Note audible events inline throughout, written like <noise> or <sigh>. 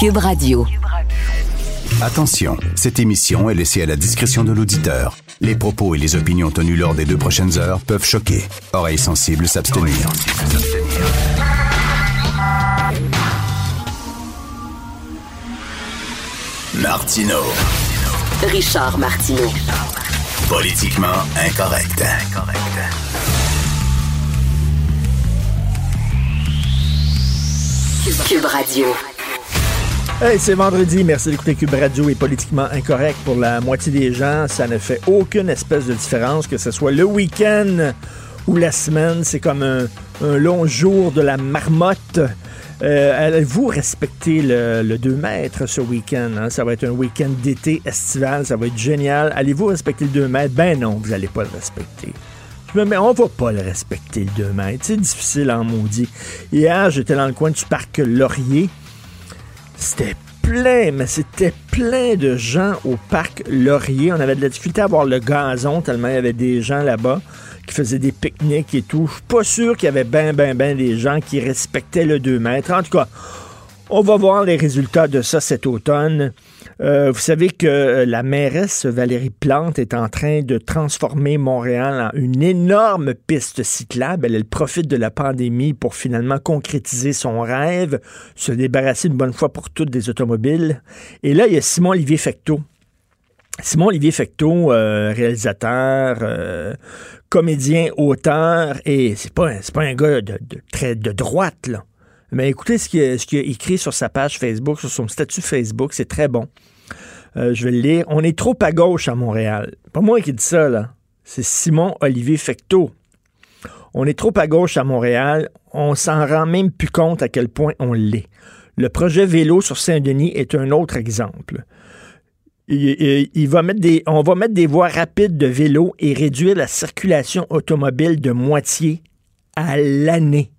Cube Radio. Attention, cette émission est laissée à la discrétion de l'auditeur. Les propos et les opinions tenues lors des deux prochaines heures peuvent choquer. Oreilles sensibles s'abstenir. Martino. Richard Martineau. Politiquement incorrect. Cube Radio. Hey, c'est vendredi. Merci d'écouter Cube Radio est politiquement incorrect pour la moitié des gens. Ça ne fait aucune espèce de différence que ce soit le week-end ou la semaine. C'est comme un, long jour de la marmotte. Euh, Allez-vous respecter le, le 2 mètres ce week-end? hein? Ça va être un week-end d'été estival. Ça va être génial. Allez-vous respecter le 2 mètres? Ben non, vous n'allez pas le respecter. Mets, on va pas le respecter le 2 mètres. C'est difficile en maudit. Hier, j'étais dans le coin du parc Laurier. C'était plein, mais c'était plein de gens au parc Laurier. On avait de la difficulté à voir le gazon tellement il y avait des gens là-bas qui faisaient des pique-niques et tout. Je suis pas sûr qu'il y avait ben, ben, ben des gens qui respectaient le 2 mètres. En tout cas, on va voir les résultats de ça cet automne. Euh, vous savez que euh, la mairesse Valérie Plante est en train de transformer Montréal en une énorme piste cyclable. Elle, elle profite de la pandémie pour finalement concrétiser son rêve, se débarrasser une bonne fois pour toutes des automobiles. Et là, il y a Simon-Olivier Fecteau. Simon-Olivier Fecteau, euh, réalisateur, comédien, auteur, et c'est pas, pas un gars de, de, très de droite, là. Mais écoutez ce qu'il a, écrit sur sa page Facebook, sur son statut Facebook, c'est très bon. Euh, je vais le lire. On est trop à gauche à Montréal. Pas moi qui dis ça, là. C'est Simon-Olivier Fecteau. On est trop à gauche à Montréal. On s'en rend même plus compte à quel point on l'est. Le projet vélo sur Saint-Denis est un autre exemple. Il va mettre des, on va mettre des voies rapides de vélo et réduire la circulation automobile de moitié à l'année.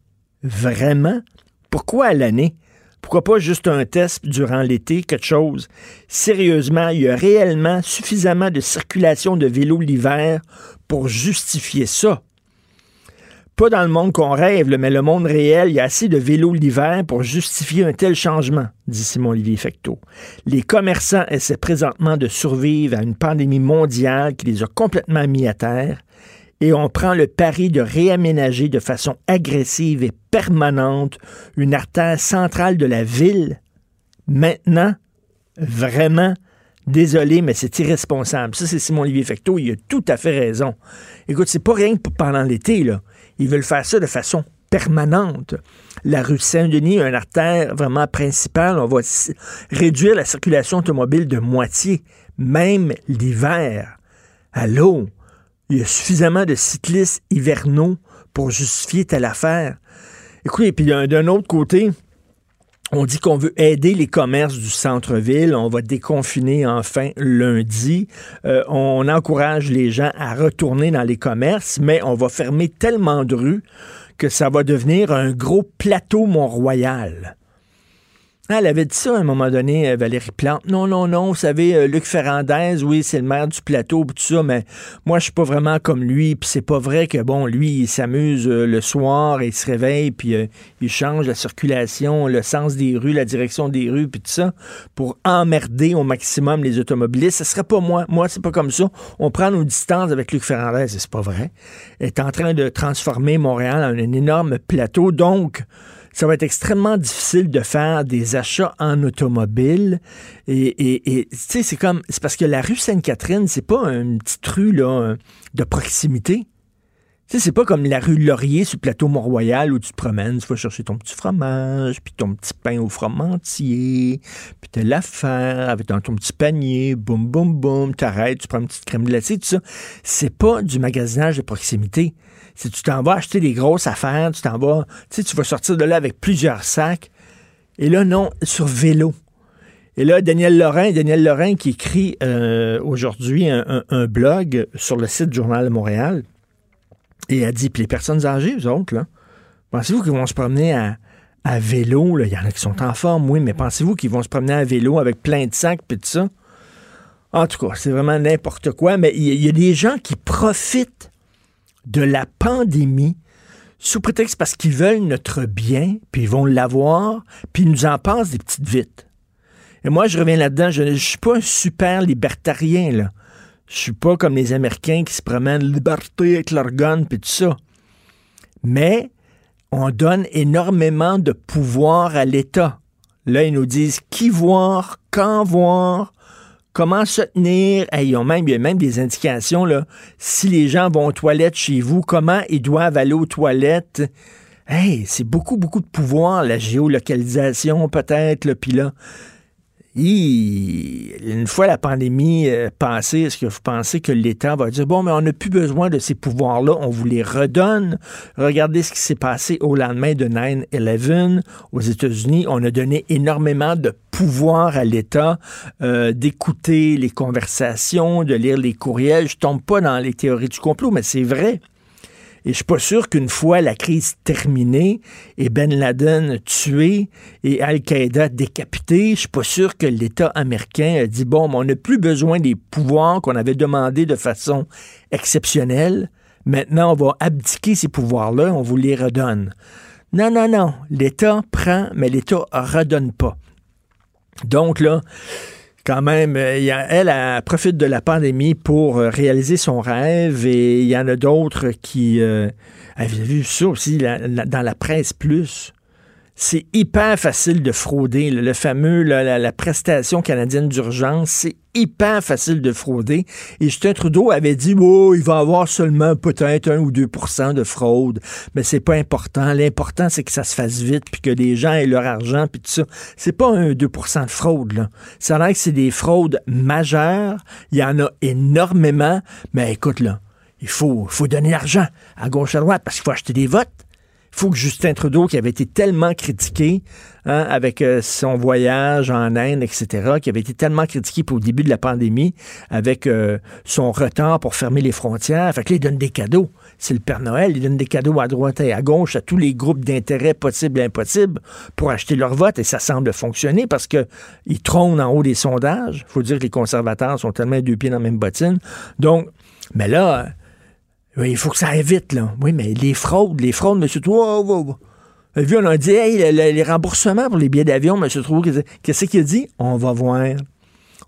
Vraiment? Pourquoi à l'année? Pourquoi pas juste un test durant l'été, quelque chose? Sérieusement, il y a réellement suffisamment de circulation de vélos l'hiver pour justifier ça. Pas dans le monde qu'on rêve, mais le monde réel, il y a assez de vélos l'hiver pour justifier un tel changement, dit Simon-Olivier Fecteau. Les commerçants essaient présentement de survivre à une pandémie mondiale qui les a complètement mis à terre et on prend le pari de réaménager de façon agressive et permanente une artère centrale de la ville. Maintenant, vraiment, désolé, mais c'est irresponsable. Ça, c'est Simon-Olivier Fecteau, il a tout à fait raison. Écoute, c'est pas rien que pendant l'été, là. Ils veulent faire ça de façon permanente. La rue Saint-Denis, une artère vraiment principale, on va réduire la circulation automobile de moitié, même l'hiver. Allô? Il y a suffisamment de cyclistes hivernaux pour justifier telle affaire. Écoutez, puis d'un autre côté, on dit qu'on veut aider les commerces du centre-ville. On va déconfiner enfin lundi. Euh, on encourage les gens à retourner dans les commerces, mais on va fermer tellement de rues que ça va devenir un gros plateau Mont-Royal. Elle avait dit ça à un moment donné, euh, Valérie Plante. Non, non, non, vous savez, euh, Luc Ferrandez, oui, c'est le maire du plateau, ça, mais moi, je suis pas vraiment comme lui, puis c'est pas vrai que, bon, lui, il s'amuse euh, le soir et il se réveille, puis il change la circulation, le sens des rues, la direction des rues, puis tout ça, pour emmerder au maximum les automobilistes. Ce serait pas moi. Moi, c'est pas comme ça. On prend nos distances avec Luc Ferrandez, et c'est pas vrai. Il est en train de transformer Montréal en un énorme plateau, donc ça va être extrêmement difficile de faire des achats en automobile. Et, tu sais, c'est comme, c'est parce que la rue Sainte-Catherine, c'est pas une petite rue là, de proximité. Tu sais, c'est pas comme la rue Laurier sur le plateau Mont-Royal où tu te promènes, tu vas chercher ton petit fromage, puis ton petit pain au fromancier, puis t'as l'affaire avec ton, ton petit panier, boum, boum, boum, t'arrêtes, tu prends une petite crème glacée, tout ça. C'est pas du magasinage de proximité. Si tu t'en vas acheter des grosses affaires, tu t'en vas, tu sais, tu vas sortir de là avec plusieurs sacs. Et là, non, sur vélo. Et là, Daniel Lorrain, Daniel Lorrain qui écrit euh, aujourd'hui un, blog sur le site du Journal de Montréal. Et a dit, puis les personnes âgées, eux autres, là, pensez-vous qu'ils vont se promener à, vélo? là? Il y en a qui sont en forme, oui, mais pensez-vous qu'ils vont se promener à vélo avec plein de sacs puis tout ça? En tout cas, c'est vraiment n'importe quoi, mais il y a des gens qui profitent de la pandémie sous prétexte parce qu'ils veulent notre bien, puis ils vont l'avoir, puis ils nous en passent des petites vites. Et moi, je reviens là-dedans, je ne suis pas un super libertarien, là. Je suis pas comme les Américains qui se promènent liberté avec leur puis tout ça. Mais on donne énormément de pouvoir à l'État. Là, ils nous disent qui voir, quand voir, comment se tenir? ils ont même, il y a même des indications, là, si les gens vont aux toilettes chez vous, comment ils doivent aller aux toilettes? Hey, c'est beaucoup, beaucoup de pouvoir, la géolocalisation peut-être, puis là, une fois la pandémie euh, passée, est-ce que vous pensez que l'État va dire, bon, mais on n'a plus besoin de ces pouvoirs-là, on vous les redonne? Regardez ce qui s'est passé au lendemain de 9-11 aux États-Unis. On a donné énormément de pouvoir à l'État euh, d'écouter les conversations, de lire les courriels. Je tombe pas dans les théories du complot, mais c'est vrai. Et je suis pas sûr qu'une fois la crise terminée et Ben Laden tué et Al-Qaïda décapité, je suis pas sûr que l'État américain a dit bon, on n'a plus besoin des pouvoirs qu'on avait demandés de façon exceptionnelle. Maintenant, on va abdiquer ces pouvoirs-là, on vous les redonne. Non, non, non. L'État prend, mais l'État redonne pas. Donc là, quand même, euh, elle, profite de la pandémie pour euh, réaliser son rêve et il y en a d'autres qui... Euh, avez vu ça aussi dans la presse plus? C'est hyper facile de frauder. Le, fameux, la, prestation canadienne d'urgence, c'est hyper facile de frauder. Et Justin Trudeau avait dit, oh, il va avoir seulement peut-être 1 ou 2% de fraude. Mais c'est pas important. L'important, c'est que ça se fasse vite, puis que les gens aient leur argent, puis tout ça. C'est pas un 2% de fraude, là. Ça a l'air que c'est des fraudes majeures. Il y en a énormément. Mais écoute, là, il faut, faut donner l'argent à gauche à droite parce qu'il faut acheter des votes. Faut que Justin Trudeau, qui avait été tellement critiqué hein, avec euh, son voyage en Inde, etc., qui avait été tellement critiqué au début de la pandémie, avec euh, son retard pour fermer les frontières, fait que là, il donne des cadeaux. C'est le Père Noël, il donne des cadeaux à droite et à gauche à tous les groupes d'intérêt possibles et impossibles pour acheter leur vote, et ça semble fonctionner parce que il trône en haut des sondages. Faut dire que les conservateurs sont tellement deux pieds dans la même bottine. Donc, mais là, il faut que ça aille vite, là. Oui, mais les fraudes, les fraudes, M. Trou, vous vu, on a dit, hey, les remboursements pour les billets d'avion, M. Trou, qu'est-ce qu'il a dit? On va voir.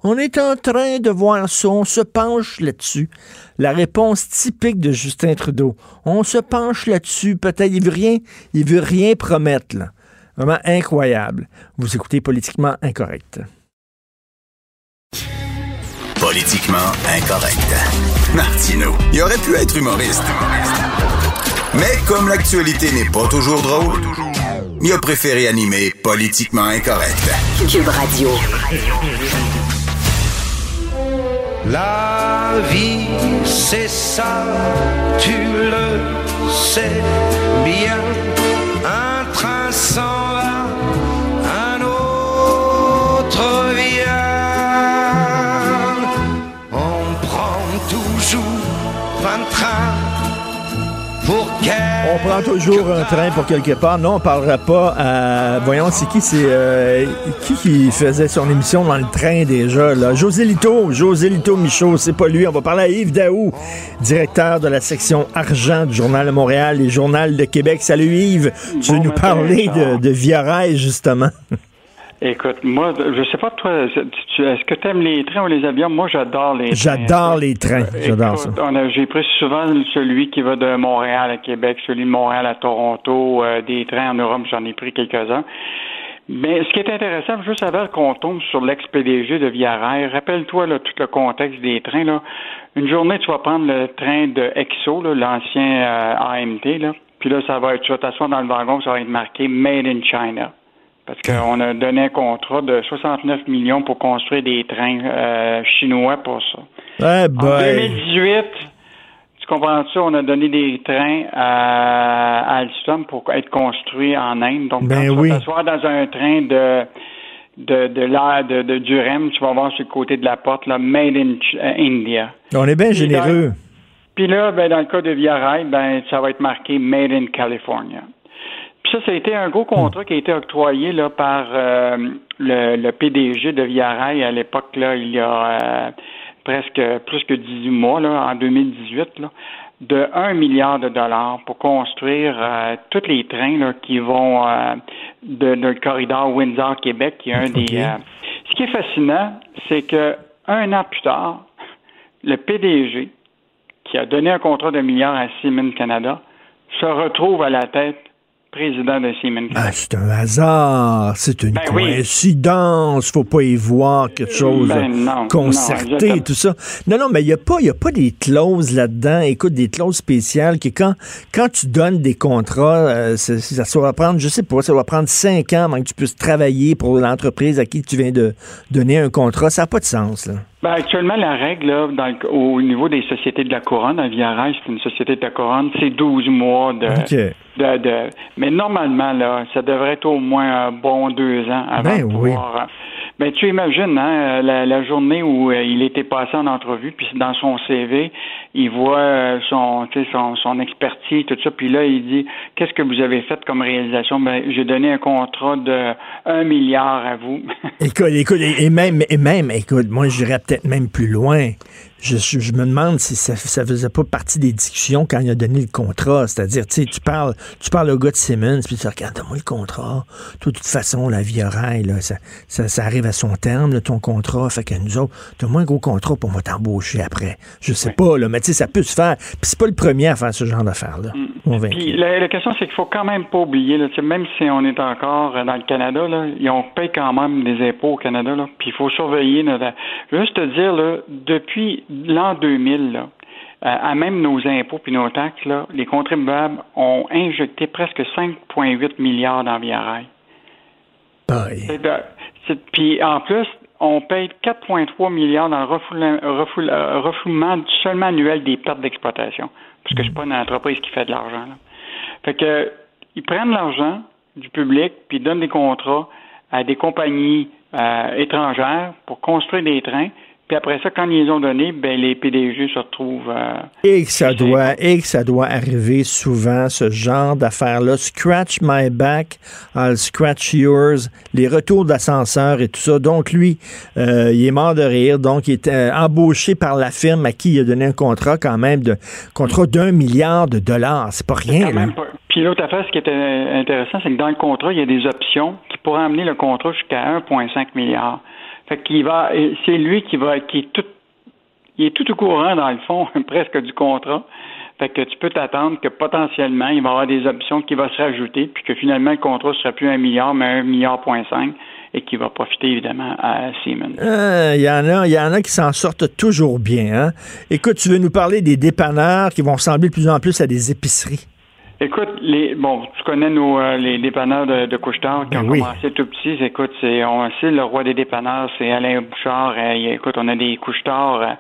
On est en train de voir ça, on se penche là-dessus. La réponse typique de Justin Trudeau. On se penche là-dessus, peut-être, il veut rien, il veut rien promettre, là. Vraiment incroyable. Vous écoutez Politiquement Incorrect. Politiquement Incorrect. Martino, il aurait pu être humoriste. Mais comme l'actualité n'est pas toujours drôle, il a préféré animer Politiquement Incorrect. Cube Radio. La vie, c'est ça, tu le sais bien. Un train s'en On prend toujours un train pour quelque part. Non, on parlera pas à. Voyons, c'est qui c'est euh, qui qui faisait son émission dans le train déjà là? José Lito, José Lito Michaud, c'est pas lui. On va parler à Yves Daou, directeur de la section argent du Journal de Montréal et Journal de Québec. Salut Yves, tu veux nous parler de, de Via Rail justement? Écoute, moi, je sais pas toi, est-ce que tu aimes les trains ou les avions? Moi, j'adore les trains. J'adore les trains. J'adore ça. J'ai pris souvent celui qui va de Montréal à Québec, celui de Montréal à Toronto, euh, des trains en Europe, j'en ai pris quelques-uns. Mais ce qui est intéressant, juste avant qu'on tombe sur l'ex-PDG de Via Rail, rappelle-toi là, tout le contexte des trains. Là. Une journée, tu vas prendre le train de Exo, l'ancien euh, AMT, là, puis là, ça va être, tu vas t'asseoir dans le wagon, ça va être marqué Made in China. Parce qu'on a donné un contrat de 69 millions pour construire des trains euh, chinois pour ça. en 2018, tu comprends ça, on a donné des trains à, Alstom pour être construits en Inde. Donc, ben quand tu vas dans un train de de, de l'air de, de Durham, tu vas voir sur le côté de la porte, là, Made in euh, India. On est bien généreux. Puis là, ben, dans le cas de Via Rail, ben, ça va être marqué Made in California. Ça, ça a été un gros contrat qui a été octroyé là, par euh, le, PDG de Via Rail à l'époque, là, il y a euh, presque plus que 18 mois, là, en 2018, là, de 1 milliard de dollars pour construire euh, tous les trains là, qui vont de, le corridor Windsor-Québec, qui est un des ce qui est fascinant, c'est que un an plus tard, le PDG, qui a donné un contrat de milliard à Siemens Canada, se retrouve à la tête président de Siemens. Ah, c'est un hasard, c'est une ben coïncidence, faut pas y voir quelque chose ben concerté, tout ça. Non, non, mais il n'y a, pas, a pas des clauses là-dedans, écoute, des clauses spéciales qui, quand, quand tu donnes des contrats, euh, ça, ça, va prendre, je sais pas, ça va prendre cinq ans avant que tu puisses travailler pour l'entreprise à qui tu viens de donner un contrat. Ça n'a pas de sens, là. Ben, actuellement, la règle là, dans au niveau des sociétés de la couronne, à Via c'est une société de la couronne, c'est 12 mois de, de, de, Mais normalement, là, ça devrait être au moins un bon deux ans avant ben, de pouvoir. Ben, tu imagines, hein, la, la journée où euh, il était passé en entrevue, puis dans son CV, il voit euh, son, son, son expertise, tout ça, puis là, il dit Qu'est-ce que vous avez fait comme réalisation? Ben, j'ai donné un contrat de un milliard à vous. <laughs> écoute, écoute, et même, et même, écoute, moi, j'irais peut-être même plus loin. Je, je, me demande si ça, ça faisait pas partie des discussions quand il a donné le contrat. C'est-à-dire, tu sais, tu parles, tu parles au gars de Simmons, puis tu dis, regarde, moi le contrat. de toute façon, la vie oreille, là, ça, ça, ça, arrive à son terme, ton contrat. Fait que nous autres, as moins un gros contrat pour moi t'embaucher après. Je sais pas, là, mais tu sais, ça peut se faire. Puis c'est pas le premier à faire ce genre d'affaires-là. Mm. Puis la, question, c'est qu'il faut quand même pas oublier, là, même si on est encore dans le Canada, là, on paye quand même des impôts au Canada, là. Puis il faut surveiller. Notre... Juste te dire, là, depuis l'an 2000, là, euh, à même nos impôts puis nos taxes, là, les contribuables ont injecté presque 5,8 milliards dans VRI. Puis en plus, on paye 4,3 milliards dans le euh, refoulement seulement annuel des pertes d'exploitation. Parce que je suis pas une entreprise qui fait de l'argent. Fait que ils prennent l'argent du public puis donnent des contrats à des compagnies euh, étrangères pour construire des trains. Puis après ça, quand ils les ont donnés, ben, les PDG se retrouvent. Euh, et, que ça doit, et que ça doit arriver souvent, ce genre d'affaires-là. Scratch my back, I'll scratch yours. Les retours d'ascenseur et tout ça. Donc, lui, euh, il est mort de rire. Donc, il était embauché par la firme à qui il a donné un contrat, quand même, de contrat d'un milliard de dollars. C'est pas rien, là. Puis l'autre affaire, ce qui était intéressant, c'est que dans le contrat, il y a des options qui pourraient amener le contrat jusqu'à 1,5 milliard. Fait qu'il va, c'est lui qui va, qui est tout, il est tout au courant dans le fond, <laughs> presque du contrat. Fait que tu peux t'attendre que potentiellement, il va y avoir des options qui vont se rajouter, puis que finalement, le contrat ne sera plus un milliard, mais un milliard point cinq, et qui va profiter évidemment à Siemens. Euh, il y en a, il y en a qui s'en sortent toujours bien. Hein? Écoute, tu veux nous parler des dépanneurs qui vont ressembler de plus en plus à des épiceries? Écoute, les bon, tu connais nos euh, les dépanneurs de, de Couchetard qui ben ont commencé tout petits. Écoute, c'est on sait le roi des dépanneurs, c'est Alain Bouchard. Euh, écoute, on a des Couchetard euh,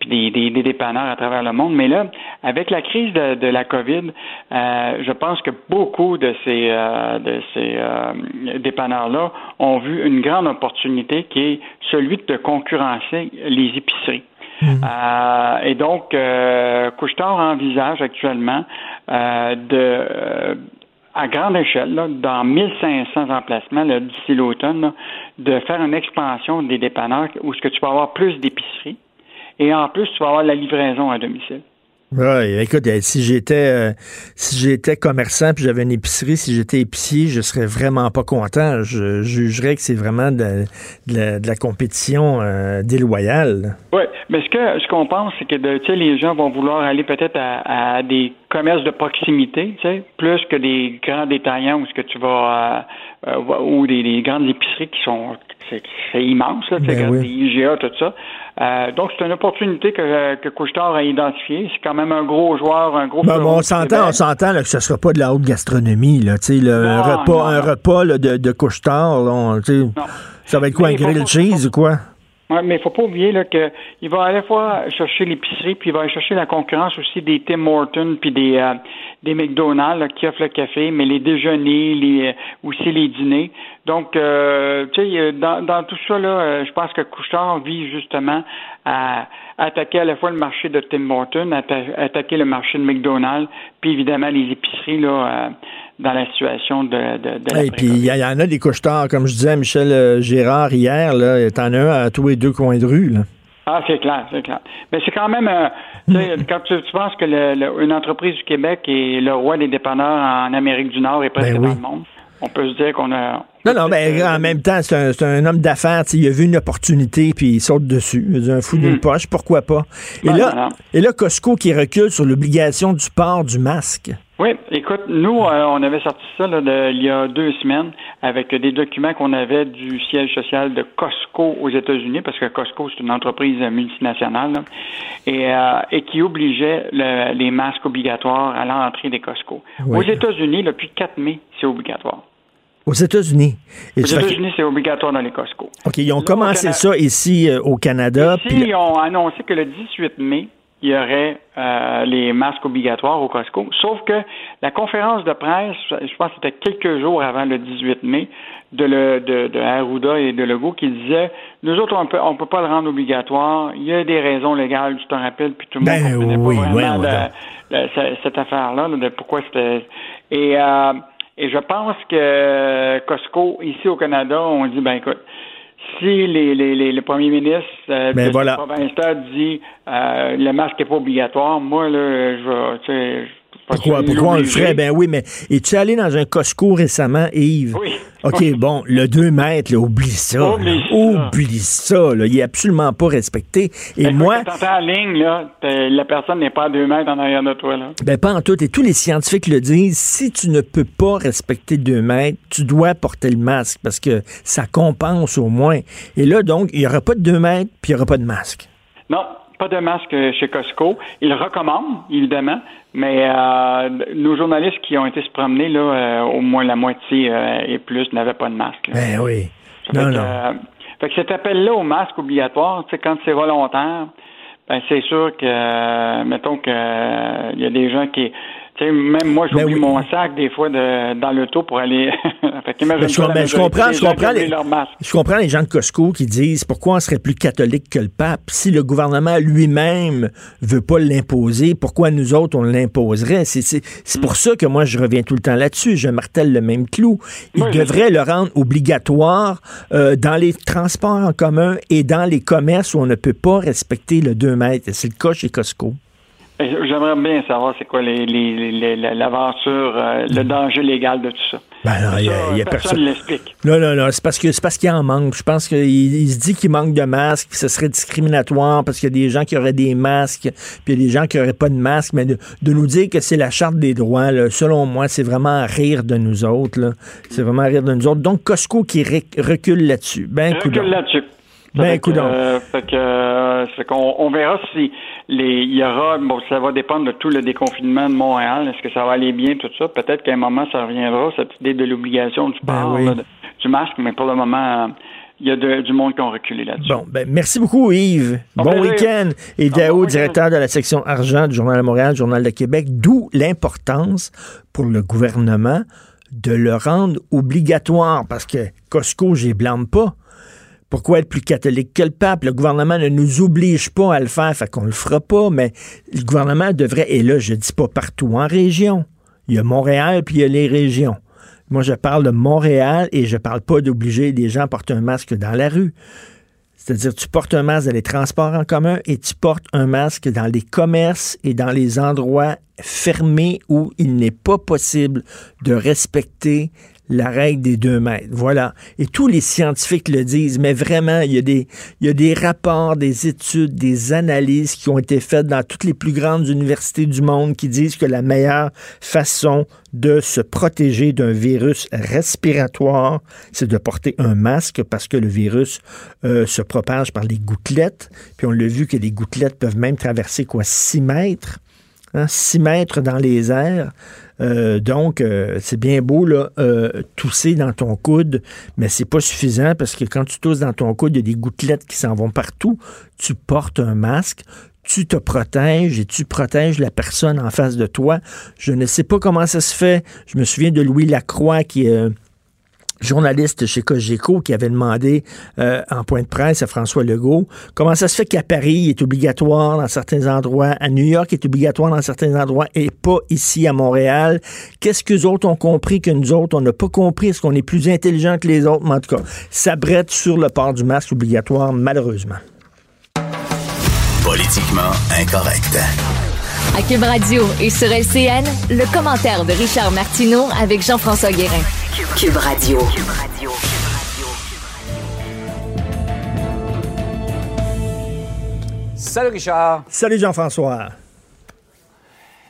puis des, des, dépanneurs à travers le monde. Mais là, avec la crise de, de la COVID, je pense que beaucoup de ces de ces dépanneurs-là ont vu une grande opportunité qui est celui de concurrencer les épiceries. Mhm. Euh, et donc, euh, Couchetard envisage actuellement euh, de euh, à grande échelle, là, dans 1500 emplacements d'ici l'automne, de faire une expansion des dépanneurs où ce que tu vas avoir plus d'épiceries et en plus tu vas avoir la livraison à domicile. Oui, écoute, euh, si j'étais euh, si j'étais commerçant puis j'avais une épicerie, si j'étais épicier, je serais vraiment pas content. Je jugerais que c'est vraiment de, la, compétition euh, déloyale. Oui, mais ce que ce qu'on pense, c'est que les gens vont vouloir aller peut-être à, des commerces de proximité, plus que des grands détaillants où ce que tu vas ou des, grandes épiceries qui sont c'est immense, là, ben des IGA, tout ça. Euh, donc, c'est une opportunité que, que Couchetard a identifiée. C'est quand même un gros joueur, un gros ben, on s'entend, on s'entend que ce ne sera pas de la haute gastronomie. Là, le, un repas, un repas de, de Couchetard, là, ça va être quoi, un grill cheese ou quoi? Oui, mais il faut pas oublier là, qu'il va à la fois chercher l'épicerie, puis il va aller chercher la concurrence aussi des Tim Hortons, puis des, euh, des McDonald's qui offrent le café, mais les déjeuners, les, euh, aussi les dîners. Donc, euh, tu sais, dans, dans tout ça, là, je pense que Couchard vit justement à attaquer à la fois le marché de Tim Hortons, attaquer le marché de McDonald's, puis évidemment les épiceries, là, dans la situation de, de, Et puis, il y, en a des couches comme je disais à Michel euh, Gérard hier, là, t'en as un à tous les deux coins de rue, là. Ah, c'est clair, c'est clair. Mais c'est quand même, euh, <laughs> quand tu, penses que le, une entreprise du Québec est le roi des dépanneurs en Amérique du Nord et presque ben dans le monde, on peut se dire qu'on a. Non, non, mais en même temps, c'est un, un, homme d'affaires. Il a vu une opportunité, puis il saute dessus. Il a un fou d'une hmm. poche, pourquoi pas? Et, là, et là, Costco qui recule sur l'obligation du port du masque. Oui, écoute, nous, euh, on avait sorti ça là, il y a deux semaines avec des documents qu'on avait du siège social de Costco aux États-Unis, parce que Costco, c'est une entreprise multinationale, et, euh, et, qui obligeait les masques obligatoires à l'entrée des Costco. Aux États-Unis, depuis 4 mai, c'est obligatoire. Aux États-Unis. Aux États-Unis, c'est obligatoire dans les Costco. OK, ils ont commencé ça ici euh, au Canada. Ici, ils ont annoncé que le 18 mai, il y aurait euh, les masques obligatoires au Costco. Sauf que la conférence de presse, je pense que c'était quelques jours avant le 18 mai, de, le, de, de Arruda et de Legault qui disait nous autres, on peut, on peut pas le rendre obligatoire. Il y a des raisons légales, tu te rappelles, puis tout le monde ben, oui, pas vraiment cette affaire-là, de pourquoi c'était. Et, euh, et je pense que Costco, ici au Canada, on dit ben écoute, si les, les, les, le premier ministre euh, ben, de la province dit euh, le masque n'est pas obligatoire, moi, là, je vais, pourquoi, pourquoi on le ferait? Ben oui, mais es-tu allé dans un Costco récemment, Yves? Oui. OK, <laughs> bon, le 2 mètres, là, oublie ça. Oublie, ça. là. Il est absolument pas respecté. Et ben, moi. Quand en ligne, là, la personne n'est pas à 2 mètres en arrière de toi, là. Ben, pas en tout. Et tous les scientifiques le disent. Si tu ne peux pas respecter 2 mètres, tu dois porter le masque parce que ça compense au moins. Et là, donc, il n'y aura pas de 2 mètres, puis il n'y aura pas de masque. Non, pas de masque chez Costco. Ils recommandent, évidemment, mais euh, nos journalistes qui ont été se promener, là, euh, au moins la moitié euh, et plus n'avaient pas de masque. Ben oui. non, non. fait que cet appel-là au masque obligatoire, quand c'est volontaire, ben c'est sûr que, mettons que il y a des gens qui même moi, ben j'oublie mon sac des fois de, dans l'auto pour aller. <laughs> fait ben, je, ben, je, comprends, je comprends, les, je comprends les gens de Costco qui disent pourquoi on serait plus catholique que le pape? Si le gouvernement lui-même veut pas l'imposer. Pourquoi nous autres on l'imposerait? C'est pour ça que moi je reviens tout le temps là-dessus. Je martèle le même clou. Il devrait le rendre obligatoire euh, dans les transports en commun et dans les commerces où on ne peut pas respecter le 2 mètres. C'est le cas chez Costco. J'aimerais bien savoir c'est quoi l'aventure, euh, le mm. danger légal de tout ça. Ben non, il y a, y a personne. ne l'explique. Non, non, non, c'est parce que c'est parce qu'il en manque. Je pense qu'il il se dit qu'il manque de masques, que ce serait discriminatoire parce qu'il y a des gens qui auraient des masques, puis il y a des gens qui n'auraient pas de masques. Mais de, nous dire que c'est la charte des droits, là, selon moi, c'est vraiment à rire de nous autres. C'est vraiment à rire de nous autres. Donc Costco qui recule là-dessus. Ben, recule là-dessus. Ben, écoute euh, fait que, euh, qu'on on verra si les, il y aura, bon, ça va dépendre de tout le déconfinement de Montréal. Est-ce que ça va aller bien, tout ça? Peut-être qu'à un moment, ça reviendra, cette idée de l'obligation du ben du masque, mais pour le moment, il y a du monde qui ont reculé là-dessus. Bon, ben, merci beaucoup, Yves. bon week-end. Et Dao, directeur de la section argent du Journal de Montréal, Journal de Québec, d'où l'importance pour le gouvernement de le rendre obligatoire, parce que Costco, j'y blâme pas pourquoi être plus catholique que le pape? Le gouvernement ne nous oblige pas à le faire, fait qu'on le fera pas, mais le gouvernement devrait, et là, je dis pas partout en région. Il y a Montréal, puis il y a les régions. Moi, je parle de Montréal et je parle pas d'obliger les gens à porter un masque dans la rue. C'est-à-dire, tu portes un masque dans les transports en commun et tu portes un masque dans les commerces et dans les endroits fermés où il n'est pas possible de respecter la règle des deux mètres. Voilà. Et tous les scientifiques le disent, mais vraiment, il y, a des, rapports, des études, des analyses qui ont été faites dans toutes les plus grandes universités du monde qui disent que la meilleure façon de se protéger d'un virus respiratoire, c'est de porter un masque parce que le virus euh, se propage par les gouttelettes. Puis on l'a vu que les gouttelettes peuvent même traverser quoi 6 mètres. 6 hein, mètres dans les airs. Euh, donc, euh, c'est bien beau là, euh, tousser dans ton coude, mais c'est pas suffisant parce que quand tu tousses dans ton coude, il y a des gouttelettes qui s'en vont partout. Tu portes un masque, tu te protèges et tu protèges la personne en face de toi. Je ne sais pas comment ça se fait. Je me souviens de Louis Lacroix qui est journaliste chez Cogeco qui avait demandé euh, en point de presse à François Legault comment ça se fait qu'à Paris il est obligatoire dans certains endroits, à New York il est obligatoire dans certains endroits et pas ici à Montréal. Qu'est-ce que les autres ont compris que nous autres on n'a pas compris? Est-ce qu'on est plus intelligent que les autres? Mais en tout cas, ça brette sur le port du masque obligatoire malheureusement. Politiquement incorrect. À Cube Radio et sur LCN, le commentaire de Richard Martineau avec Jean-François Guérin. Cube Radio. Salut Richard. Salut Jean-François.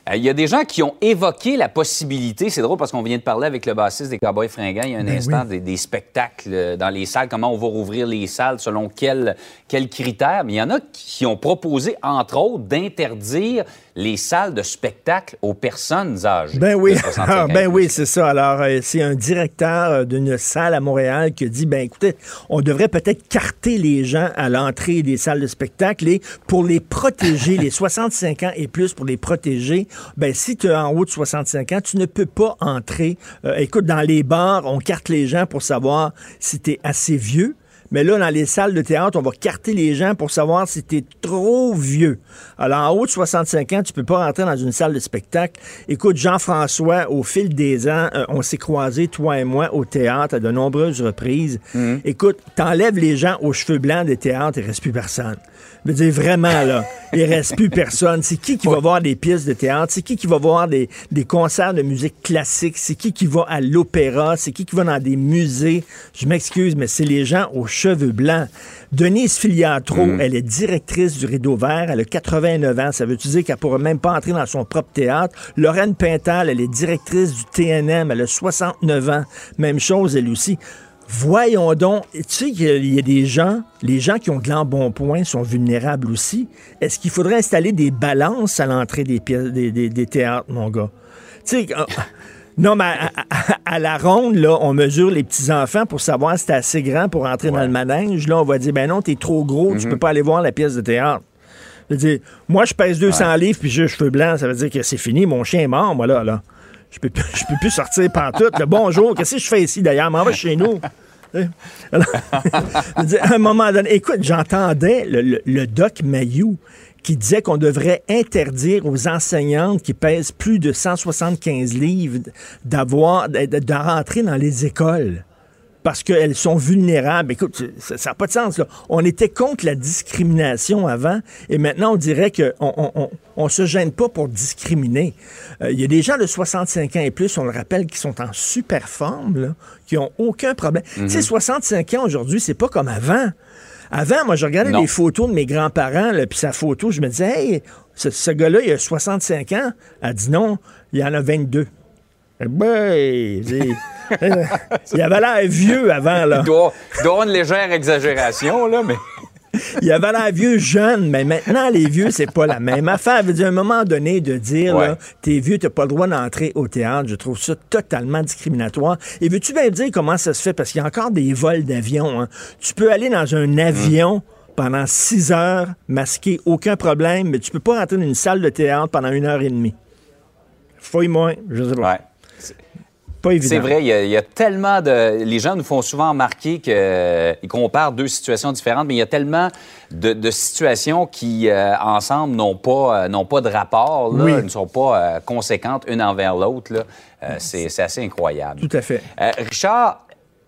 Euh, Il y a des gens qui ont évoqué la possibilité, c'est drôle parce qu'on vient de parler avec le bassiste des Cowboys fringants il y a un Ben instant, oui. des, des spectacles euh, dans les salles, comment on va rouvrir les salles, selon quels, quels critères. Mais il y en a qui ont proposé, entre autres, d'interdire les salles de spectacle aux personnes âgées. Ben oui, de 65 Ah, ben oui, c'est ça. Alors, euh, c'est un directeur euh, d'une salle à Montréal qui a dit, ben écoutez, on devrait peut-être carter les gens à l'entrée des salles de spectacle et pour les protéger, les <laughs> 65 ans et plus, pour les protéger, ben si tu es en haut de 65 ans, tu ne peux pas entrer. Euh, écoute, dans les bars, on carte les gens pour savoir si tu es assez vieux. Mais là, dans les salles de théâtre, on va carter les gens pour savoir si tu es trop vieux. Alors, en haut de 65 ans, tu peux pas rentrer dans une salle de spectacle. Écoute, Jean-François, au fil des ans, euh, on s'est croisés, toi et moi, au théâtre à de nombreuses reprises. Écoute, t'enlèves les gens aux cheveux blancs des théâtres, il reste plus personne. Je veux dire, vraiment, là, il reste plus personne. C'est qui qui va voir des pièces de théâtre? C'est qui qui va voir des, des concerts de musique classique? C'est qui qui va à l'opéra? C'est qui qui va dans des musées? Je m'excuse, mais c'est les gens aux cheveux blancs. Denise Filiatro, elle est directrice du Rideau Vert. Elle a 89 ans. Ça veut dire qu'elle pourra même pas entrer dans son propre théâtre? Lorraine Pintal, elle est directrice du TNM. Elle a 69 ans. Même chose, elle aussi. Voyons donc, tu sais qu'il y a des gens, les gens qui ont de l'embonpoint sont vulnérables aussi. Est-ce qu'il faudrait installer des balances à l'entrée des, pièces, des, des- des théâtres, mon gars? Tu sais, euh, <laughs> non, mais à, à- à la ronde, là, on mesure les petits-enfants pour savoir si t'es assez grand pour entrer dans le manège. Là, on va dire, ben non, t'es trop gros, tu peux pas aller voir la pièce de théâtre. Je veux dire, moi, je pèse 200 livres puis j'ai cheveux blancs, ça veut dire que c'est fini, mon chien est mort, moi, là, là. Je peux, <laughs> je peux plus sortir pantoute. Le bonjour, qu'est-ce que je fais ici, d'ailleurs? M'en va chez nous. <laughs> À un moment donné, écoute, j'entendais le, doc Mayou qui disait qu'on devrait interdire aux enseignantes qui pèsent plus de 175 livres d'avoir de rentrer dans les écoles parce qu'elles sont vulnérables. Écoute, ça n'a pas de sens. Là. On était contre la discrimination avant et maintenant on dirait qu'on on, on, on se gêne pas pour discriminer. Euh, Il y a des gens de 65 ans et plus, on le rappelle, qui sont en super forme, là, qui ont aucun problème. Tu sais, 65 ans aujourd'hui, c'est pas comme avant. Avant, moi, je regardais Non. les photos de mes grands-parents, puis sa photo, je me disais, hey, ce, ce gars-là, il a 65 ans. Elle dit non, il en a 22. Eh c'est- il avait l'air vieux avant, là. Il doit, il doit avoir une légère exagération, là, mais. Il avait l'air vieux jeune, mais maintenant, les vieux, c'est pas la même affaire. Veut dire, à un moment donné, de dire, Ouais. là, t'es vieux, t'as pas le droit d'entrer au théâtre, je trouve ça totalement discriminatoire. Et veux-tu bien me dire comment ça se fait? Parce qu'il y a encore des vols d'avion. hein. Tu peux aller dans un avion pendant six heures, masqué, aucun problème, mais tu peux pas rentrer dans une salle de théâtre pendant une heure et demie. Fouille-moi, je sais pas. Ouais. Pas évident. C'est vrai, il y, a, il y a tellement de. Les gens nous font souvent remarquer qu'ils comparent deux situations différentes, mais il y a tellement de, de situations qui, euh, ensemble, n'ont pas, euh, pas de rapport, là, Oui. ne sont pas euh, conséquentes une envers l'autre. Euh, c'est, assez incroyable. Tout à fait. Euh, Richard,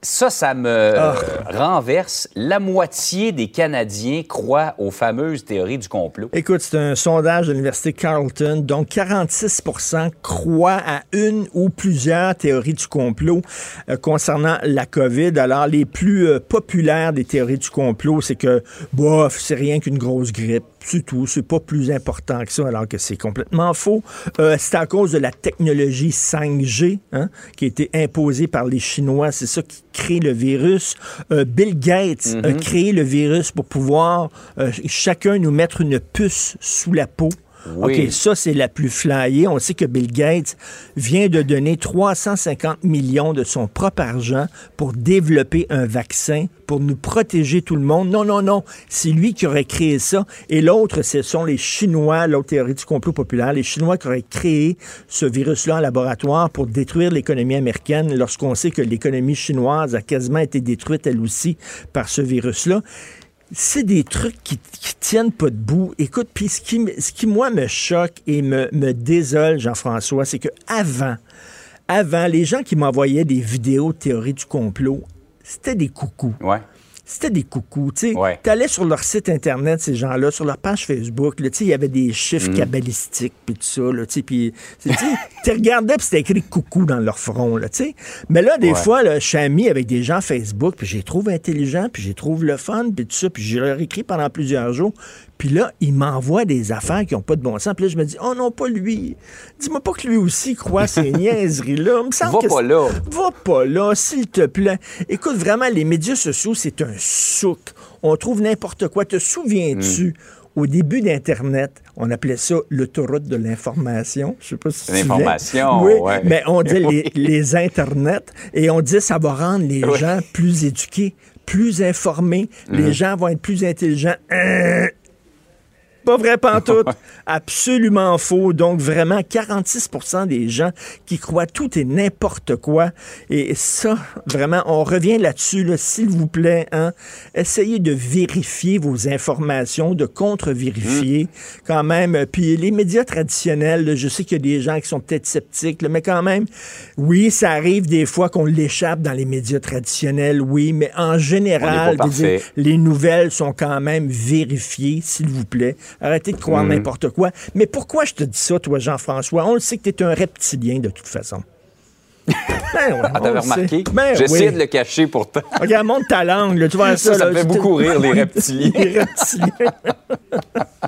ça, ça me Ah. renverse. La moitié des Canadiens croient aux fameuses théories du complot. Écoute, c'est un sondage de l'Université Carleton. Donc, 46% croient à une ou plusieurs théories du complot euh, concernant la COVID. Alors, les plus euh, populaires des théories du complot, c'est que, bof, c'est rien qu'une grosse grippe. C'est tout. C'est pas plus important que ça, alors que c'est complètement faux. Euh, c'est à cause de la technologie 5G hein, qui a été imposée par les Chinois. C'est ça qui crée le virus. Euh, Bill Gates a créé le virus pour pouvoir euh, chacun nous mettre une puce sous la peau. Oui. OK, ça, c'est la plus flyée. On sait que Bill Gates vient de donner 350 millions de son propre argent pour développer un vaccin, pour nous protéger tout le monde. Non, non, non. C'est lui qui aurait créé ça. Et l'autre, ce sont les Chinois, l'autre théorie du complot populaire, les Chinois qui auraient créé ce virus-là en laboratoire pour détruire l'économie américaine lorsqu'on sait que l'économie chinoise a quasiment été détruite elle aussi par ce virus-là c'est des trucs qui, qui tiennent pas debout. Écoute, puis ce qui, moi, me choque et me, désole, Jean-François, c'est que avant, avant, les gens qui m'envoyaient des vidéos de théorie du complot, c'était des coucous. C'était des coucous. Tu Ouais. allais sur leur site Internet, ces gens-là, sur leur page Facebook, il y avait des chiffres cabalistiques, puis tout ça. Là, tu puis <laughs> regardais, puis c'était écrit coucou dans leur front. Là, tu sais. Mais là, des Ouais. fois, je suis ami avec des gens Facebook, puis je les trouve intelligents, puis je les trouve le fun, puis tout ça, puis je leur écris pendant plusieurs jours. Puis là, ils m'envoient des affaires qui n'ont pas de bon sens. Puis là, je me dis, oh non, pas lui. Dis-moi pas que lui aussi croit ces <laughs> niaiseries-là. Il me semble Va que pas là. Va pas là, s'il te plaît. Écoute, vraiment, les médias sociaux, c'est un souk. On trouve n'importe quoi. Te souviens-tu? Au début d'Internet, on appelait ça l'autoroute de l'information? Je sais pas si. L'information, Oui, ouais. mais on dit les, <laughs> les Internets et on dit ça va rendre les Oui. gens plus éduqués, plus informés. Les gens vont être plus intelligents. Hein? Pas vrai pantoute. <laughs> Absolument faux. Donc, vraiment, 46% des gens qui croient tout et n'importe quoi. Et ça, vraiment, on revient là-dessus, là, s'il vous plaît. Hein, essayez de vérifier vos informations, de contre-vérifier quand même. Puis les médias traditionnels, là, je sais qu'il y a des gens qui sont peut-être sceptiques, là, mais quand même, oui, ça arrive des fois qu'on l'échappe dans les médias traditionnels, oui, mais en général, les nouvelles sont quand même vérifiées, s'il vous plaît. Arrêtez de croire n'importe quoi. Mais pourquoi je te dis ça, toi, Jean-François? On le sait que tu es un reptilien de toute façon. <laughs> Ben ouais, Ah, t'avais remarqué? Ben J'essaie oui. de le cacher pourtant. Regarde, monte ta langue, là, tu vois ça. Ça, ça là, me fait beaucoup rire, les <laughs> reptiliens. les reptiliens.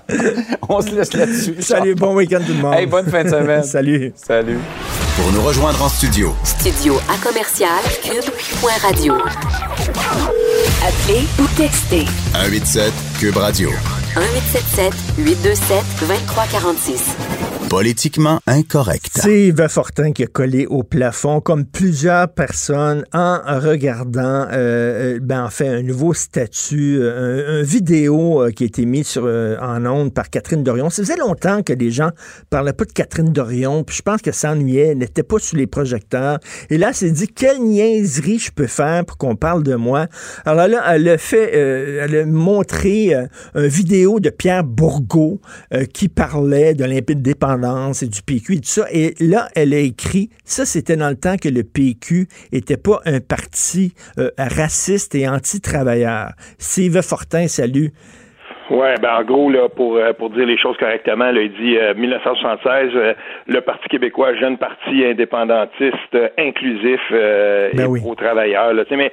<laughs> On se laisse là-dessus. Salut, bon week-end tout le monde. Hey, bonne fin de semaine. Salut. Salut. Pour nous rejoindre en studio, Studio à commercial cube.radio. Appelez ou textez 187 Cube Radio. 1877 827 2346. Politiquement incorrect. C'est Yves Fortin qui a collé au plafond, comme plusieurs personnes, en regardant, euh, euh, ben, en fait, un nouveau statut, euh, un, vidéo qui a été mis sur, en ondes par Catherine Dorion. Ça faisait longtemps que les gens parlaient pas de Catherine Dorion, puis je pense que ça ennuyait, elle n'était pas sous les projecteurs. Et là, elle s'est dit, quelle niaiserie je peux faire pour qu'on parle de moi. Alors là, elle a fait, elle a montré une vidéo de Pierre Bourgault qui parlait de l'indépendance et du PQ et tout ça. Et là, elle a écrit, ça c'était dans le temps que le PQ était pas un parti euh, raciste et anti-travailleur. Steve Fortin, salut. Ouais, ben en gros là pour euh, pour dire les choses correctement, là, il dit euh, 1976 euh, le Parti québécois jeune parti indépendantiste inclusif euh, Ben et oui. pro travailleurs là, tu sais mais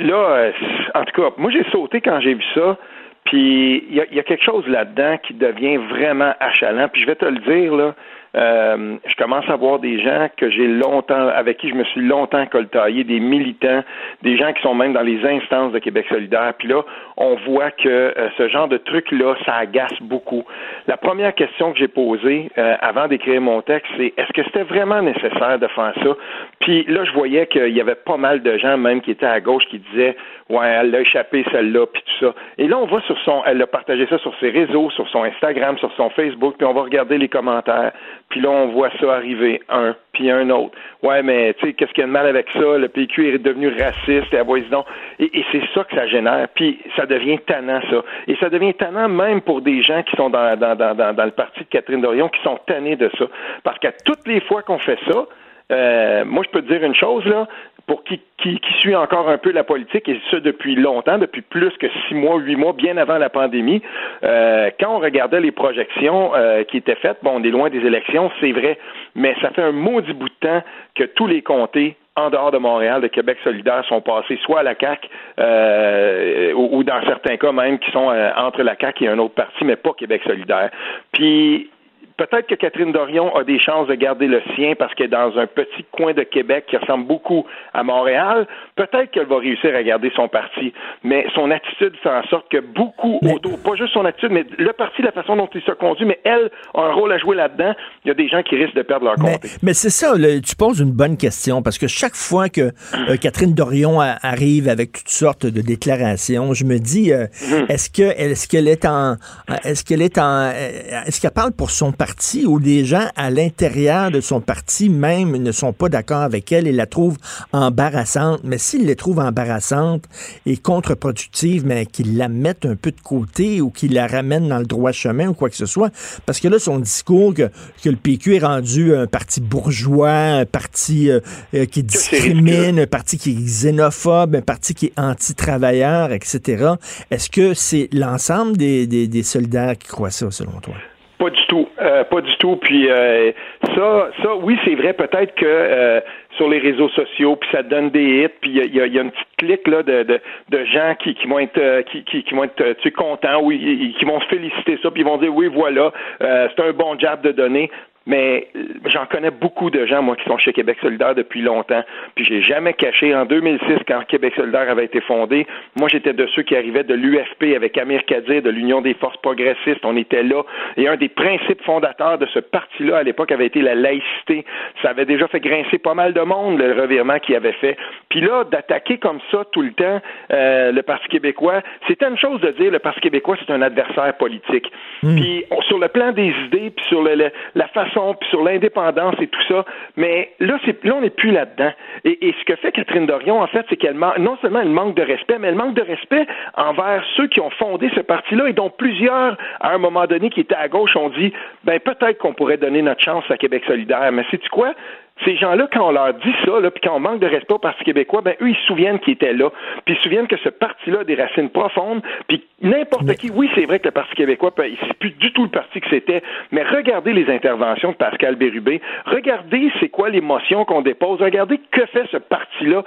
là en tout cas, moi j'ai sauté quand j'ai vu ça. Puis il y y a quelque chose là-dedans qui devient vraiment achalant. Puis je vais te le dire là, euh, je commence à voir des gens que j'ai longtemps, avec qui je me suis longtemps coltaillé, des militants, des gens qui sont même dans les instances de Québec solidaire. Puis là, on voit que euh, ce genre de truc-là, ça agace beaucoup. La première question que j'ai posée euh, avant d'écrire mon texte, c'est est-ce que c'était vraiment nécessaire de faire ça? Puis là, je voyais qu'il y avait pas mal de gens, même qui étaient à gauche, qui disaient Ouais, elle l'a échappé celle-là, puis tout ça. Et là, on va sur son, elle a partagé ça sur ses réseaux, sur son Instagram, sur son Facebook, puis on va regarder les commentaires. Puis là, on voit ça arriver, un, puis un autre. Ouais, mais tu sais, qu'est-ce qu'il y a de mal avec ça? Le PQ est devenu raciste, et à donc. Et, et c'est ça que ça génère. Puis ça devient tannant, ça. Et ça devient tannant même pour des gens qui sont dans, dans, dans, dans, dans le parti de Catherine Dorion, qui sont tannés de ça. Parce qu'à toutes les fois qu'on fait ça, euh, moi, je peux te dire une chose, là, pour qui, qui, qui suit encore un peu la politique, et ça depuis longtemps, depuis plus que six mois, huit mois, bien avant la pandémie, euh, quand on regardait les projections euh, qui étaient faites, bon, on est loin des élections, c'est vrai, mais ça fait un maudit bout de temps que tous les comtés en dehors de Montréal, de Québec solidaire, sont passés soit à la CAQ euh, ou, ou, dans certains cas même qui sont euh, entre la CAQ et un autre parti, mais pas Québec solidaire. Puis peut-être que Catherine Dorion a des chances de garder le sien parce qu'elle est dans un petit coin de Québec qui ressemble beaucoup à Montréal. Peut-être qu'elle va réussir à garder son parti, mais son attitude fait en sorte que beaucoup mais... autour, pas juste son attitude, mais le parti, la façon dont il se conduit, mais elle a un rôle à jouer là-dedans. Il y a des gens qui risquent de perdre leur mais, comté. Mais c'est ça, là, tu poses une bonne question parce que chaque fois que euh, Catherine Dorion a, arrive avec toutes sortes de déclarations, je me dis, euh, Mm-hmm. est-ce que est-ce qu'elle est en est-ce qu'elle est en est-ce qu'elle parle pour son parti parti ou des gens à l'intérieur de son parti même ne sont pas d'accord avec elle et la trouvent embarrassante. Mais s'ils la trouvent embarrassante et contre-productive, mais qu'ils la mettent un peu de côté ou qu'ils la ramènent dans le droit chemin ou quoi que ce soit, parce que là, son discours que, que le PQ est rendu un parti bourgeois, un parti euh, euh, qui discrimine, un parti qui est xénophobe, un parti qui est anti-travailleur, etc. Est-ce que c'est l'ensemble des, des, des soldats qui croient ça, selon toi? Pas du tout, euh, pas du tout. Puis euh, ça, ça, oui, c'est vrai. Peut-être que euh, sur les réseaux sociaux, puis ça donne des hits, puis il y a, y a, une petite clique là de, de, de gens qui, qui vont être euh, qui, qui, qui vont être tu sais, contents, oui, qui vont se féliciter ça, puis ils vont dire oui, voilà, euh, c'est un bon job de donner. Mais euh, j'en connais beaucoup de gens, moi, qui sont chez Québec solidaire depuis longtemps. Puis j'ai jamais caché. En 2006, quand Québec solidaire avait été fondé, moi, j'étais de ceux qui arrivaient de l'UFP avec Amir Kadir, de l'Union des forces progressistes. On était là. Et un des principes fondateurs de ce parti-là, à l'époque, avait été la laïcité. Ça avait déjà fait grincer pas mal de monde, le revirement qu'il avait fait. Puis là, d'attaquer comme ça tout le temps euh, le Parti québécois, c'était une chose de dire le Parti québécois, c'est un adversaire politique. Puis on- sur le plan des idées, puis sur le- le- la façon puis sur l'indépendance et tout ça. Mais là, c'est, là on n'est plus là-dedans. Et, ce que fait Catherine Dorion, en fait, c'est qu'elle non seulement elle manque de respect, mais elle manque de respect envers ceux qui ont fondé ce parti-là et dont plusieurs, à un moment donné, qui étaient à gauche, ont dit, ben peut-être qu'on pourrait donner notre chance à Québec solidaire. Mais sais-tu quoi? Ces gens-là, quand on leur dit ça, là, puis quand on manque de respect au Parti québécois, ben eux, ils se souviennent qu'ils étaient là. Puis ils se souviennent que ce parti-là a des racines profondes. Puis n'importe qui, oui, c'est vrai que le Parti québécois, c'est plus du tout le parti que c'était, mais regardez les interventions de Pascal Bérubé. Regardez c'est quoi l'émotion qu'on dépose. Regardez que fait ce parti-là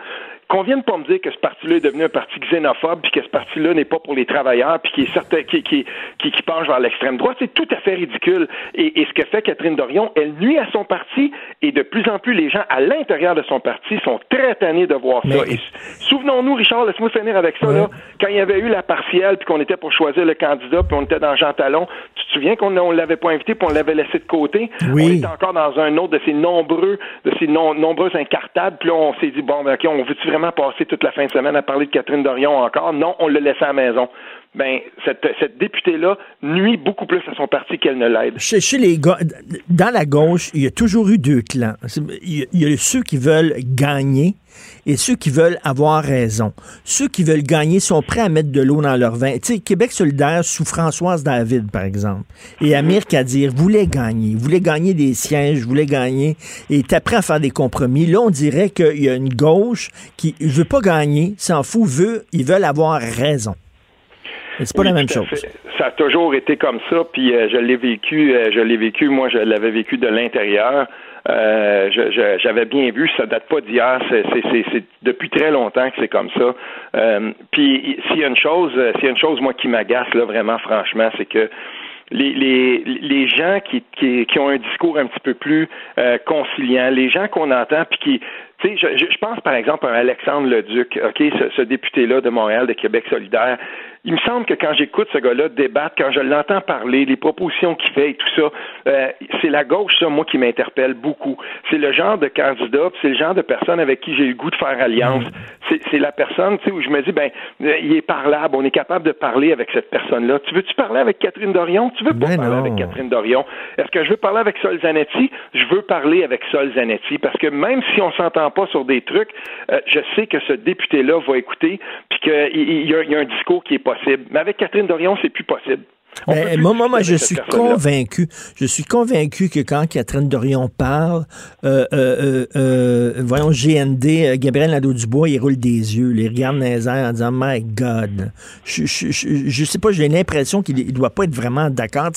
qu'on vienne pas me dire que ce parti-là est devenu un parti xénophobe, puis que ce parti-là n'est pas pour les travailleurs, puis qui est certain, qui, qui, qui, qui penche vers l'extrême droite, c'est tout à fait ridicule. Et, et ce que fait Catherine Dorion, elle nuit à son parti, et de plus en plus les gens à l'intérieur de son parti sont très tannés de voir ça. Et souvenons-nous, Richard, laisse-moi finir avec ça, là, quand il y avait eu la partielle, puis qu'on était pour choisir le candidat, puis on était dans Jean Talon, tu te souviens qu'on ne l'avait pas invité, puis on l'avait laissé de côté? Oui. On était encore dans un autre de ces nombreux, de ces non- nombreux incartades, puis là, on s'est dit, bon, ben, OK, on veut-tu vraiment passer toute la fin de semaine à parler de Catherine Dorion encore? Non, on l'a laissé à la maison. Ben, cette, cette députée-là nuit beaucoup plus à son parti qu'elle ne l'aide. Chez, les dans la gauche, il y a toujours eu deux clans. Il y a, il y a ceux qui veulent gagner et ceux qui veulent avoir raison. Ceux qui veulent gagner sont prêts à mettre de l'eau dans leur vin. Tu sais, Québec solidaire sous Françoise David, par exemple, et Amir Kadir voulaient gagner, voulaient gagner des sièges, voulaient gagner, et étaient prêts à faire des compromis. Là, on dirait qu'il y a une gauche qui ne veut pas gagner, s'en fout, veut, ils veulent avoir raison. C'est pas Oui, la même chose. Ça a toujours été comme ça, puis euh, je l'ai vécu, euh, je l'ai vécu, moi je l'avais vécu de l'intérieur. Euh, J'avais bien vu, ça date pas d'hier, c'est depuis très longtemps que c'est comme ça. Euh, puis s'il y a une chose, euh, s'il y a une chose moi qui m'agace là vraiment franchement, c'est que les, les, les gens qui, qui, qui ont un discours un petit peu plus euh, conciliant, les gens qu'on entend, puis qui, tu sais, je- je pense par exemple à Alexandre Leduc, ok, ce, ce député-là de Montréal, de Québec solidaire. Il me semble que quand j'écoute ce gars-là débattre, quand je l'entends parler, les propositions qu'il fait et tout ça, euh, c'est la gauche, ça, moi, qui m'interpelle beaucoup. C'est le genre de candidat, c'est le genre de personne avec qui j'ai le goût de faire alliance. C'est la personne, tu sais, où je me dis, ben, euh, il est parlable, on est capable de parler avec cette personne-là. Tu veux-tu parler avec Catherine Dorion? Tu veux pas Ben parler non. avec Catherine Dorion? Est-ce que je veux parler avec Sol Zanetti? Je veux parler avec Sol Zanetti parce que même si on s'entend pas sur des trucs, euh, je sais que ce député-là va écouter puis qu'il il y, a- il y a un discours qui est possible. Mais avec Catherine Dorion, c'est plus possible. Ben, moi, moi, je avec suis convaincu. Je suis convaincu que quand Catherine Dorion parle, euh, euh, euh, euh, voyons, GND, euh, Gabriel Nadeau-Dubois, il roule des yeux, il regarde dans les airs en disant My God. Je, je, je, je sais pas, j'ai l'impression qu'il ne doit pas être vraiment d'accord.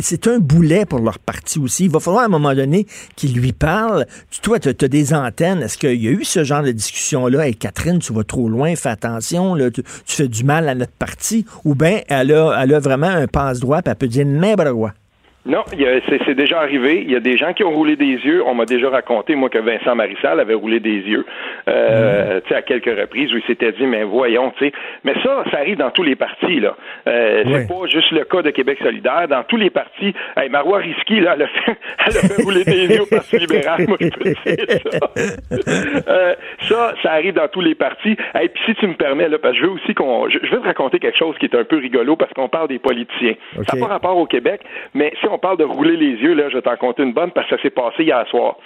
C'est un boulet pour leur parti aussi. Il va falloir à un moment donné qu'il lui parle. Tu- Toi, tu as, des antennes. Est-ce qu'il y a eu ce genre de discussion-là? Hey, Catherine, tu vas trop loin, fais attention, là, tu, tu fais du mal à notre parti. Ou bien elle a, elle a vraiment un passe-droit, puis elle peut dire n'importe quoi. Non, c'est déjà arrivé. Il y a des gens qui ont roulé des yeux. On m'a déjà raconté, moi, que Vincent Marissal avait roulé des yeux, euh, tu sais, à quelques reprises où il s'était dit, mais voyons, tu sais. Mais ça, ça arrive dans tous les partis, là. Euh. C'est pas juste le cas de Québec solidaire. Dans tous les partis, hey, Marois Risky, là, elle a fait, <laughs> elle a fait rouler des yeux au Parti libéral, moi, je peux dire ça. <laughs> Euh, ça, ça arrive dans tous les partis. Et puis si tu me permets, là, parce que je veux aussi qu'on, je, je veux te raconter quelque chose qui est un peu rigolo parce qu'on parle des politiciens. Ça n'a pas rapport au Québec, mais si on on parle de rouler les yeux, là, je vais t'en compter une bonne parce que ça s'est passé hier soir.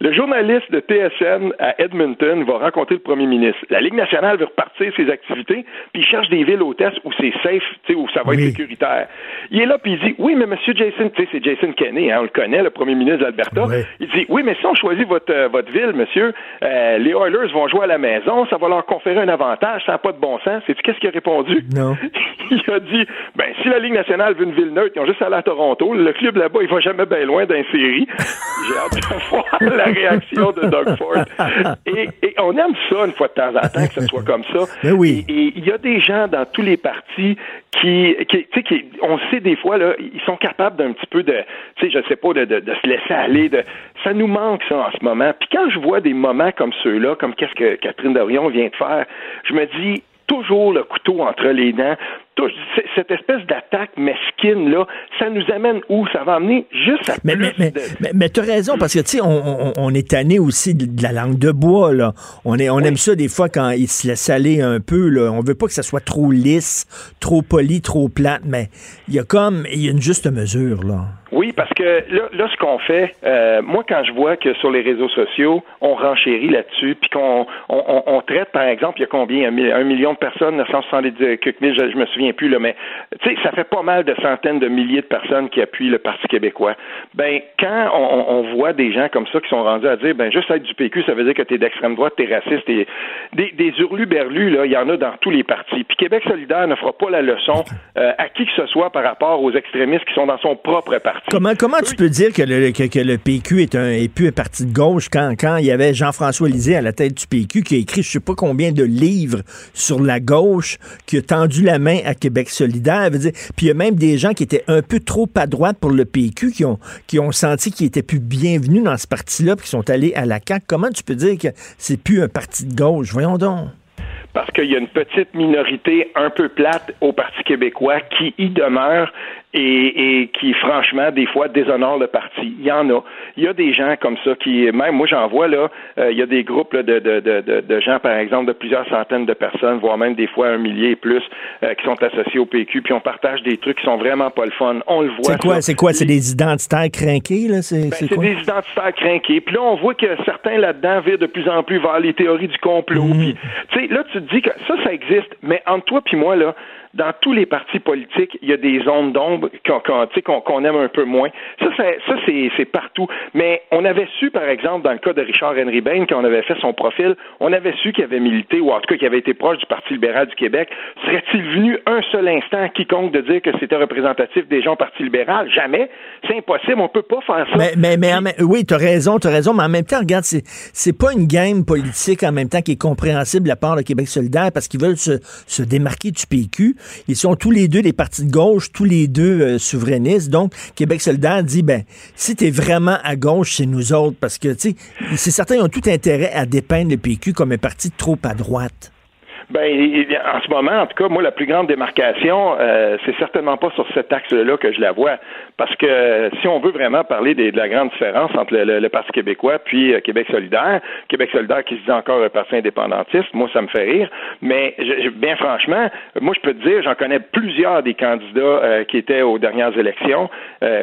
Le journaliste de TSN à Edmonton va rencontrer le premier ministre. La Ligue nationale veut repartir ses activités, puis il cherche des villes hôtesses où c'est safe, où ça va être sécuritaire. Il est là, puis il dit Oui, mais monsieur Jason, tu sais, c'est Jason Kenney, hein, on le connaît, le premier ministre d'Alberta. Il dit Oui, mais si on choisit votre, euh, votre ville, monsieur, euh, les Oilers vont jouer à la maison, ça va leur conférer un avantage, ça n'a pas de bon sens. C'est qu'est-ce qu'il a répondu? Non. <laughs> il a dit Ben, si la Ligue nationale veut une ville neutre, ils ont juste à aller à Toronto. Le club là-bas, il va jamais bien loin d'un série. <laughs> J'ai hâte de voir la réaction de Doug Ford. <laughs> Et, on aime ça une fois de temps en temps que ce soit comme ça. Mais oui. Et il y a des gens dans tous les partis qui, qui tu sais, qui, on sait des fois là, ils sont capables d'un petit peu de, tu sais, je sais pas, de, de, se laisser aller. De, ça nous manque ça en ce moment. Puis quand je vois des moments comme ceux-là, comme qu'est-ce que Catherine Dorion vient de faire, je me dis toujours le couteau entre les dents cette espèce d'attaque mesquine là, ça nous amène où? Ça va amener juste à mais, plus mais, mais, mais, tu as raison parce que tu sais, on, on, est tanné aussi de, la langue de bois là. On est, on aime ça des fois quand il se laisse aller un peu là. On veut pas que ça soit trop lisse, trop poli, trop plate, mais il y a comme il y a une juste mesure là. Oui, parce que là, là ce qu'on fait, euh, moi, quand je vois que sur les réseaux sociaux, on renchérit là-dessus, puis qu'on on, on, traite, par exemple, il y a combien? Un, million de personnes, 970 quelques mille, je, je me souviens plus, là, mais tu sais, ça fait pas mal de centaines de milliers de personnes qui appuient le Parti québécois. Ben, quand on, voit des gens comme ça qui sont rendus à dire, ben, juste être du PQ, ça veut dire que tu es d'extrême droite, tu es raciste, et des, des hurlus-berlus, là, il y en a dans tous les partis. Puis Québec solidaire ne fera pas la leçon euh, à qui que ce soit par rapport aux extrémistes qui sont dans son propre parti. Comment, comment tu peux dire que le, que, le PQ est, un, est plus un parti de gauche quand, quand il y avait Jean-François Lisée à la tête du PQ qui a écrit je sais pas combien de livres sur la gauche, qui a tendu la main à Québec solidaire. Veut puis il y a même des gens qui étaient un peu trop à droite pour le PQ, qui ont, qui ont senti qu'ils étaient plus bienvenus dans ce parti-là, puis qui sont allés à la CAQ. Comment tu peux dire que c'est plus un parti de gauche? Voyons donc parce qu'il y a une petite minorité un peu plate au Parti québécois qui y demeure et, et, qui, franchement, des fois, déshonore le parti. Il y en a. Il y a des gens comme ça qui, même moi, j'en vois, là, euh, il y a des groupes de, de, de, de, gens, par exemple, de plusieurs centaines de personnes, voire même des fois un millier et plus, euh, qui sont associés au PQ, puis on partage des trucs qui sont vraiment pas le fun. On le voit. C'est quoi, c'est quoi? C'est des identitaires crinqués, là? C'est, ben, c'est, des identitaires crinqués. Puis là, on voit que certains là-dedans virent de plus en plus vers les théories du complot. Mhm. Puis, tu sais, là, tu te dis que ça, ça existe, mais entre toi puis moi, là, dans tous les partis politiques, il y a des zones d'ombre qu'on aime un peu moins. Ça, ça c'est partout. Mais on avait su, par exemple, dans le cas de Richard Henry Bain, quand on avait fait son profil, on avait su qu'il avait milité, ou en tout cas qu'il avait été proche du Parti libéral du Québec. Serait-il venu un seul instant à quiconque de dire que c'était représentatif des gens au Parti libéral? Jamais. C'est impossible. On peut pas faire ça. Mais, mais, mais oui, tu as raison, tu as raison, mais en même temps, regarde, c'est pas une game politique en même temps qui est compréhensible de la part de Québec solidaire parce qu'ils veulent se, se démarquer du PQ. Ils sont tous les deux des partis de gauche, tous les deux euh, souverainistes. Donc, Québec solidaire dit, ben, si tu es vraiment à gauche, c'est nous autres. Parce que, tu sais, c'est certain, ils ont tout intérêt à dépeindre le PQ comme un parti trop à droite. Ben, en ce moment, en tout cas, moi, la plus grande démarcation, euh, c'est certainement pas sur cet axe-là que je la vois. Parce que si on veut vraiment parler de la grande différence entre le, Parti québécois puis euh, Québec solidaire, Québec solidaire qui se dit encore un parti indépendantiste, moi, ça me fait rire. Mais bien franchement, moi, je peux te dire, j'en connais plusieurs des candidats euh, qui étaient aux dernières élections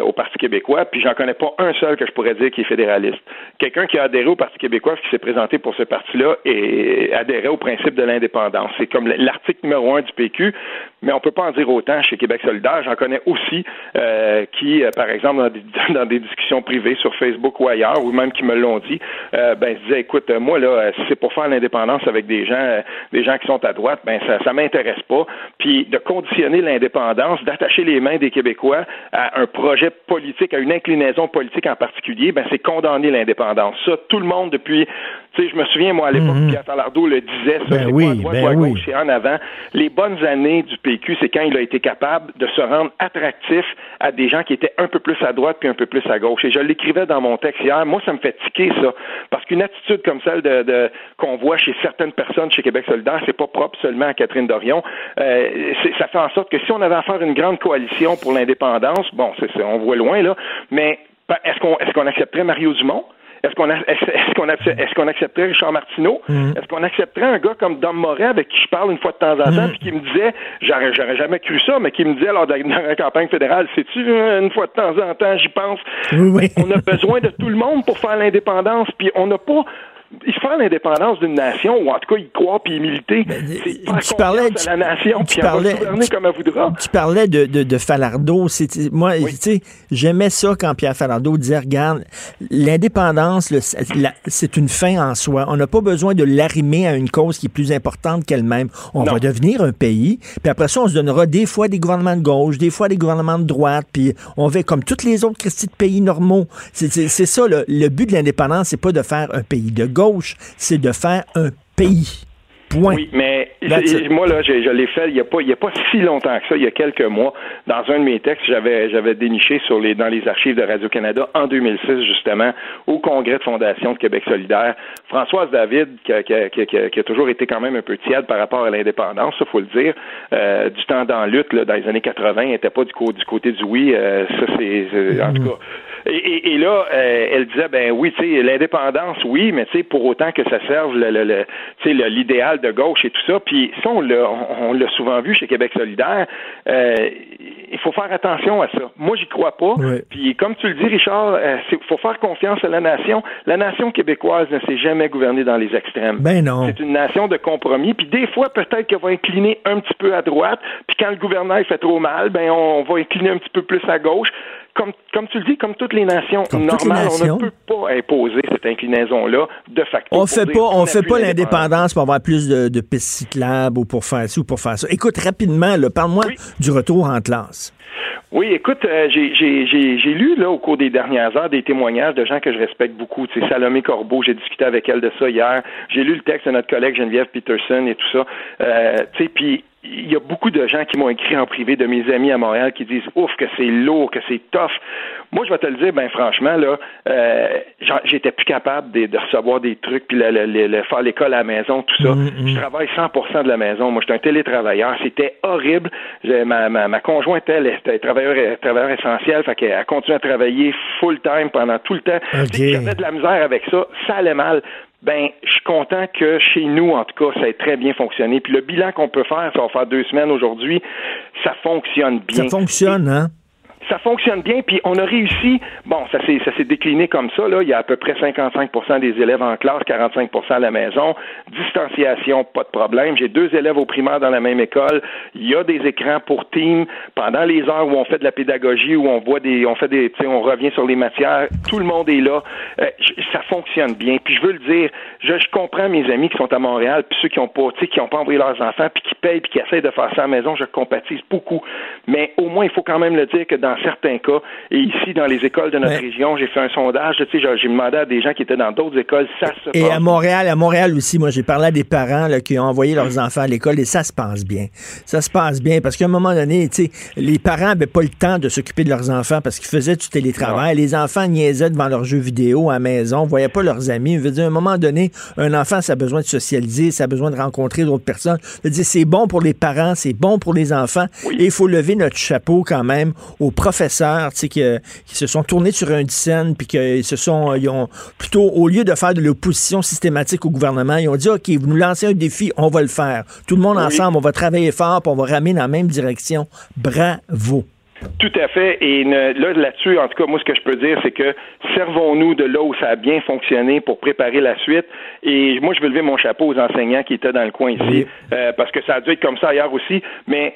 au Parti québécois, puis j'en connais pas un seul que je pourrais dire qui est fédéraliste. Quelqu'un qui a adhéré au Parti québécois, qui s'est présenté pour ce parti-là, et adhérait au principe de l'indépendance. C'est comme l'article numéro un du PQ, mais on peut pas en dire autant chez Québec solidaire. J'en connais aussi euh, qui, euh, par exemple, <laughs> dans des, discussions privées sur Facebook ou ailleurs, ou même qui me l'ont dit, euh, ben, se disaient, écoute, moi, là, si c'est pour faire l'indépendance avec des gens, des gens qui sont à droite, ben, ça, ça m'intéresse pas. Puis de conditionner l'indépendance, d'attacher les mains des Québécois à un projet politique, à une inclinaison politique en particulier, ben, c'est condamner l'indépendance. Ça, tout le monde depuis tu sais, je me souviens, moi, à l'époque, mm-hmm. Pierre Talardeau le disait, ça, ben oui, ben gauche en avant. Les bonnes années du PQ, c'est quand il a été capable de se rendre attractif à des gens qui étaient un peu plus à droite puis un peu plus à gauche. Et je l'écrivais dans mon texte hier. Moi, ça me fait tiquer, ça. Parce qu'une attitude comme celle de, qu'on voit chez certaines personnes chez Québec solidaire, c'est pas propre seulement à Catherine Dorion. Euh, ça fait en sorte que si on avait à faire une grande coalition pour l'indépendance, bon, c'est, on voit loin, là, mais est-ce qu'on, est-ce qu'on accepterait Mario Dumont? Est-ce qu'on est-ce qu'on est-ce qu'on accepterait Richard Martineau? Mm. Est-ce qu'on accepterait un gars comme Dom Moret avec qui je parle une fois de temps en temps, Mm. puis qui me disait, j'aurais, j'aurais jamais cru ça, mais qui me disait lors de la, dans la campagne fédérale, sais-tu, une fois de temps en temps, j'y pense. Oui, oui. On a besoin de tout le monde pour faire l'indépendance, puis on n'a pas il faire l'indépendance d'une nation, ou en tout cas y croire puis y militer, Ben, tu parlais- à la nation, tu puis elle va parlais- tu- comme elle voudra. Tu parlais de, de, de Falardeau. Moi, tu sais, j'aimais ça quand Pierre Falardeau disait, regarde, l'indépendance, c'est une fin en soi. On n'a pas besoin de l'arrimer à une cause qui est plus importante qu'elle-même. On Non. va devenir un pays, puis après ça, on se donnera des fois des gouvernements de gauche, des fois des gouvernements de droite, puis on va comme tous les autres de pays normaux. C'est ça, le, le but de l'indépendance, c'est pas de faire un pays de gauche, c'est de faire un pays. Point. Oui, mais moi là, j'ai- je l'ai fait il y a pas il y a pas si longtemps que ça, il y a quelques mois, dans un de mes textes, j'avais j'avais déniché sur les dans les archives de Radio Canada en 2006 justement au congrès de fondation de Québec solidaire, Françoise David qui a, qui a- qui a- qui a- toujours été quand même un peu tiède par rapport à l'indépendance, ça faut le dire, euh, du temps dans la lutte là, dans les années 80, elle était pas du, du côté du oui, euh, ça c'est en tout cas. Et, et- et là, euh, elle disait, ben oui, tu sais, l'indépendance, oui, mais tu sais, pour autant que ça serve le, le, le- tu de gauche et tout ça. Puis ça, on l'a, on, l'a souvent vu chez Québec solidaire. Euh, il faut faire attention à ça. Moi, j'y crois pas. Puis comme tu le dis, Richard, il faut faire confiance à la nation. La nation québécoise ne s'est jamais gouvernée dans les extrêmes. Ben non. C'est une nation de compromis. Puis des fois, peut-être qu'elle va incliner un petit peu à droite. Puis quand le gouvernement fait trop mal, ben on va incliner un petit peu plus à gauche. Comme, comme tu le dis, comme toutes les nations Comme toutes les normales, nations. on ne peut pas imposer cette inclinaison-là de facto. On fait pas, on fait pas l'indépendance pour avoir plus de, de pistes cyclables ou pour faire ci ou pour faire ça. Écoute, rapidement, parle-moi Oui. du retour en classe. Oui, écoute, euh, j'ai- lu là au cours des dernières heures des témoignages de gens que je respecte beaucoup. Tu sais, Salomé Corbeau, j'ai discuté avec elle de ça hier. J'ai lu le texte de notre collègue Geneviève Peterson et tout ça. Euh, tu sais, puis il y a beaucoup de gens qui m'ont écrit en privé de mes amis à Montréal qui disent ouf que c'est lourd, que c'est tough. Moi, je vais te le dire, ben franchement là, euh, j'étais plus capable de, de recevoir des trucs puis le, le- le- le- faire l'école à la maison, tout ça. Je travaille 100% de la maison. Moi, je suis un télétravailleur. C'était horrible. Ma, ma, ma conjointe, elle, était travailleur, travailleur essentiel, fait qu'elle a continué à travailler full time pendant tout le temps. Ok. Tu sais, J'avais de la misère avec ça. Ça allait mal. Ben, je suis content que chez nous, en tout cas, ça ait très bien fonctionné. Puis le bilan qu'on peut faire, ça va faire deux semaines aujourd'hui, ça fonctionne bien. Ça fonctionne, hein? Ça fonctionne bien, puis on a réussi. Bon, ça s'est décliné comme ça. Là, il y a à peu près 55% des élèves en classe, 45% à la maison. Distanciation, pas de problème. J'ai deux élèves au primaire dans la même école. Il y a des écrans pour team pendant les heures où on fait de la pédagogie, où on voit des, on fait des, on revient sur les matières. Tout le monde est là. Euh, ça fonctionne bien. Puis je veux le dire, je, comprends mes amis qui sont à Montréal, puis ceux qui ont pas, qui ont pas envoyé leurs enfants, puis qui payent, puis qui essaient de faire ça à la maison. Je compatise beaucoup. Mais au moins, il faut quand même le dire que dans certains cas, et ici dans les écoles de notre Ouais. région, j'ai fait un sondage. Tu sais, j'ai demandé à des gens qui étaient dans d'autres écoles, ça se Et passe à Montréal, à Montréal aussi, moi, j'ai parlé à des parents là, qui ont envoyé leurs enfants à l'école et ça se passe bien. Ça se passe bien parce qu'à un moment donné, tu sais, les parents n'avaient pas le temps de s'occuper de leurs enfants parce qu'ils faisaient du télétravail. Les enfants niaisaient devant leurs jeux vidéo à la maison, voyaient pas leurs amis. Je veux dire, à un moment donné, un enfant, ça a besoin de socialiser, ça a besoin de rencontrer d'autres personnes. Je veux dire, c'est bon pour les parents, c'est bon pour les enfants. Et il faut lever notre chapeau quand même aux professeurs, tu sais, qui, euh, qui se sont tournés sur un scène puis qu'ils se sont, ils ont plutôt, au lieu de faire de l'opposition systématique au gouvernement, ils ont dit, OK, vous nous lancez un défi, on va le faire. Tout le monde Oui. ensemble, on va travailler fort puis on va ramener dans la même direction. Bravo. Tout à fait. Et ne- là, là-dessus, en tout cas, moi, ce que je peux dire, c'est que servons-nous de là où ça a bien fonctionné pour préparer la suite. Et moi, je veux lever mon chapeau aux enseignants qui étaient dans le coin ici, Oui. euh, parce que ça a dû être comme ça ailleurs aussi. Mais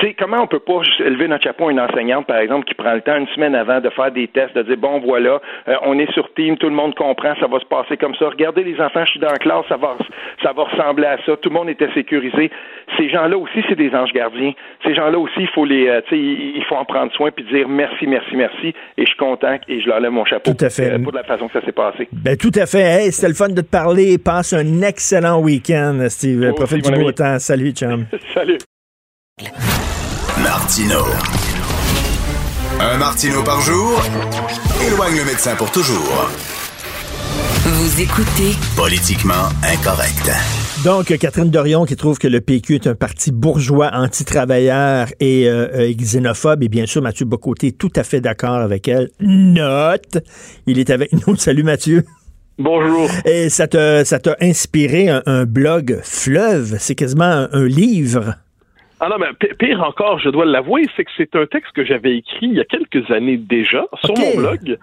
tu sais, comment on peut pas lever notre chapeau à une enseignante, par exemple, qui prend le temps une semaine avant de faire des tests, de dire bon voilà, euh, on est sur team, tout le monde comprend, ça va se passer comme ça. Regardez les enfants, je suis dans la classe, ça va, ça va ressembler à ça. Tout le monde était sécurisé. Ces gens-là aussi, c'est des anges gardiens. Ces gens-là aussi, il faut les, euh, tu sais, il faut en prendre soin puis dire merci, merci, merci. Et je suis content et je leur lève mon chapeau Tout à fait. euh, pour la façon que ça s'est passé. Ben, tout à fait. Hey, c'était le fun de te parler. Passe un excellent week-end, Steve. Profite du beau temps. Salut, chum. <laughs> Salut. Martino. Un Martino par jour éloigne le médecin pour toujours. Vous écoutez Politiquement incorrect. Donc, Catherine Dorion qui trouve que le PQ est un parti bourgeois, anti-travailleur et euh, euh, xénophobe. Et bien sûr, Mathieu Bocoté, tout à fait d'accord avec elle. Note. Il est avec nous. <laughs> Salut Mathieu. Bonjour. Et ça t'a ça t'a inspiré un, un blog fleuve. C'est quasiment un, un livre. Ah non, mais pire encore, je dois l'avouer, c'est que c'est un texte que j'avais écrit il y a quelques années déjà sur mon blog,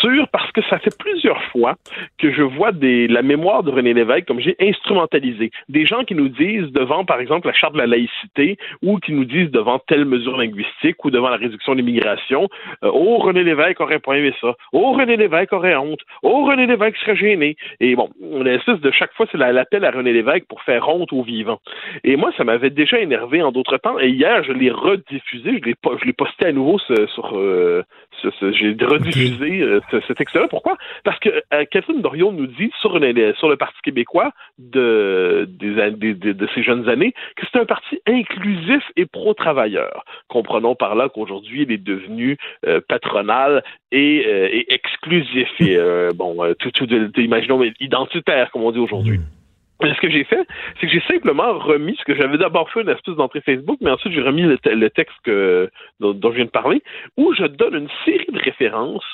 sur parce que ça fait plusieurs fois que je vois des, la mémoire de René Lévesque comme j'ai instrumentalisé. Des gens qui nous disent devant, par exemple, la charte de la laïcité ou qui nous disent devant telle mesure linguistique ou devant la réduction de l'immigration, euh, oh, René Lévesque aurait pas aimé ça. Oh, René Lévesque aurait honte. Oh, René Lévesque serait gêné. Et bon, on insiste de chaque fois, c'est la- l'appel à René Lévesque pour faire honte aux vivants. Et moi, ça m'avait déjà énervé en d'autres temps. Et hier, je l'ai rediffusé, je l'ai, je l'ai posté à nouveau ce- sur, euh, ce- ce- j'ai rediffusé euh, ce, texte-là. Pourquoi? Parce que euh, Catherine Dorion nous dit sur, les- sur le Parti québécois de, des, de ces jeunes années que c'est un parti inclusif et pro-travailleur. Comprenons par là qu'aujourd'hui, il est devenu euh, patronal et, et exclusif et bon, tout, tout de- de- imaginons identitaire, comme on dit aujourd'hui. Mais Ce que j'ai fait, c'est que j'ai simplement remis ce que j'avais d'abord fait une espèce d'entrée Facebook, mais ensuite j'ai remis le, te- le texte que, dont, dont je viens de parler, où je donne une série de références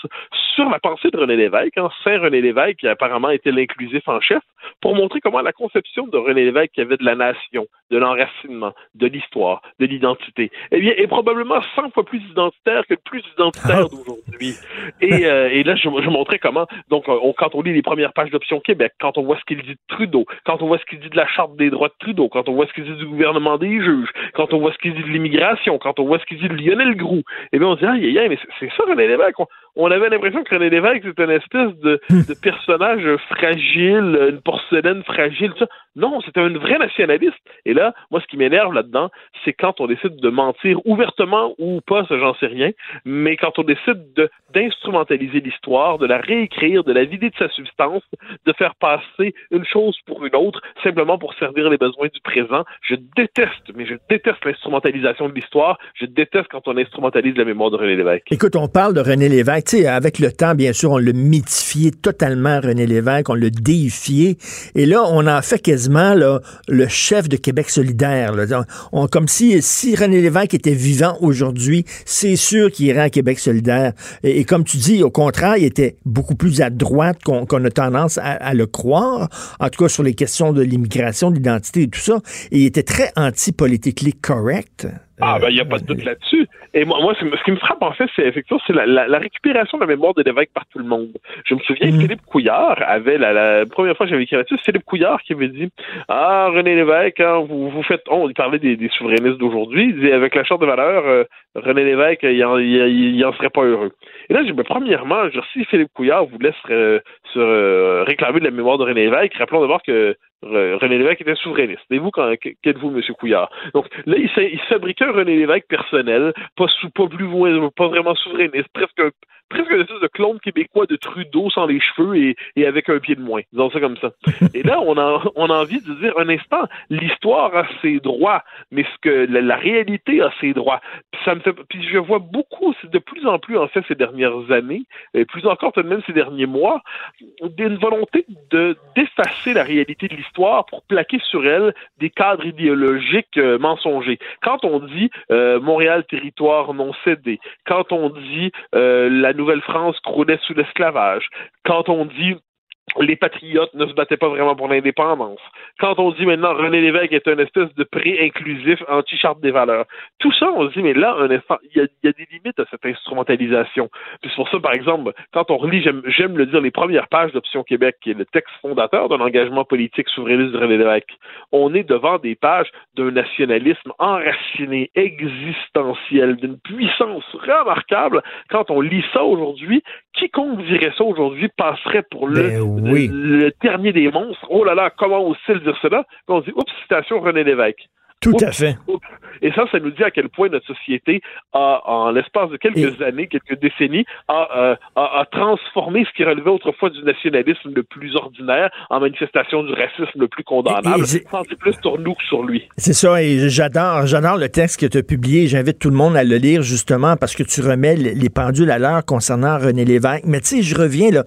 sur la pensée de René Lévesque, hein, Saint René Lévesque, qui apparemment était l'inclusif en chef, pour montrer comment la conception de René Lévesque, qui avait de la nation, de l'enracinement, de l'histoire, de l'identité, eh bien, est probablement 100 fois plus identitaire que le plus identitaire <laughs> d'aujourd'hui. Et, euh, et là, je, je montrais comment, donc, euh, on- quand on lit les premières pages d'Option Québec, quand on voit ce qu'il dit de Trudeau, quand on voit ce qu'il dit de la Charte des droits de Trudeau, quand on voit ce qu'il dit du gouvernement des juges, quand on voit ce qu'il dit de l'immigration, quand on voit ce qu'il dit de Lionel Groux, eh bien, on se dit, aïe, aïe, mais c'est- c'est ça, René Lévesque. On, avait l'impression que René Lévesque, c'était une espèce de, de personnage fragile, une porcelaine fragile, tout ça. Non, c'était un vrai nationaliste. Et là, moi, ce qui m'énerve là-dedans, c'est quand on décide de mentir ouvertement ou pas, ça, j'en sais rien, mais quand on décide de- d'instrumentaliser l'histoire, de la réécrire, de la vider de sa substance, de faire passer une chose pour une autre, simplement pour servir les besoins du présent. Je déteste, mais je déteste l'instrumentalisation de l'histoire. Je déteste quand on instrumentalise la mémoire de René Lévesque. Écoute, on parle de René Lévesque. Tu sais, avec le temps, bien sûr, on l'a mythifié totalement, René Lévesque. On l'a déifié. Et là, on en fait quasiment le chef de Québec solidaire. comme si, René Lévesque était vivant aujourd'hui, c'est sûr qu'il irait à Québec solidaire. Et, comme tu dis, au contraire, il était beaucoup plus à droite qu'on qu'on a tendance à, le croire. En tout cas, sur les questions de l'immigration, de l'identité et tout ça. Et il était très anti-politically correct. Ah, ben, il n'y a pas de doute là-dessus. Et moi, moi ce qui me frappe, en fait, c'est effectivement c'est la, la- la récupération de la mémoire de l'évêque par tout le monde. Je me souviens, Mhm. Philippe Couillard avait, la, la première fois que j'avais écrit là-dessus, c'est Philippe Couillard qui avait dit Ah, René Lévesque, hein, vous, vous faites. On il parlait des, des souverainistes d'aujourd'hui. Il disait Avec la charte de valeur, euh, René Lévesque, il en, il, il en serait pas heureux. Et là, j'ai dit, ben, premièrement, je si Philippe Couillard voulait se, euh, réclamer de la mémoire de René Lévesque, rappelons d'abord que euh, René Lévesque était souverainiste. Et vous, qu'êtes-vous, M. Couillard? Donc là, il, il fabriquait un René Lévesque personnel, pas, plus, pas vraiment souverainiste, presque un, presque une espèce de clone québécois de Trudeau sans les cheveux et, et avec un pied de moins. Disons ça comme ça. <laughs> Et là, on a, on a envie de dire un instant, l'histoire a ses droits, mais ce que la, la réalité a ses droits. Puis ça me fait, puis je vois beaucoup, de plus en plus en fait ces dernières années, et plus encore tout de même ces derniers mois, d'une volonté de d'effacer la réalité de l'histoire pour plaquer sur elle des cadres idéologiques euh, mensongers. Quand on dit euh, Montréal territoire non cédé, quand on dit euh, la Nouvelle-France croulait sous l'esclavage, quand on dit les patriotes ne se battaient pas vraiment pour l'indépendance. Quand on dit maintenant René Lévesque est un espèce de pré-inclusif anti-charte des valeurs, tout ça, on se dit, mais là, il y a, des limites à cette instrumentalisation. Puis c'est pour ça, par exemple, quand on relit, j'aime, j'aime le dire, les premières pages d'Option Québec, qui est le texte fondateur d'un engagement politique souverainiste de René Lévesque, on est devant des pages d'un nationalisme enraciné, existentiel, d'une puissance remarquable. Quand on lit ça aujourd'hui, quiconque dirait ça aujourd'hui passerait pour le, Ben oui. le, dernier des monstres. Oh là là, comment ose-t-il dire cela? Puis on dit, oups, citation René Lévesque. Tout Oups, à fait. oups. Et ça, ça nous dit à quel point notre société a, en l'espace de quelques années, quelques décennies, a, euh, a, a transformé ce qui relevait autrefois du nationalisme le plus ordinaire en manifestation du racisme le plus condamnable. Sans plus sur nous que sur lui. C'est ça, et j'adore, j'adore le texte que tu as publié. J'invite tout le monde à le lire justement parce que tu remets les les pendules à l'heure concernant René Lévesque. Mais tu sais, je reviens là.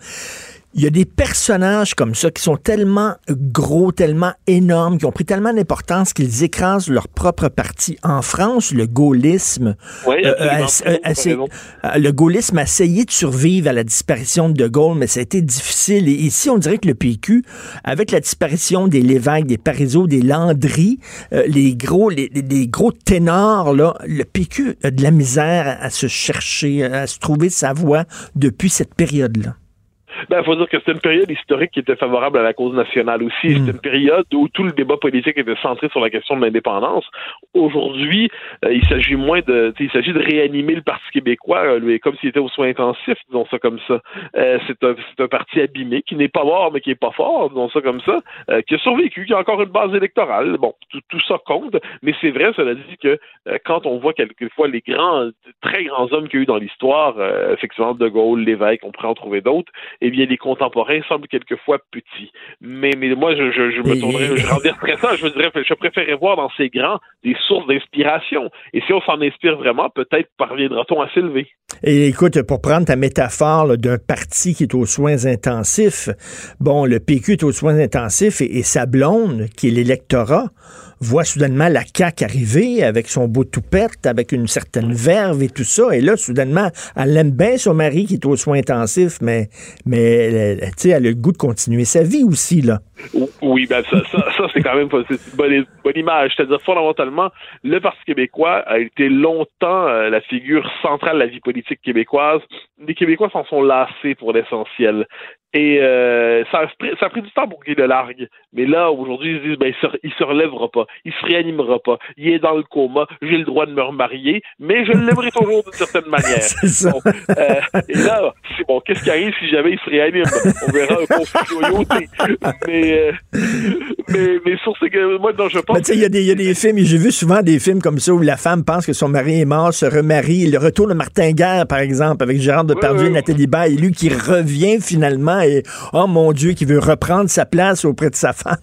Il y a des personnages comme ça qui sont tellement gros, tellement énormes, qui ont pris tellement d'importance qu'ils écrasent leur propre parti. En France, le gaullisme, Oui, euh, absolument. a- euh, le gaullisme a essayé de survivre à la disparition de De Gaulle, mais ça a été difficile. Et ici, on dirait que le PQ, avec la disparition des Lévesque, des Parizeau, des Landry, euh, les gros, les, gros ténors, là, le PQ a de la misère à, à se chercher, à se trouver sa voie depuis cette période-là. Ben, faut dire que c'était une période historique qui était favorable à la cause nationale aussi. Mm. C'était une période où tout le débat politique était centré sur la question de l'indépendance. Aujourd'hui, euh, il s'agit moins de, il s'agit de réanimer le Parti québécois, euh, lui, comme s'il était aux soins intensifs, disons ça comme ça. Euh, c'est un, c'est un parti abîmé qui n'est pas mort mais qui est pas fort, disons ça comme ça, qui a survécu, qui a encore une base électorale. Bon, tout, tout ça compte, mais c'est vrai, cela dit que quand on voit quelquefois les grands, très grands hommes qu'il y a eu dans l'histoire, effectivement De Gaulle, Lévesque, on pourrait en trouver d'autres, eh bien les contemporains semblent quelquefois petits. Mais, mais moi, je, je, je me tournerais, je <laughs> ça, je me dirais, je préférerais voir dans ces grands des sources d'inspiration. Et si on s'en inspire vraiment, peut-être parviendra-t-on à s'élever. Et écoute, pour prendre ta métaphore d'un parti qui est aux soins intensifs, bon, le PQ est aux soins intensifs et, et sa blonde, qui est l'électorat, voit soudainement la CAQ arriver avec son beau toupette, avec une certaine verve et tout ça. Et là, soudainement, elle aime bien son mari qui est aux soins intensifs, mais, mais tu sais, elle a le goût de continuer sa vie aussi, là. Oui, ben ça, ça, ça c'est quand même une bonne, bonne image. C'est-à-dire, fondamentalement, le Parti québécois a été longtemps euh, la figure centrale de la vie politique québécoise. Les Québécois s'en sont lassés pour l'essentiel. Et euh, ça, a pris, ça a pris du temps pour qu'il le largue. Mais là, aujourd'hui, ils se disent, ben, il se, il se relèvera pas, il se réanimera pas, il est dans le coma, j'ai le droit de me remarier, mais je l'aimerai toujours d'une certaine manière. <laughs> C'est ça. Bon, euh, et là, c'est bon, qu'est-ce qui arrive si jamais il se réanime? On verra un conflit de loyauté. Mais, euh, mais, mais sur ce que, moi, non, je pense il y, a des- il y a des films, j'ai vu souvent des films comme ça où la femme pense que son mari est mort, se remarie. Le retour de Martin Guerre, par exemple, avec Gérard Depardieu Ouais, et ouais. Nathalie Baye, lui qui revient finalement et, oh mon Dieu, qui veut reprendre sa place auprès de sa femme.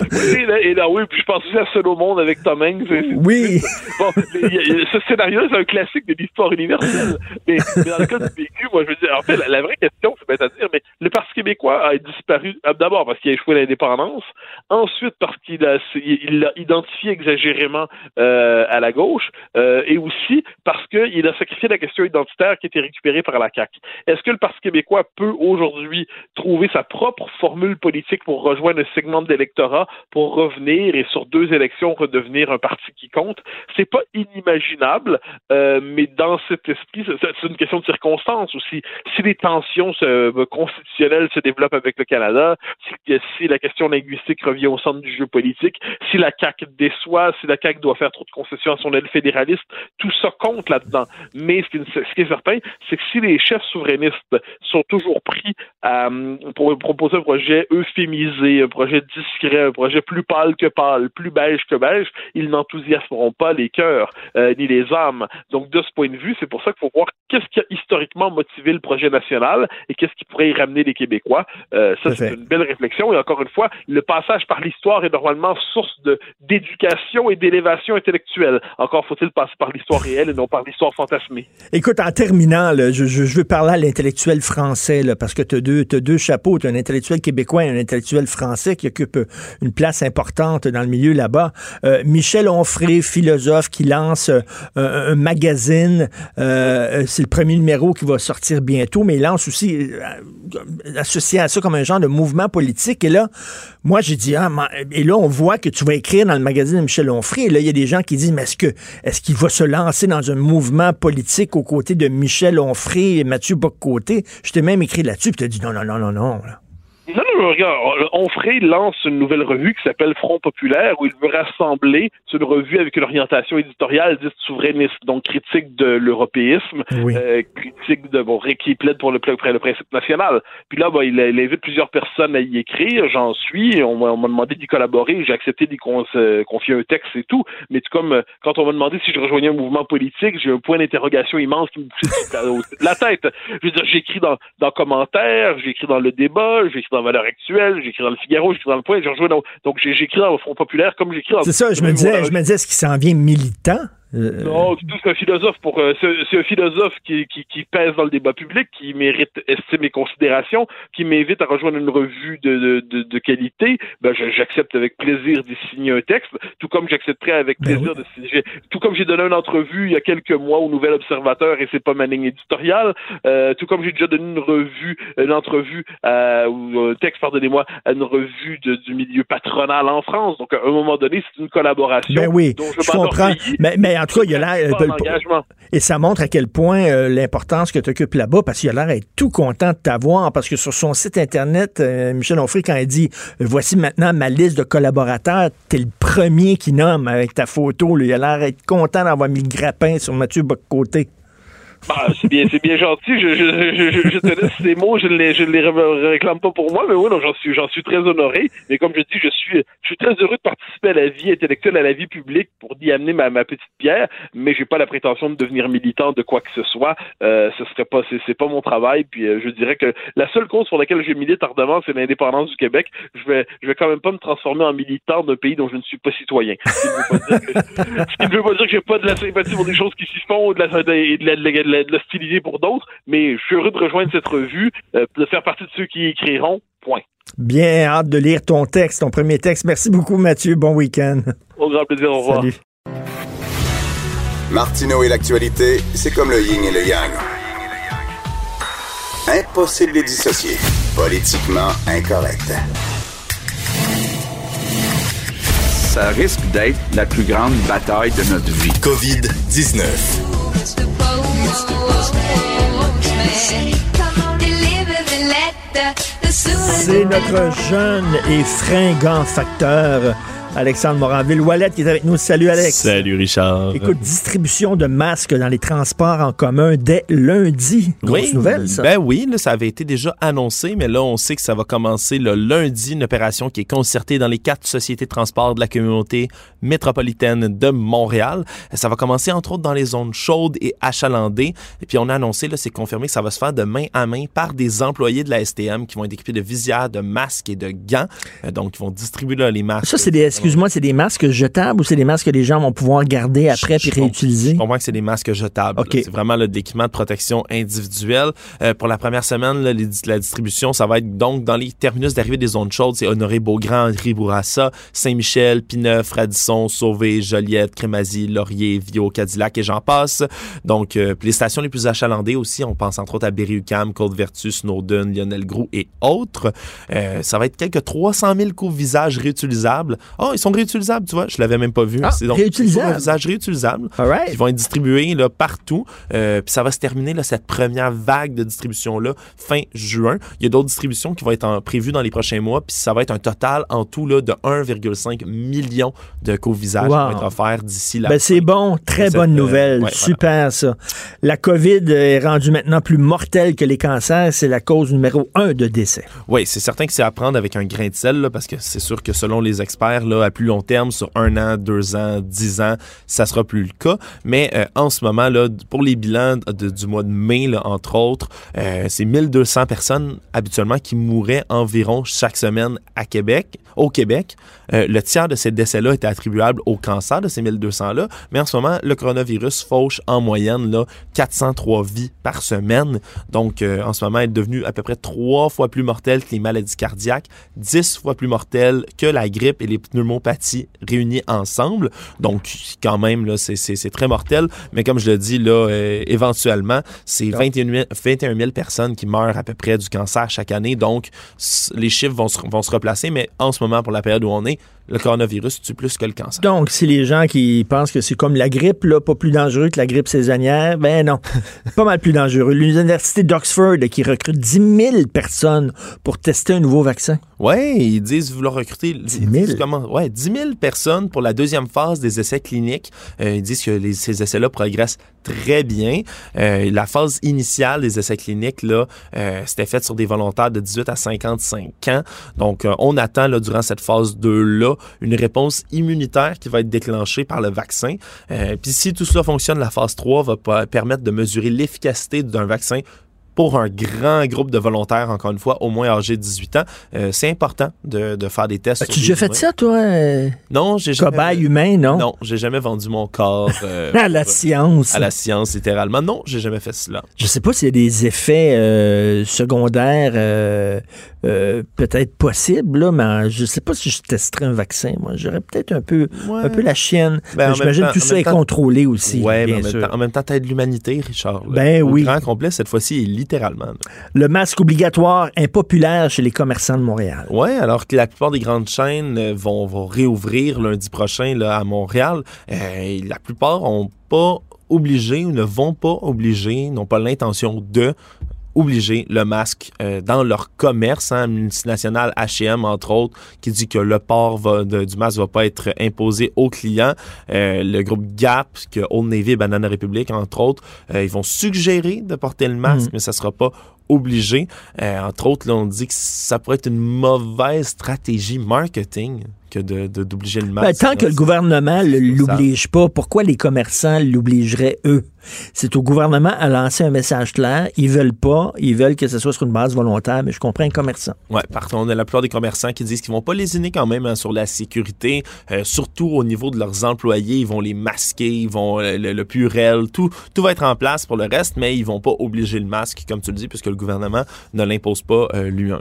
Oui, et là, oui, puis je pense aussi à Seul au monde avec Tom Hanks. Oui. Bon, ce scénario-là, c'est un classique de l'histoire universelle. Mais, mais dans le cas du PQ, moi, je veux dire, en fait, la, la vraie question, c'est à dire, mais le Parti québécois a disparu, euh, d'abord parce qu'il a échoué l'indépendance, ensuite parce qu'il a, il l'a identifié exagérément euh, à la gauche, euh, et aussi parce qu'il a sacrifié la question identitaire qui était récupérée par la CAQ. Est-ce que le Parti québécois peut aujourd'hui trouver sa propre formule politique pour rejoindre un segment de l'électorat, pour revenir et sur deux élections redevenir un parti qui compte? C'est pas inimaginable, euh, mais dans cet esprit, c'est une question de circonstance aussi. Si les tensions euh, constitutionnelles se développent avec le Canada, si, si la question linguistique revient au centre du jeu politique, si la CAQ déçoit, si la CAQ doit faire trop de concessions à son aile fédéraliste, tout ça compte là-dedans. Mais ce qui, est certain, c'est que si les chefs souverainistes sont toujours pris euh, pour proposer un projet euphémisé, un projet discret, un projet plus pâle que pâle, plus beige que beige, ils n'enthousiasmeront pas les cœurs euh, ni les âmes. Donc, de ce point de vue, c'est pour ça qu'il faut voir qu'est-ce qui a historiquement motivé le projet national et qu'est-ce qui pourrait y ramener les Québécois. Euh, ça, c'est une belle réflexion. Et encore une fois, le passage par l'histoire est normalement source de d'éducation et d'élévation intellectuelle. Encore faut-il passer par l'histoire réelle et non par l'histoire fantasmée. Écoute, en terminant, là, je, je- je veux parler à l'intellectuel français, là, parce que tu as deux, t'as deux chapeaux. Tu un intellectuel québécois et un intellectuel français qui occupe une place importante dans le milieu là-bas. Euh, Michel Onfray, philosophe, qui lance euh, un, magazine. euh, c'est le premier numéro qui va sortir bientôt, mais il lance aussi, associé à ça comme un genre de mouvement politique. Et là, moi, j'ai dit, ah, et là, on voit que tu vas écrire dans le magazine de Michel Onfray. Et là, il y a des gens qui disent, mais est-ce que est-ce qu'il va se lancer dans un mouvement politique aux côtés de Michel Onfray et Mathieu Boccoté? Je t'ai même écrit là-dessus, puis tu as dit non, non, non, non, non. là. Non, non, non, regarde, Onfray lance une nouvelle revue qui s'appelle Front populaire où il veut rassembler, c'est une revue avec une orientation éditoriale dite souverainiste, donc critique de l'européisme, Oui. euh, critique de, bon, qui plaide pour le, le principe national. Puis là, bah, il, il invite plusieurs personnes à y écrire, j'en suis, on m'a on m'a demandé d'y collaborer, j'ai accepté d'y con- se- confier un texte et tout, mais comme euh, quand on m'a demandé si je rejoignais un mouvement politique, j'ai un point d'interrogation immense qui me poussait la tête. Je veux dire, j'écris dans, dans commentaires, j'écris dans le débat, j'écris dans Valeurs Actuelles, j'écris dans le Figaro, j'écris dans le Point, j'ai rejoint dans- donc j'écris dans le Front populaire comme j'écris dans C'est ça, je me disais, je me disais, est-ce qu'il s'en vient militant? Euh, Non, du tout, c'est un philosophe pour euh, c'est un philosophe qui, qui, qui pèse dans le débat public, qui mérite estime et considération, qui m'invite à rejoindre une revue de, de, de, de qualité. Ben, je- j'accepte avec plaisir d'y signer un texte, tout comme j'accepterais avec Ben plaisir de signer. Tout comme j'ai donné une entrevue il y a quelques mois au Nouvel Observateur et c'est pas ma ligne éditoriale. euh, tout comme j'ai déjà donné une revue, une entrevue ou un texte, pardonnez-moi, à une revue de- du milieu patronal en France. Donc à un moment donné, c'est une collaboration. Ben oui, dont je comprends. Mais, mais en tout cas, il y a l'air. Engagement. Et ça montre à quel point euh, l'importance que tu occupes là-bas, parce qu'il a l'air d'être tout content de t'avoir, parce que sur son site Internet, euh, Michel Onfray, quand il dit euh, Voici maintenant ma liste de collaborateurs, t'es le premier qui nomme avec ta photo. là. il a l'air d'être content d'avoir mis le grappin sur Mathieu Bocoté. Bah, c'est bien, c'est bien gentil. Je, je, je, je- te laisse ces mots. Je ne les, je les ré- réclame pas pour moi, mais oui, j'en suis, j'en suis très honoré. Mais comme je dis, je suis, je suis très heureux de participer à la vie intellectuelle, à la vie publique pour y amener ma, petite pierre. Mais j'ai pas la prétention de devenir militant de quoi que ce soit. Euh, ce serait pas, c'est, pas mon travail. Puis euh, je dirais que la seule cause pour laquelle je milite ardemment, c'est l'indépendance du Québec. Je vais, je vais quand même pas me transformer en militant d'un pays dont je ne suis pas citoyen. Ce qui ne veut pas dire que, j'ai pas de la sympathie pour des choses qui s'y font ou de la, de, de de de de l'hostilité pour d'autres, mais je suis heureux de rejoindre cette revue, euh, de faire partie de ceux qui y écriront. Point. Bien hâte de lire ton texte, ton premier texte. Merci beaucoup, Mathieu. Bon week-end. Au grand plaisir, au revoir. Salut. Martineau et l'actualité, c'est comme le yin et le yang. Impossible de les dissocier. Politiquement incorrect. Ça risque d'être la plus grande bataille de notre vie. COVID-19. C'est notre jeune et fringant facteur, Alexandre Moranville-Wallet, qui est avec nous. Salut, Alex. Salut Richard. Écoute, distribution de masques dans les transports en commun dès lundi. Grosse oui, nouvelle, ça. Ben oui, là, ça avait été déjà annoncé, mais là, on sait que ça va commencer le lundi, une opération qui est concertée dans les quatre sociétés de transport de la communauté métropolitaine de Montréal. Ça va commencer, entre autres, dans les zones chaudes et achalandées. Et puis, on a annoncé, là, c'est confirmé que ça va se faire de main à main par des employés de la STM qui vont être équipés de visières, de masques et de gants. Euh, donc, ils vont distribuer là, les masques. Ça, c'est des, excuse-moi, c'est des masques jetables ou c'est des masques que les gens vont pouvoir garder après puis réutiliser? Je comprends que c'est des masques jetables. OK. là. C'est vraiment le d'équipement de protection individuelle. Euh, pour la première semaine, là, les- la distribution, ça va être donc dans les terminus d'arrivée des zones chaudes. C'est Honoré Beaugrand, Henri Bourassa, Saint-Michel, Pineuf, Radisson, Sauvé, Joliette, Crémazie, Laurier, Viau, Cadillac et j'en passe. Donc, euh, les stations les plus achalandées aussi, on pense entre autres à Berry-UQAM, Côte-Vertu, Snowden, Lionel Groux et autres. Euh, ça va être quelques 300 000 coups-visages réutilisables. Oh, ils sont réutilisables, tu vois, je l'avais même pas vu. Ah, C'est donc visages réutilisables All right. qui vont être distribués là, partout. Euh, puis ça va se terminer, là, cette première vague de distribution-là, fin juin. Il y a d'autres distributions qui vont être en- prévues dans les prochains mois. Puis ça va être un total en tout là, de 1,5 million de co-visages Wow. qui vont être offerts d'ici là. Ben, c'est bon, très Cette, bonne euh, nouvelle, ouais, super ça. La COVID est rendue maintenant plus mortelle que les cancers, c'est la cause numéro un de décès. Oui, c'est certain que c'est à prendre avec un grain de sel, là, parce que c'est sûr que selon les experts, là, à plus long terme, sur un an, deux ans, dix ans, ça sera plus le cas. Mais euh, en ce moment, là, pour les bilans du mois de mai, là, entre autres, euh, c'est 1200 personnes habituellement qui mouraient environ chaque semaine à Québec, au Québec. Euh, le tiers de ces décès-là était attribuable au cancer de ces 1200-là. Mais en ce moment, le coronavirus fauche en moyenne là, 403 vies par semaine. Donc, euh, en ce moment, elle est devenue à peu près trois fois plus mortelle que les maladies cardiaques, 10 fois plus mortelle que la grippe et les pneumopathies réunies ensemble. Donc, quand même, là, c'est, très mortel. Mais comme je le dis, là, euh, éventuellement, c'est 21 000, 21 000 personnes qui meurent à peu près du cancer chaque année. Donc, les chiffres vont se, vont se replacer. Mais en ce moment, pour la période où on est, le coronavirus tue plus que le cancer. Donc, si les gens qui pensent que c'est comme la grippe, là, pas plus dangereux que la grippe saisonnière, ben non, <laughs> pas mal plus dangereux. L'Université d'Oxford qui recrute 10 000 personnes pour tester un nouveau vaccin. Ouais, ils disent vouloir recruter 10 000. Comment, ouais, 10 000 personnes pour la deuxième phase des essais cliniques. Euh, ils disent que les- ces essais-là progressent très bien. Euh, la phase initiale des essais cliniques, là, euh, c'était faite sur des volontaires de 18 à 55 ans. Donc, on attend là, durant cette phase 2-là une réponse immunitaire qui va être déclenchée par le vaccin. Euh, Puis si tout cela fonctionne, la phase 3 va permettre de mesurer l'efficacité d'un vaccin pour un grand groupe de volontaires, encore une fois, au moins âgés de 18 ans, euh, c'est important de, de faire des tests. As-tu sur déjà fait ça, toi? euh, Non, j'ai jamais. Cobaye humain, non? Non, j'ai jamais vendu mon corps euh, <laughs> À la science. À la science, littéralement. Non, j'ai jamais fait cela. Je sais pas s'il y a des effets secondaires euh, peut-être possibles, là, mais je sais pas si je testerais un vaccin. Moi, j'aurais peut-être un peu, un peu la chienne. Ben, J'imagine tout ça est temps- contrôlé aussi, Ouais, mais en même, temps, en même temps, t'aides l'humanité, Richard. là. Ben Au oui. grand complet, cette fois-ci, littéralement. là. Le masque obligatoire impopulaire chez les commerçants de Montréal. Oui, alors que la plupart des grandes chaînes euh, vont, vont réouvrir lundi prochain là, à Montréal. Euh, la plupart n'ont pas obligé ou ne vont pas obliger, n'ont pas l'intention de obliger le masque euh, dans leur commerce, hein, multinational H&M entre autres, qui dit que le port va- de- du masque va pas être imposé aux clients. Euh, le groupe Gap, que Old Navy Banana Republic entre autres, euh, ils vont suggérer de porter le masque, Mm. mais ça sera pas obligé. Entre autres, là, on dit que ça pourrait être une mauvaise stratégie marketing que de de- d'obliger le masque. Ben, tant que le gouvernement ne l'oblige pas, pourquoi les commerçants l'obligeraient eux? C'est au gouvernement à lancer un message clair. Ils veulent pas, ils veulent que ce soit sur une base volontaire, mais je comprends un commerçant. Ouais, par contre, on a la plupart des commerçants qui disent qu'ils vont pas lésiner quand même hein, sur la sécurité, euh, surtout au niveau de leurs employés. Ils vont les masquer, ils vont euh, le, le purel, tout, tout va être en place pour le reste, mais ils vont pas obliger le masque, comme tu le dis, puisque le gouvernement ne l'impose pas euh, lui-même.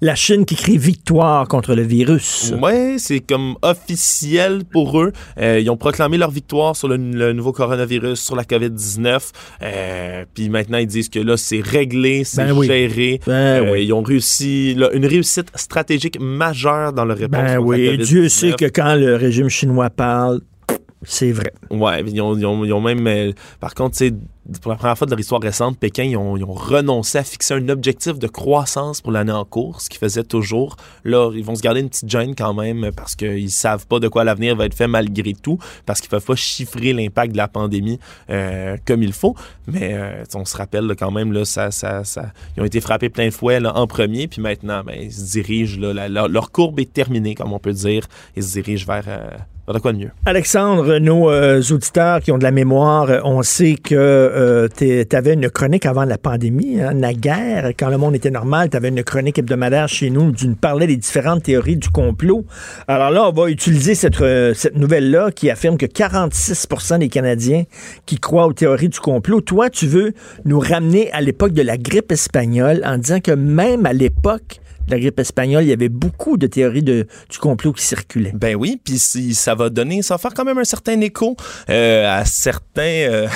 La Chine qui crie victoire contre le virus. Ouais, c'est comme officiel pour eux. Euh, ils ont proclamé leur victoire sur le, le nouveau coronavirus, sur la COVID-19. Euh, Puis maintenant, ils disent que là, c'est réglé, c'est Ben oui. géré. Ben Euh, oui. Ils ont réussi là, une réussite stratégique majeure dans leur réponse. Ben oui, Dieu COVID-19. sait que quand le régime chinois parle, c'est vrai. Ouais, ils ont, même. euh, par contre, tu pour la première fois de leur histoire récente, Pékin, ils ont, renoncé à fixer un objectif de croissance pour l'année en cours, ce qu'ils faisaient toujours. Là, ils vont se garder une petite gêne quand même parce qu'ils savent pas de quoi l'avenir va être fait malgré tout, parce qu'ils peuvent pas chiffrer l'impact de la pandémie euh, comme il faut. Mais euh, on se rappelle quand même, là, ça, ça, ils ont été frappés plein fouet là, en premier, puis maintenant, ben, ils se dirigent, là, leur courbe est terminée, comme on peut dire. Ils se dirigent vers Alexandre, nos euh, auditeurs qui ont de la mémoire, euh, on sait que tu avais une chronique avant la pandémie, hein, naguère, quand le monde était normal, tu une chronique hebdomadaire chez nous où tu nous parlais des différentes théories du complot. Alors là, on va utiliser cette, euh, nouvelle-là qui affirme que 46% des Canadiens qui croient aux théories du complot. Toi, tu veux nous ramener à l'époque de la grippe espagnole en disant que même à l'époque la grippe espagnole, il y avait beaucoup de théories de, du complot qui circulaient. Ben oui, puis si ça va donner, ça va faire quand même un certain écho euh, à certains, euh,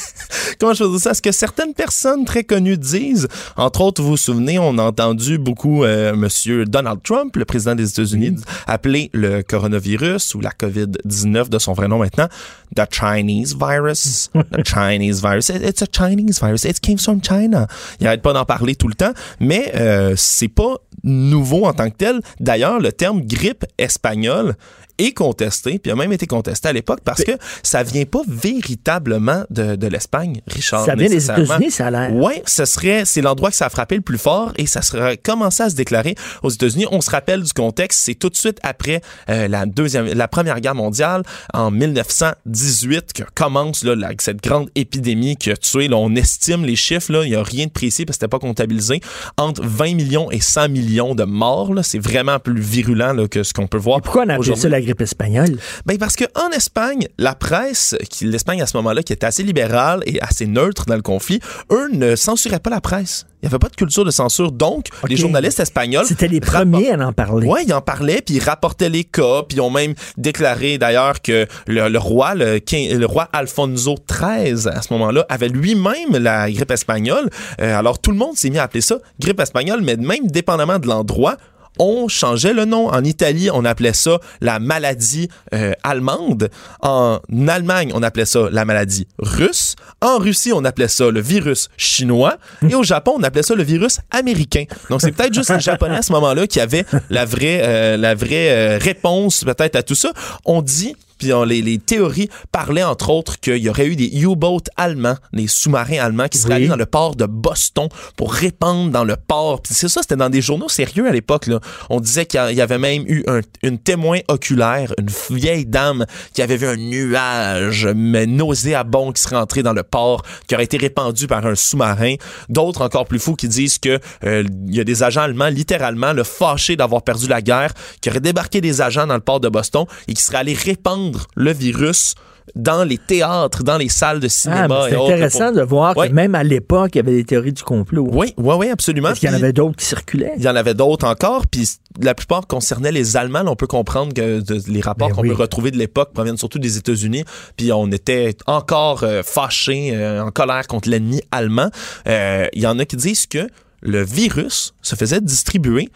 <laughs> comment je veux dire ça, à ce que certaines personnes très connues disent. Entre autres, vous vous souvenez, on a entendu beaucoup euh, Monsieur Donald Trump, le président des États-Unis, appeler le coronavirus ou la COVID-19 de son vrai nom maintenant, the Chinese virus, <laughs> the Chinese virus. It- It's a Chinese virus. It came from China. Il arrête pas d'en parler tout le temps, mais euh, c'est pas nouveau en tant que tel. D'ailleurs, le terme grippe espagnole est contesté, puis a même été contesté à l'époque parce que ça vient pas véritablement de, de l'Espagne, Richard. Ça vient des. États-Unis, ça a l'air. Ouais, ce serait, c'est l'endroit que ça a frappé le plus fort et ça serait commencé à se déclarer aux États-Unis. On se rappelle du contexte, c'est tout de suite après euh, la deuxième, la première guerre mondiale en 1918 que commence là, la- cette grande épidémie qui a tué. Là, on estime les chiffres là, il y a rien de précis parce que c'était pas comptabilisé entre 20 millions et 100 millions de morts. Là, c'est vraiment plus virulent là, que ce qu'on peut voir. Pourquoi on a appelé ça la grippe espagnole? Ben parce que en Espagne, la presse, l'Espagne à ce moment-là, qui était assez libérale et assez neutre dans le conflit, eux ne censuraient pas la presse. Il n'y avait pas de culture de censure. Donc, les journalistes espagnols. C'était les premiers à en parler. Ouais, ils en parlaient, puis ils rapportaient les cas, puis ils ont même déclaré d'ailleurs que le, le roi, le roi Alfonso XIII, à ce moment-là, avait lui-même la grippe espagnole. Euh, alors tout le monde s'est mis à appeler ça grippe espagnole, mais même dépendamment de l'endroit, on changeait le nom. En Italie, on appelait ça la maladie euh, allemande. En Allemagne, on appelait ça la maladie russe. En Russie, on appelait ça le virus chinois. Et au Japon, on appelait ça le virus américain. Donc, c'est peut-être juste les Japonais à ce moment-là qui avaient la vraie, euh, la vraie euh, réponse peut-être à tout ça. On dit Puis on- les, les théories parlaient entre autres qu'il y aurait eu des U-boats allemands, des sous-marins allemands qui seraient Oui. allés dans le port de Boston pour répandre dans le port. Puis c'est ça, c'était dans des journaux sérieux à l'époque. là. On disait qu'il y avait même eu un- une témoin oculaire, une vieille dame qui avait vu un nuage mais nauséabond qui serait entré dans le port, qui aurait été répandu par un sous-marin. D'autres encore plus fous qui disent que euh, il y a des agents allemands littéralement le fâchés d'avoir perdu la guerre, qui auraient débarqué des agents dans le port de Boston et qui seraient allés répandre le virus dans les théâtres, dans les salles de Ah, cinéma. et c'est intéressant de voir que même à l'époque, il y avait des théories du complot. Oui, oui, oui, absolument. Parce qu'il y en avait d'autres qui circulaient. il y en avait d'autres encore, puis la plupart concernaient les Allemands. Là, on peut comprendre que de- les rapports Ben qu'on oui. peut retrouver de l'époque proviennent surtout des États-Unis, puis on était encore euh, fâchés, euh, en colère contre l'ennemi allemand. Euh, Il y en a qui disent que le virus se faisait distribuer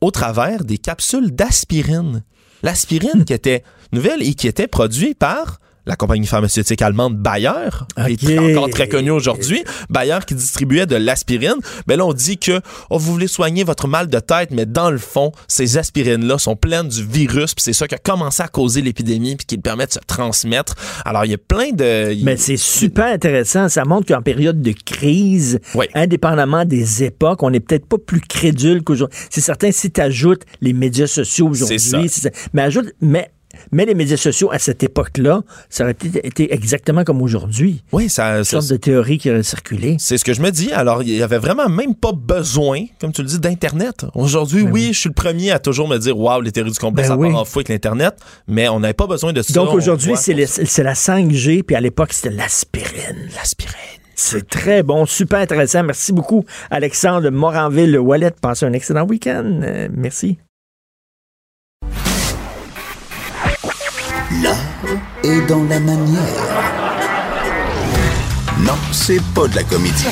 au travers des capsules d'aspirine. L'aspirine <laughs> qui était nouvelle et qui était produite par la compagnie pharmaceutique allemande Bayer, qui est encore très connue aujourd'hui. Bayer qui distribuait de l'aspirine. Mais là, on dit que oh, vous voulez soigner votre mal de tête, mais dans le fond, ces aspirines-là sont pleines du virus, puis c'est ça qui a commencé à causer l'épidémie, puis qui le permet de se transmettre. Alors, il y a plein de... Mais c'est super intéressant. Ça montre qu'en période de crise, Oui. indépendamment des époques, on n'est peut-être pas plus crédule qu'aujourd'hui. C'est certain, si tu ajoutes les médias sociaux aujourd'hui, mais ajoute, mais, mais les médias sociaux à cette époque-là, ça aurait été, exactement comme aujourd'hui. Oui, ça... Une ça- sorte de théorie qui aurait circulé. C'est ce que je me dis. Alors, il y avait vraiment même pas besoin, comme tu le dis, d'Internet. Aujourd'hui, oui, je suis le premier à toujours me dire, waouh, les théories du complot, Ben ça oui. part en fou avec l'Internet. Mais on n'avait pas besoin de ça. Donc On aujourd'hui, c'est la 5G, puis à l'époque, c'était l'aspirine. L'aspirine. C'est très bon, super intéressant. Merci beaucoup, Alexandre Moranville Wallet. Passez un excellent week-end. Euh, merci. L'art est dans la manière. Non, c'est pas de la comédie.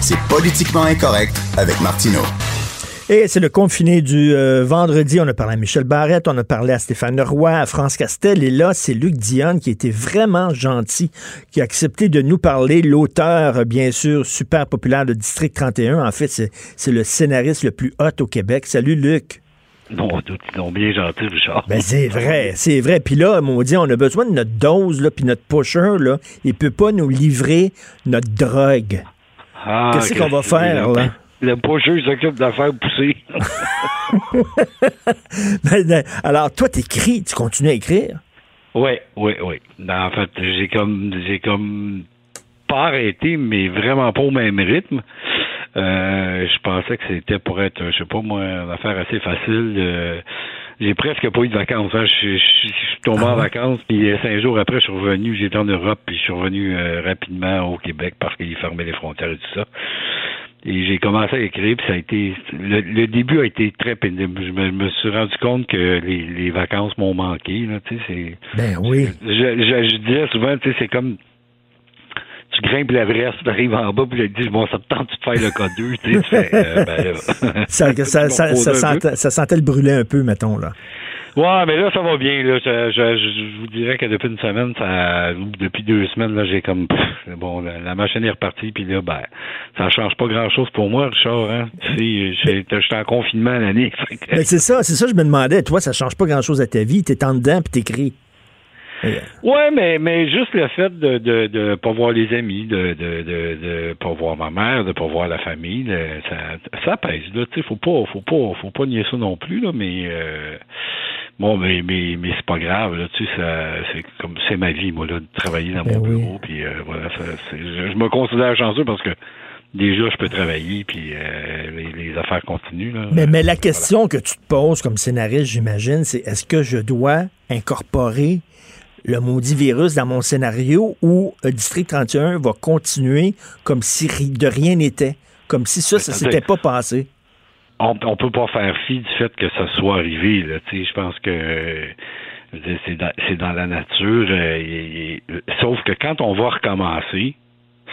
C'est politiquement incorrect avec Martineau. Et c'est le confiné du euh, vendredi. On a parlé à Michel Barrette, on a parlé à Stéphane Roy, à France Castel. Et là, c'est Luc Dionne qui était vraiment gentil, qui a accepté de nous parler. L'auteur, bien sûr, super populaire de District 31. En fait, c'est c'est le scénariste le plus hot au Québec. Salut, Luc. Bon, tout, ils sont bien gentils, Richard. Ben, c'est vrai, c'est vrai. Puis là, on dit, on a besoin de notre dose, là, puis notre pusher, là, il peut pas nous livrer notre drogue. Ah, Qu'est-ce qu'on va faire, là? Le il s'occupe de faire pousser. <laughs> Ben, ben, Alors, toi, t'écris, tu continues à écrire? Oui, oui, oui. Ben, En fait, j'ai comme j'ai comme pas arrêté, mais vraiment pas au même rythme. Euh, je pensais que c'était pour être, je sais pas moi, une affaire assez facile. Euh, j'ai presque pas eu de vacances. hein. Je, je- je suis tombé en vacances, puis euh, cinq jours après, je suis revenu. J'étais en Europe, puis je suis revenu euh, rapidement au Québec parce qu'ils fermaient les frontières et tout ça. Et j'ai commencé à écrire, puis ça a été le, le début a été très pénible. Je me, suis rendu compte que les, les vacances m'ont manqué. Là, tu sais, c'est Ben oui. je, je, je disais souvent, tu sais, c'est comme tu grimpes l'Everest, tu arrives en bas, puis tu te dis, bon, ça te tente de faire le cas 2, tu sais, tu fais, euh, ben là. <laughs> Ça, sentait, ça sentait le brûler un peu, mettons, là. Ouais, mais là, ça va bien, là. Je, je, je- je vous dirais que depuis une semaine, ça, depuis deux semaines, là, j'ai comme, pff, bon, la, la machine est repartie, puis là, ben, ça change pas grand-chose pour moi, Richard, hein. Tu sais, j'étais en confinement l'année. c'est ça, c'est ça, je me demandais. Toi, ça change pas grand-chose à ta vie. T'es en dedans, puis t'écris. Ouais, mais mais juste le fait de de de pas voir les amis, de de de, de pas voir ma mère, de pas voir la famille, de- ça ça pèse là. Tu sais, faut pas faut pas faut pas nier ça non plus là, mais euh, bon, mais mais mais c'est pas grave là. Tu sais, ça c'est comme c'est ma vie moi là de travailler dans mon bureau, puis euh, voilà, ça, je, je me considère chanceux parce que déjà je peux travailler puis euh, les, les affaires continuent là. Mais, mais la question que tu te poses comme scénariste, j'imagine, c'est est-ce que je dois incorporer le maudit virus dans mon scénario ou euh, District 31 va continuer comme si ri- de rien n'était, comme si ça, ça s'était pas passé? on, on peut pas faire fi du fait que ça soit arrivé. Je pense que euh, c'est dans, la nature. euh, et- et- sauf que quand on va recommencer,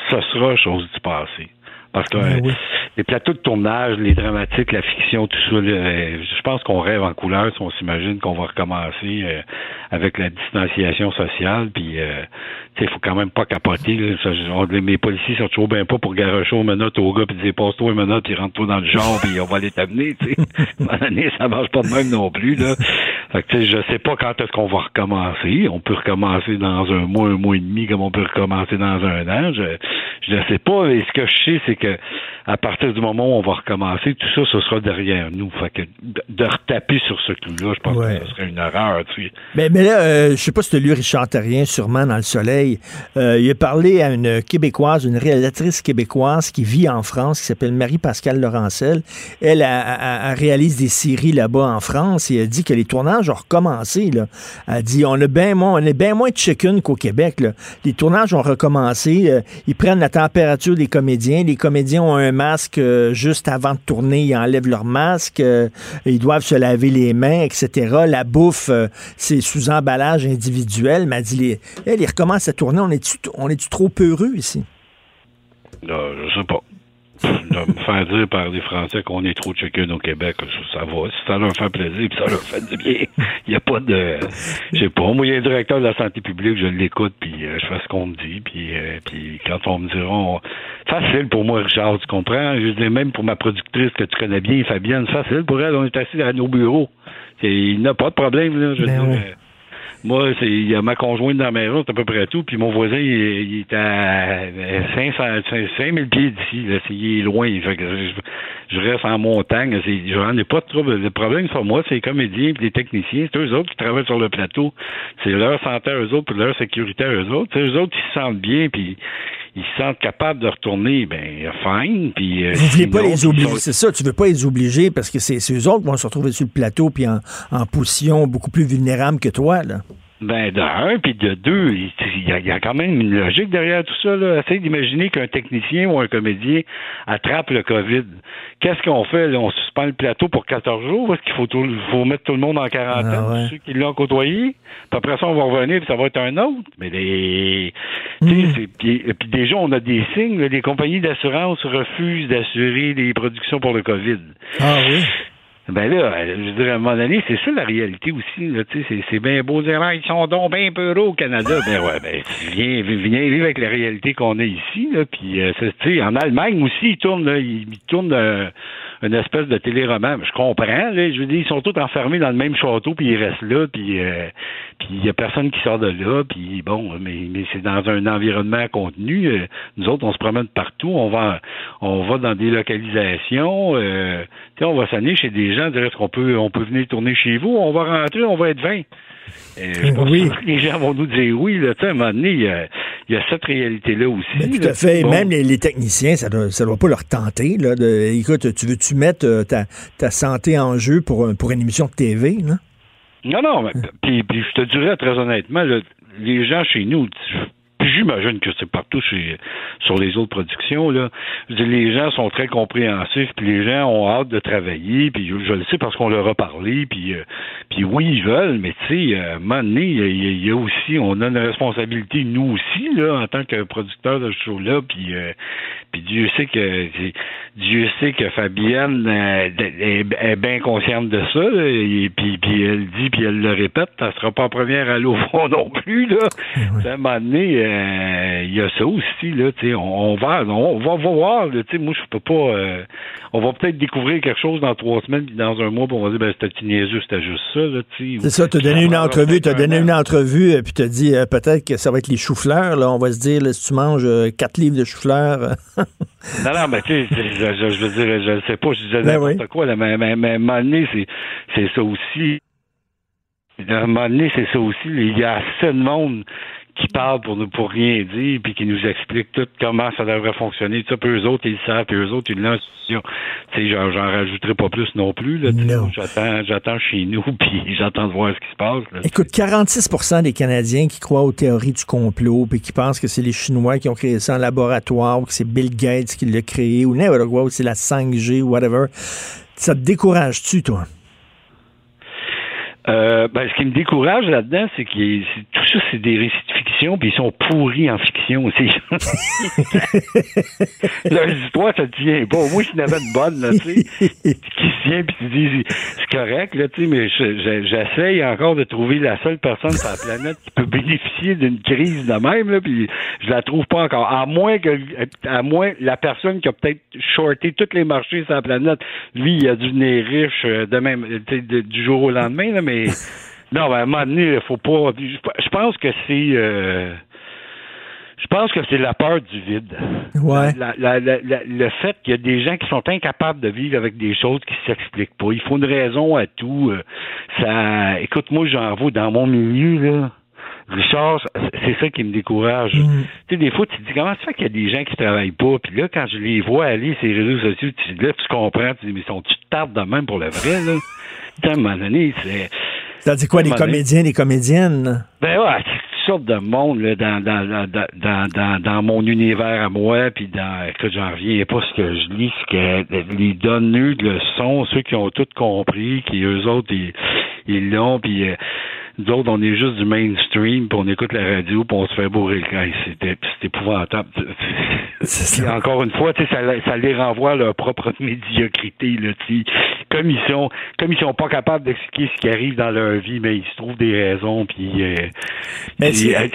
ce sera chose du passé. Parce que Ben oui. les plateaux de tournage, les dramatiques, la fiction, tout ça. euh, je pense qu'on rêve en couleur si on s'imagine qu'on va recommencer euh, avec la distanciation sociale. Puis, euh, tu sais, il faut quand même pas capoter. Là. Ça, je- on- mes policiers sont toujours bien pas pour garocher aux menottes au gars puis dire passe-toi une menotte puis rentre-toi dans le genre puis on va aller t'amener. <laughs> Ça marche pas de même non plus. Là. Fait que, tu sais, je sais pas quand est-ce qu'on va recommencer. On peut recommencer dans un mois, un mois et demi, comme on peut recommencer dans un an. Je, je ne sais pas. Et ce que je sais, c'est que à partir du moment où on va recommencer, tout ça, ce sera derrière nous. Fait que de, retaper sur ce clou-là, je pense Ouais. que ce serait une erreur. Tu sais. Mais, mais là, euh, je sais pas si tu as lu Richard Terrien, sûrement dans Le Soleil. Euh, il a parlé à une Québécoise, une réalisatrice québécoise qui vit en France, qui s'appelle Marie-Pascale Laurencel. Elle, elle réalise des séries là-bas en France et elle dit que les tournages ont recommencé. Là. Elle dit on a bien moins, on est bien moins de chicken qu'au Québec. Là. Les tournages ont recommencé. euh, ils prennent la température des comédiens. Les comédiens ont un masque euh, juste avant de tourner. Ils enlèvent leur masque. euh, ils doivent se laver les mains, etc. La bouffe, euh, c'est sous emballage individuel. Elle dit, les, elle, ils recommencent à tourner. On est-tu, on est-tu trop peureux ici? Je sais pas. De me faire dire par des Français qu'on est trop chicken au Québec, ça va. Si ça leur fait plaisir, puis ça leur fait du bien. Il n'y a pas de. Je sais pas. Moi, il y a le directeur de la santé publique, je l'écoute, puis euh, je fais ce qu'on me dit, puis, euh, puis quand on me dira. on- Facile pour moi, Richard, tu comprends? Je dis même pour ma productrice que tu connais bien, Fabienne, facile pour elle, on est assis à nos bureaux. C'est- Il n'a pas de problème, là. Je veux Ben dire, oui. Moi, c'est il y a ma conjointe dans maison, c'est à peu près tout. Puis mon voisin, il, est à euh, 500, 5000 pieds d'ici. Là, c'est, il est loin. Fait que je, je reste en montagne. C'est, j'en ai pas de trouble. Le problème, pas moi, c'est les comédiens et les techniciens. C'est eux autres qui travaillent sur le plateau. C'est leur santé à eux autres, puis leur sécurité à eux autres. C'est eux autres qui se sentent bien, puis ils se sentent capables de retourner, ben fine. Puis, euh, Vous voulez pas sinon, les ils obliger, sont- c'est ça, tu veux pas les obliger parce que c'est, c'est eux autres qui vont se retrouver sur le plateau puis en, en position beaucoup plus vulnérable que toi, là. Ben, de un, puis de deux, il y, a, il y a quand même une logique derrière tout ça. Là. Essayez d'imaginer qu'un technicien ou un comédien attrape le COVID. Qu'est-ce qu'on fait? Là? On suspend le plateau pour 14 jours? Est-ce qu'il faut, tout- faut mettre tout le monde en quarantaine, Ah ouais. ceux qui l'ont côtoyé? Puis après ça, on va revenir, puis ça va être un autre. Mais les... c'est- Puis, puis déjà, on a des signes. là. Les compagnies d'assurance refusent d'assurer les productions pour le COVID. Ah oui? Ben là, je dirais, à un moment donné, c'est ça la réalité aussi. C'est, bien beau dire, Ah, ils sont donc bien peureux au Canada. Ben ouais, ben, viens, viens vivre avec la réalité qu'on a ici. Là, puis, euh, en Allemagne aussi, ils tournent, là, ils, ils tournent euh, une espèce de téléroman. Je comprends. Là, je veux dire, ils sont tous enfermés dans le même château, puis ils restent là, puis euh, puis il y a personne qui sort de là. Puis bon, mais, c'est dans un environnement contenu. Euh, nous autres, on se promène partout. On va, on va dans des localisations. Euh, on va s'amener chez des gens, dire est-ce qu'on peut, on peut venir tourner chez vous? On va rentrer, on va être 20. Euh, je pense Oui. que les gens vont nous dire oui. Là, à un moment donné, il y a, il y a cette réalité-là aussi. Ben, tout là. à fait. Bon. Même les, les techniciens, ça doit, ça doit pas leur tenter. Là, de, écoute, tu veux-tu mettre euh, ta, ta santé en jeu pour, un- pour une émission de TV? Là? Non, non, mais, puis, puis je te dirais très honnêtement, là, les gens chez nous, j'imagine que c'est partout chez, sur les autres productions, là. Les gens sont très compréhensifs, puis les gens ont hâte de travailler, puis je, je le sais parce qu'on leur a parlé, puis, euh, puis oui, ils veulent, mais tu sais, euh, à un moment donné, il y, a- il y a aussi, on a une responsabilité, nous aussi, là, en tant que producteur de ce show-là, puis, euh, puis Dieu sait que Dieu sait que Fabienne euh, est, est bien consciente de ça, là, et puis, puis elle dit, puis elle le répète, elle sera pas première à l'eau <laughs> fond non plus, là. À un moment donné, euh, il y a ça aussi, là, tu sais, on, on va, on va, voir, là, tu sais, moi, je peux pas, euh, on va peut-être découvrir quelque chose dans trois semaines, puis dans un mois, puis on va dire, ben, c'était niaiseux, c'était juste ça, là, tu sais. C'est ça, t'as donné une entrevue, t'as donné une entrevue, euh, puis t'as dit euh, peut-être que ça va être les choux-fleurs. Là, on va se dire, là, si tu manges euh, quatre livres de choux-fleurs. euh, <laughs> Non, non, mais tu sais, je, je, veux dire, je ne sais pas, je disais Ben n'importe oui. quoi, là, mais, mais, mais donné, c'est, c'est ça aussi. À un moment donné, c'est ça aussi. Il y a assez de monde qui parle pour nous pour rien dire, puis qui nous explique tout comment ça devrait fonctionner. Tout ça, puis eux autres, ils le savent, puis eux autres, ils l'ont. Tu sais, j'en, j'en rajouterai pas plus non plus. Là. Non. J'attends, j'attends chez nous, <laughs> puis j'attends de voir ce qui se passe. Là. Écoute, 46% des Canadiens qui croient aux théories du complot, puis qui pensent que c'est les Chinois qui ont créé ça en laboratoire, ou que c'est Bill Gates qui l'a créé, ou n'importe quoi, ou c'est la 5G, ou whatever. Ça te décourage-tu, toi? Euh, ben, ce qui me décourage là-dedans, c'est que tout ça, c'est des récits de fiction. puis ils sont pourris en fiction aussi. <laughs> Leurs histoires, ça tient pas. Moi, je n'avais une bonne, là, tu sais, qui se tient, puis tu dis, c'est correct, là, tu sais, mais je- je- j'essaye encore de trouver la seule personne sur la planète qui peut bénéficier d'une crise de même, là, puis je la trouve pas encore. À moins que, à moins la personne qui a peut-être shorté tous les marchés sur la planète, lui, il a dû devenir riche euh, de même, tu sais, de- du jour au lendemain, là, mais non, ben, à un moment donné, il faut pas. Je pense que c'est. euh, je pense que c'est la peur du vide. Ouais. La- la- la- la- le fait qu'il y a des gens qui sont incapables de vivre avec des choses qui s'expliquent pas. Il faut une raison à tout. euh, Ça, écoute, moi, j'en vois dans mon milieu, là. Richard, c'est ça qui me décourage. Tu sais, des fois, tu te dis, comment ça fait qu'il y a des gens qui travaillent pas? Puis là, quand je les vois aller sur les réseaux sociaux, tu, là, tu comprends, tu dis, mais sont-tu tardes de même pour le vrai, là? <laughs> À un moment donné, c'est... C'est-à-dire quoi, les donné- comédiens, les comédiennes? ben ouais, c'est toutes sortes de monde là, dans, dans, dans, dans, dans, mon univers à moi, puis dans écoute, j'en reviens pas ce que je lis, ce que les donneurs de leçons, ceux qui ont tout compris, qui eux autres ils ils l'ont, puis euh, nous autres, on est juste du mainstream, puis on écoute la radio, puis on se fait bourrer le. C'était c'est épouvantable. <laughs> Encore une fois, tu sais, ça, ça les renvoie à leur propre <laughs> médiocrité. Là, comme ils sont comme ils sont pas capables d'expliquer ce qui arrive dans leur vie, mais ils se trouvent des raisons. Puis, euh, Mais euh,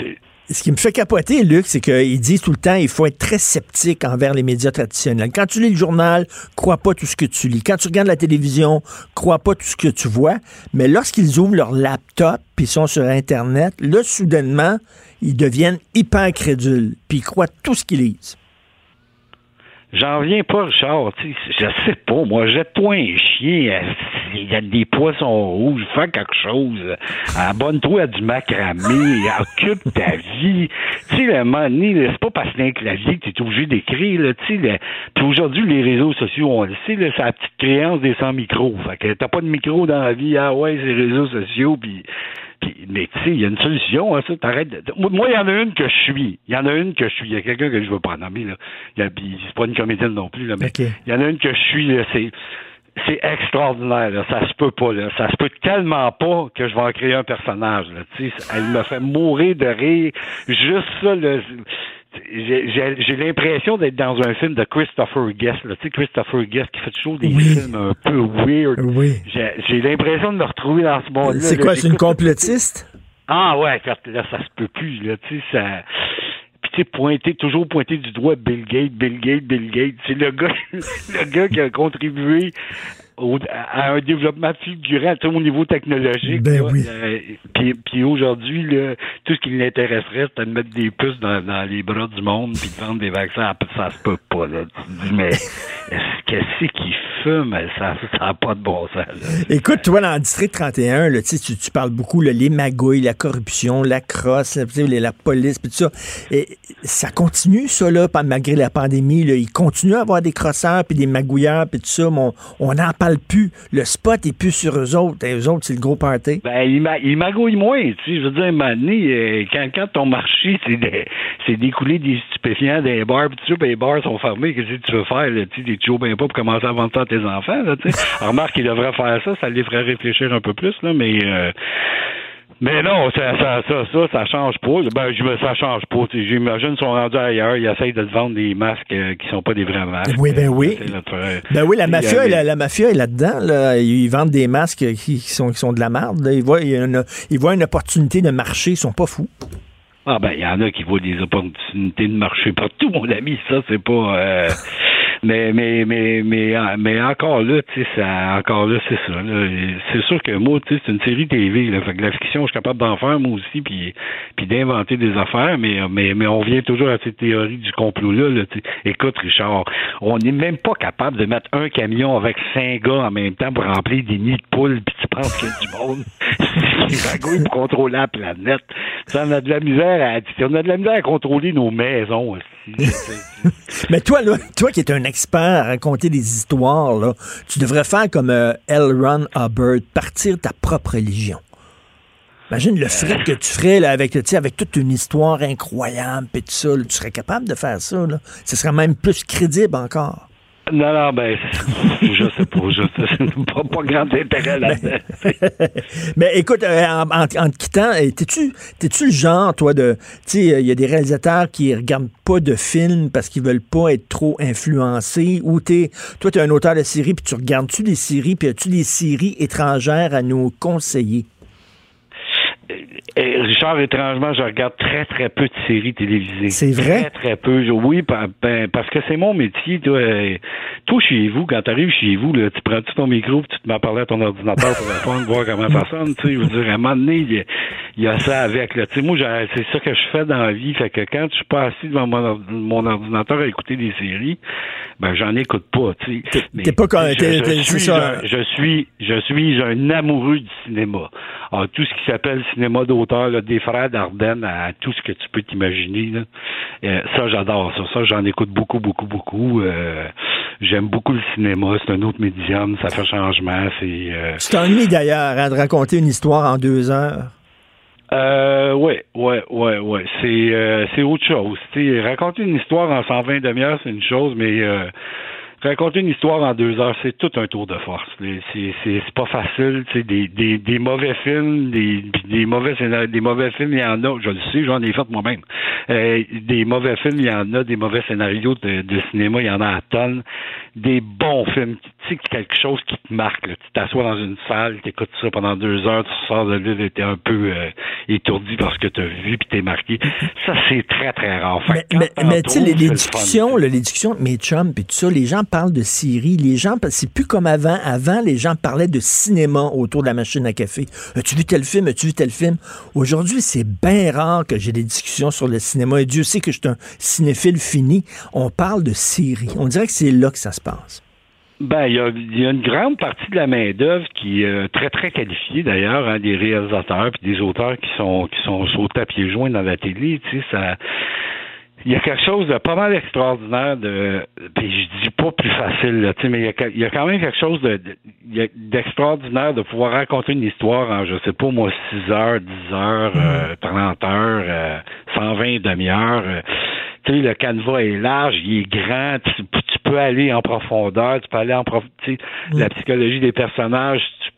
Ce qui me fait capoter, Luc, c'est qu'ils disent tout le temps il faut être très sceptique envers les médias traditionnels. Quand tu lis le journal, crois pas tout ce que tu lis. Quand tu regardes la télévision, crois pas tout ce que tu vois. Mais lorsqu'ils ouvrent leur laptop puis sont sur Internet, là, soudainement, ils deviennent hyper crédules puis ils croient tout ce qu'ils lisent. J'en reviens pas, Richard. Je sais pas, moi, jette-toi un chien. Il y a des poissons rouges, fais quelque chose. Abonne-toi à du macramé. <laughs> Occupe ta vie. Tu sais, le là, c'est pas parce que c'est un clavier que tu es obligé d'écrire. Puis aujourd'hui, les réseaux sociaux, on le sait, c'est la petite créance des 100 micros. Fait que t'as pas de micro dans la vie. Ah ouais, c'est réseaux sociaux. Puis puis, mais tu sais, il y a une solution à ça. T'arrêtes. de- Moi, il y en a une que je suis. Il y en a une que je suis. Il y a quelqu'un que je veux pas nommer là. C'est pas une comédienne non plus là, mais il y en a une que je suis. Là, c'est c'est extraordinaire. Là. Ça se peut pas. Là. Ça se peut tellement pas que je vais en créer un personnage. Là. Tu sais, elle me fait mourir de rire. Juste ça. Là, j'ai l'impression d'être dans un film de Christopher Guest. Là. Tu sais, Christopher Guest qui fait toujours des films un peu weird. Oui. J'ai l'impression de me retrouver dans ce monde-là. C'est quoi, c'est une complotiste? ah ouais, quand- là, ça se peut plus, là, tu sais, ça... Puis, tu sais, pointer, toujours pointer du doigt Bill Gates, Bill Gates, Bill Gates. C'est le gars, <laughs> le gars qui a contribué au- à un développement fulgurant, au niveau technologique. Ben là. oui. Euh, puis, puis aujourd'hui, tout ce qui l'intéresserait, c'est de mettre des puces dans, dans les bras du monde puis de vendre des vaccins. Ça se peut pas, là. Tu te dis, mais <laughs> est-ce- qu'est-ce qu'il fume? Ça n'a pas de bon sens, là. Écoute, toi, dans le district 31, là, tu, parles beaucoup, là, les magouilles, la corruption, la crosse, la, police, puis tout ça. Et ça continue, ça, là, malgré la pandémie. Là, il continue à avoir des crosseurs, puis des magouilleurs, puis tout ça, mais on n'en parle plus. Le spot est plus sur eux autres. Et eux autres, c'est le gros party. Ben, il, ma- il magouille moins, tu sais. Je veux dire, donné, euh, quand, quand ton marché, c'est de- d'écouler des stupéfiants des bars, pis tout ça, ben, les bars sont fermés, qu'est-ce que tu veux faire, là, tu sais, bien pas pour commencer à vendre ça à tes enfants, là, tu sais. <laughs> Remarque qu'il devrait faire ça, ça les ferait réfléchir un peu plus, là, mais, euh, mais non, ça, ça, ça, ça, ça change pas. Ben, je ça change pas. sais. J'imagine qu'ils sont rendus ailleurs. Ils essayent de te vendre des masques euh, qui sont pas des vrais masques. Oui, ben oui. Te faire- Ben oui, la mafia, avait- la, la mafia est là-dedans. Là. Ils vendent des masques qui, qui sont, qui sont de la merde. là. Ils, voient, une, ils voient une opportunité de marché. Ils sont pas fous. Ah ben, il y en a qui voient des opportunités de marcher partout, mon ami. Ça, c'est pas. euh, <laughs> mais, mais, mais, mais, mais encore là, tu sais, ça, encore là, c'est ça. C'est sûr que moi, tu sais, c'est une série TV. Là, fait que la fiction, je suis capable d'en faire moi aussi, puis, puis d'inventer des affaires. Mais, mais, mais on vient toujours à cette théorie du complot là. Écoute, Richard, on n'est même pas capable de mettre un camion avec cinq gars en même temps pour remplir des nids de poules, puis tu penses qu'il y du monde <laughs> pour <laughs> contrôler la planète. Sais, on a de la misère à, on a de la misère à contrôler nos maisons aussi. <laughs> Mais toi, là, toi qui es un expert à raconter des histoires, là, tu devrais faire comme euh, L. Ron Hubbard, partir ta propre religion. Imagine le fret que tu ferais là, avec, avec toute une histoire incroyable et tout ça. tu serais capable de faire ça. Là. Ce serait même plus crédible encore. Non, non, ben, <laughs> je sais pas, je sais pas, pas grand intérêt là-dedans. <laughs> Mais écoute, euh, en, en- en te quittant, euh, t'es-tu, t'es-tu le genre, toi, de. Tu sais, il y a des réalisateurs qui regardent pas de films parce qu'ils veulent pas être trop influencés, ou t'es. Toi, t'es un auteur de série, puis tu regardes-tu des séries, puis as-tu des séries étrangères à nous conseiller? Et Richard, étrangement, je regarde très, très peu de séries télévisées. C'est vrai? Très, très peu. Oui, pa- ben, parce que c'est mon métier. Toi, euh, toi chez vous, quand tu arrives chez vous, là, tu prends tout ton micro, tu te mets à parler à ton ordinateur pour répondre, voir comment ça sonne. Tu sais, je veux dire, à un moment donné, il y a- il y, a ça avec. Là. Tu sais, moi, c'est ça que je fais dans la vie. Fait que quand je suis pas assis devant mon, or- mon ordinateur à écouter des séries, ben, j'en écoute pas. Tu sais. Mais, t'es pas comme- je- je suis un- je suis, je suis un amoureux du cinéma. Alors, tout ce qui s'appelle cinéma d'auteur, là, des frères Dardenne à tout ce que tu peux t'imaginer. là. Euh, ça, j'adore ça. Ça, j'en écoute beaucoup, beaucoup, beaucoup. Euh, J'aime beaucoup le cinéma. C'est un autre médium. Ça fait changement. C'est. euh, Tu t'ennuies d'ailleurs de raconter une histoire en deux heures? euh, ouais, ouais, ouais, ouais. C'est, euh, c'est autre chose. Raconter une histoire en 120 demi-heures, c'est une chose, mais raconter une histoire en deux heures, c'est tout un tour de force. C'est, c'est, c'est pas facile. Des, des, des mauvais films, des, des mauvais des mauvais films, il y en a. Je le sais, j'en ai fait moi-même. Euh, des mauvais films, il y en a. Des mauvais scénarios de, de cinéma, il y en a à tonnes. Des bons films, tu sais, quelque chose qui te marque. là. Tu t'assois dans une salle, tu écoutes ça pendant deux heures, tu sors de là et t'es un peu euh, étourdi par ce que tu as vu puis t'es marqué. Ça, c'est très, très rare. Fait Mais, tu sais, les, les discussions, là, les discussions de mes chums et tout ça, les gens parlent de séries, les gens, c'est plus comme avant. Avant, les gens parlaient de cinéma autour de la machine à café. As-tu vu tel film? As-tu vu tel film? Aujourd'hui, c'est bien rare que j'ai des discussions sur le cinéma. Et Dieu sait que je suis un cinéphile fini. On parle de séries. On dirait que c'est là que ça se passe. Ben, il y a, une grande partie de la main-d'œuvre qui est euh, très, très qualifiée d'ailleurs, hein, des réalisateurs puis des auteurs qui sont qui sont sautés à pieds joints dans la télé, tu sais, ça. Il y a quelque chose de pas mal extraordinaire de puis je dis pas plus facile, là, tu sais, mais il y, a, il y a quand même quelque chose de, d'extraordinaire de pouvoir raconter une histoire en, je sais pas moi, 6 heures, 10 heures, euh, 30 heures, euh, 120 demi-heures. euh, tu sais, le canevas est large, il est grand, tu, tu peux aller en profondeur, tu peux aller en prof... tu sais, la psychologie des personnages, tu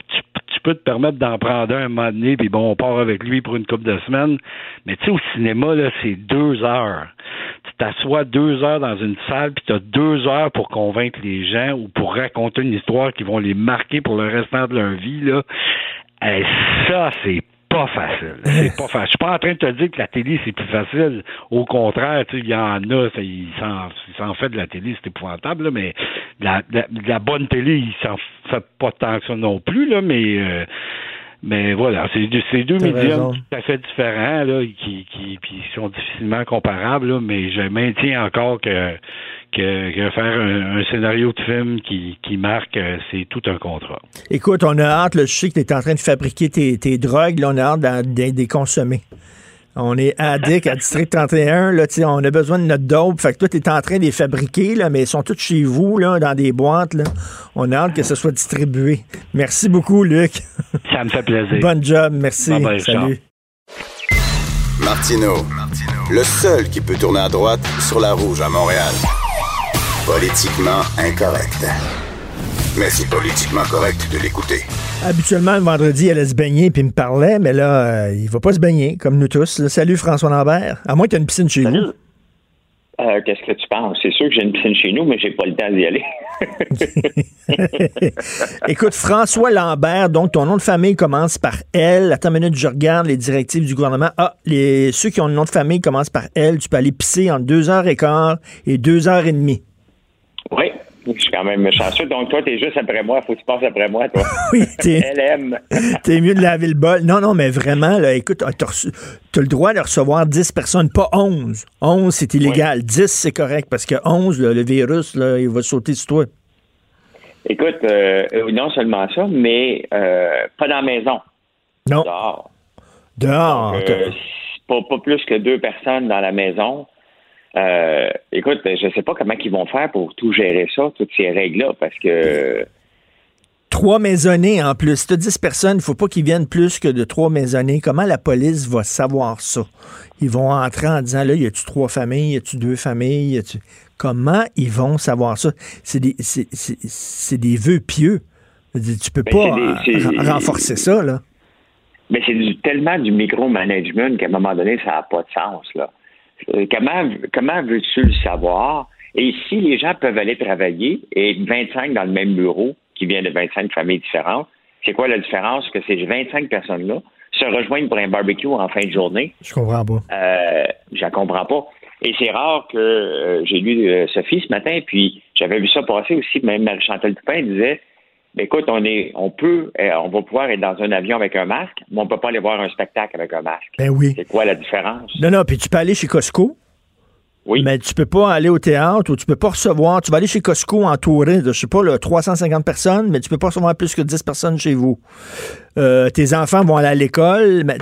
peux te permettre d'en prendre un, un moment donné, puis bon, on part avec lui pour une couple de semaines. Mais tu sais, au cinéma, là, c'est deux heures. Tu t'assois deux heures dans une salle, puis tu as deux heures pour convaincre les gens ou pour raconter une histoire qui vont les marquer pour le restant de leur vie, là. Eh, ça, c'est pas facile. C'est pas facile. Je suis pas en train de te dire que la télé, c'est plus facile. Au contraire, tu sais, il y en a, ils s'en, fait de la télé, c'est épouvantable, là, mais la, la- bonne télé, ils s'en fait pas tant que ça non plus, là, mais euh, mais voilà, c'est deux, médiums tout à fait différents, là, qui, qui sont difficilement comparables, là, mais je maintiens encore que que, que faire un, un scénario de film qui, qui marque, euh, c'est tout un contrat. Écoute, on a hâte, là, je sais que tu es en train de fabriquer tes, tes drogues, là, on a hâte d'en- des consommer. On est addict à District 31, là, on a besoin de notre dope. Fait que toi, tu es en train de les fabriquer, là, mais ils sont tous chez vous, là, dans des boîtes. Là. On a hâte que ce soit distribué. Merci beaucoup, Luc. Ça me fait plaisir. Bonne job, merci. Bye bye, Salut. Martino, le seul qui peut tourner à droite sur la rouge à Montréal. Politiquement incorrect. Mais c'est politiquement correct de l'écouter. Habituellement, le vendredi, elle allait se baigner puis me parlait, mais là, euh, il va pas se baigner, comme nous tous. Salut François Lambert. À moins que tu aies une piscine chez nous. Euh, qu'est-ce que tu penses? C'est sûr que j'ai une piscine chez nous, mais j'ai pas le temps d'y aller. <laughs> Écoute, François Lambert, donc ton nom de famille commence par L. Attends une minute, je regarde les directives du gouvernement. Ah, les, ceux qui ont le nom de famille commencent par L. Tu peux aller pisser entre 2h15 et 2h30 oui, je suis quand même chanceux. Donc, toi, t'es juste après moi. Faut que tu passes après moi, toi. <laughs> Oui, t'es, LM. <laughs> t'es mieux de laver le bol. Non, non, mais vraiment, là, écoute, t'as, reçu- t'as le droit de recevoir 10 personnes, pas 11. 11, c'est illégal. 10, c'est correct, parce que 11, là, le virus, là, il va sauter sur toi. Écoute, euh, euh, non seulement ça, mais euh, pas dans la maison. Non. Dehors. Dehors. Donc, euh, pas, pas plus que deux personnes dans la maison. Euh, écoute, je sais pas comment ils vont faire pour tout gérer ça, toutes ces règles-là, parce que Trois maisonnées en plus. Si tu as 10 personnes, il faut pas qu'ils viennent plus que de trois maisonnées. Comment la police va savoir ça? Ils vont entrer en disant, là, y a-tu trois familles, y a-tu deux familles, y a-tu... Comment ils vont savoir ça? C'est des, c'est, c'est- c'est des vœux pieux. Tu peux Ben, pas c'est des- c'est- euh, ren- renforcer ça, là. Mais c'est du- tellement du micromanagement qu'à un moment donné, ça n'a pas de sens. Là. Euh, Comment, comment veux-tu le savoir? Et si les gens peuvent aller travailler et être 25 dans le même bureau, qui vient de 25 familles différentes, c'est quoi la différence que ces 25 personnes-là se rejoignent pour un barbecue en fin de journée? Je comprends pas. Euh, je comprends pas. Et c'est rare que euh, j'ai lu euh, Sophie ce matin, puis j'avais vu ça passer aussi, même Marie-Chantal Toupin disait ben, écoute, on est on peut euh, on va pouvoir être dans un avion avec un masque, mais on peut pas aller voir un spectacle avec un masque. Ben oui. C'est quoi la différence? Non, non, puis tu peux aller chez Costco. Oui. Mais tu peux pas aller au théâtre ou tu peux pas recevoir. Tu vas aller chez Costco entouré de, je sais pas, là, 350 personnes, mais tu peux pas recevoir plus que 10 personnes chez vous. Euh, tes enfants vont aller à l'école. Mais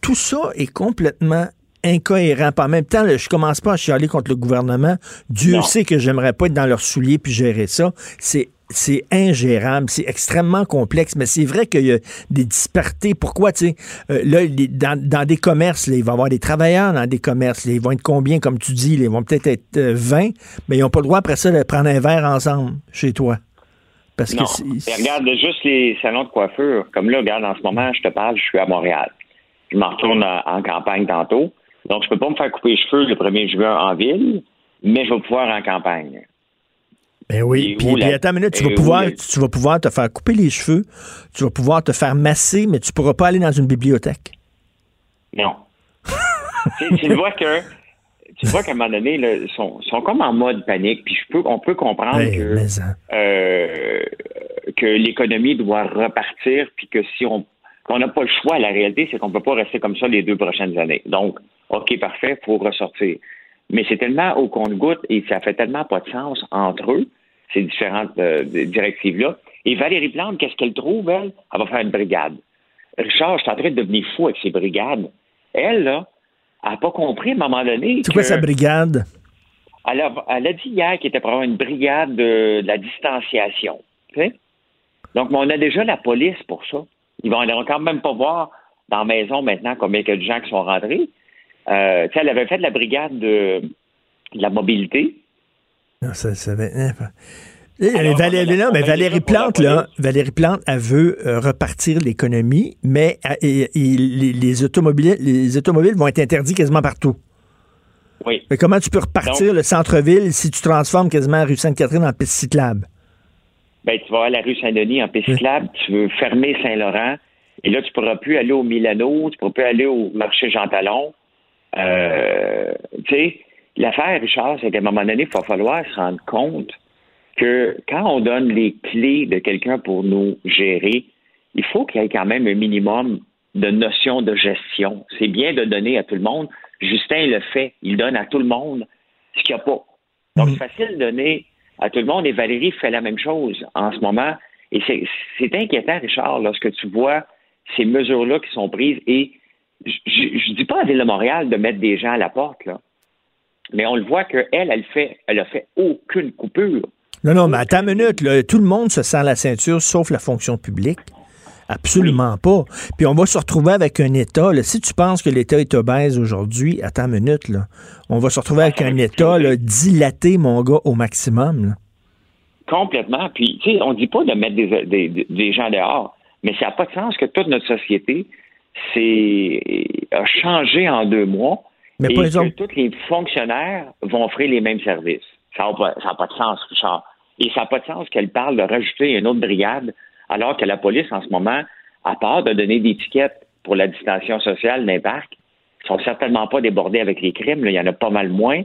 tout ça est complètement incohérent. En même temps, je commence pas à chialer contre le gouvernement. Dieu Non. sait que j'aimerais pas être dans leurs souliers puis gérer ça. C'est c'est ingérable, c'est extrêmement complexe, mais c'est vrai qu'il y a des disparités. Pourquoi, tu sais, euh, là, les- dans, dans des commerces, là, il va y avoir des travailleurs dans des commerces, là, ils vont être combien, comme tu dis, là, ils vont peut-être être euh, 20, mais ils n'ont pas le droit après ça de prendre un verre ensemble chez toi. Parce non. que regarde juste les salons de coiffure. Comme là, regarde, en ce moment, je te parle, je suis à Montréal. Je m'en retourne en, en campagne tantôt. Donc, je peux pas me faire couper les cheveux le 1er juin en ville, mais je vais pouvoir en campagne. Ben oui, puis, la- attends une minute, tu vas, pouvoir, la- tu vas pouvoir te faire couper les cheveux, tu vas pouvoir te faire masser, mais tu pourras pas aller dans une bibliothèque. Non. tu, tu vois que tu vois qu'à un moment donné, ils sont, sont comme en mode panique, puis je peux, on peut comprendre que, hein. euh, que l'économie doit repartir, puis que si on qu'on n'a pas le choix, la réalité, c'est qu'on ne peut pas rester comme ça les deux prochaines années. Donc, OK, parfait, il faut ressortir. Mais c'est tellement au compte-goutte et ça fait tellement pas de sens entre eux, ces différentes euh, directives-là. Et Valérie Plante, qu'est-ce qu'elle trouve, elle? Elle va faire une brigade. Richard, je suis en train de devenir fou avec ces brigades. Elle, là, elle n'a pas compris à un moment donné. C'est quoi sa brigade? elle a, elle a dit hier qu'il était pour avoir une brigade de, de la distanciation. Donc, on a déjà la police pour ça. Ils vont, ils vont quand même pas voir dans la maison maintenant combien il y a de gens qui sont rentrés. Euh, elle avait fait de la brigade de, de la mobilité. Non, ça, ça va- Alors, Valérie, non, mais Valérie Plante, là. Valérie Plante, elle veut euh, repartir l'économie, mais euh, et- et les, les automobiles, les automobiles vont être interdits quasiment partout. Oui. Mais comment tu peux repartir Donc- le centre-ville si tu transformes quasiment la rue Sainte-Catherine en piste cyclable? Ben, tu vas à la rue Saint-Denis en piste cyclable, tu veux fermer Saint-Laurent, et là, tu pourras plus aller au Milano, tu pourras plus aller au marché Jean Talon. Euh, tu sais, l'affaire, Richard, c'est qu'à un moment donné, il va falloir se rendre compte que quand on donne les clés de quelqu'un pour nous gérer, il faut qu'il y ait quand même un minimum de notion de gestion. C'est bien de donner à tout le monde. Justin le fait. Il donne à tout le monde ce qu'il n'y a pas. Donc, c'est facile de donner à tout le monde et Valérie fait la même chose en ce moment. Et c'est c'est inquiétant, Richard, lorsque tu vois ces mesures-là qui sont prises. Et je ne dis pas à Ville de Montréal de mettre des gens à la porte, là. Mais on le voit qu'elle, elle fait, elle a fait aucune coupure. Non, non, mais attends une minute, là, tout le monde se sent la ceinture sauf la fonction publique. Absolument pas. Puis on va se retrouver avec un État. là, si tu penses que l'État est obèse aujourd'hui, attends une minute, là. On va se retrouver avec un État là, dilaté, mon gars, au maximum. là. Complètement. Puis, tu sais, on dit pas de mettre des, des- des gens dehors, mais ça n'a pas de sens que toute notre société a changé en deux mois Mais et que tous les fonctionnaires vont offrir les mêmes services. Ça n'a pas, pas de sens, Richard. Et ça n'a pas de sens qu'elle parle de rajouter une autre brigade, alors que la police, en ce moment, à part de donner des tickets pour la distanciation sociale d'un parc, sont certainement pas débordés avec les crimes. là. Il y en a pas mal moins.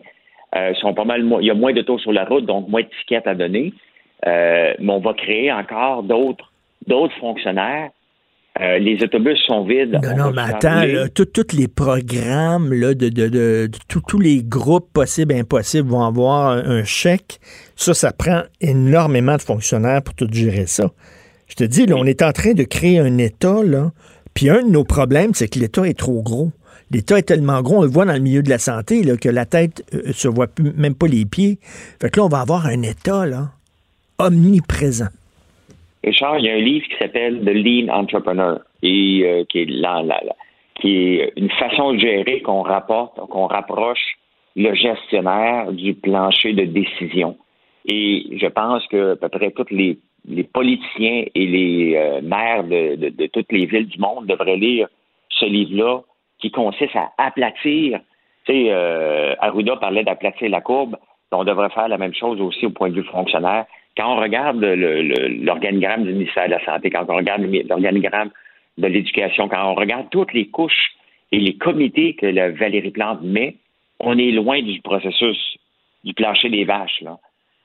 Euh, sont pas mal moins. Il y a moins de taux sur la route, donc moins de tickets à donner. Euh, mais on va créer encore d'autres d'autres fonctionnaires. Euh, les autobus sont vides. Non, On non, mais attends, tous les programmes là, de, de, de- de- tous- les groupes possibles et impossibles vont avoir un, un chèque. Ça, ça prend énormément de fonctionnaires pour tout gérer ça. Je te dis, là, on est en train de créer un État, là. Puis un de nos problèmes, c'est que l'État est trop gros. L'État est tellement gros, on le voit dans le milieu de la santé, là, que la tête euh, se voit plus- même pas les pieds. Fait que là, on va avoir un État, là, omniprésent. Richard, il y a un livre qui s'appelle The Lean Entrepreneur et euh, qui est la, la, la- qui est une façon de gérer qu'on rapporte, qu'on rapproche le gestionnaire du plancher de décision. Et je pense que à peu près tous les, politiciens et les euh, maires de, de- de toutes les villes du monde devraient lire ce livre-là qui consiste à aplatir. Tu sais, euh, Arruda parlait d'aplatir la courbe. On devrait faire la même chose aussi au point de vue fonctionnaire. Quand on regarde l'organigramme du ministère de la Santé, quand on regarde l'organigramme de l'éducation, quand on regarde toutes les couches et les comités que la Valérie Plante met, on est loin du processus du plancher des vaches. Là.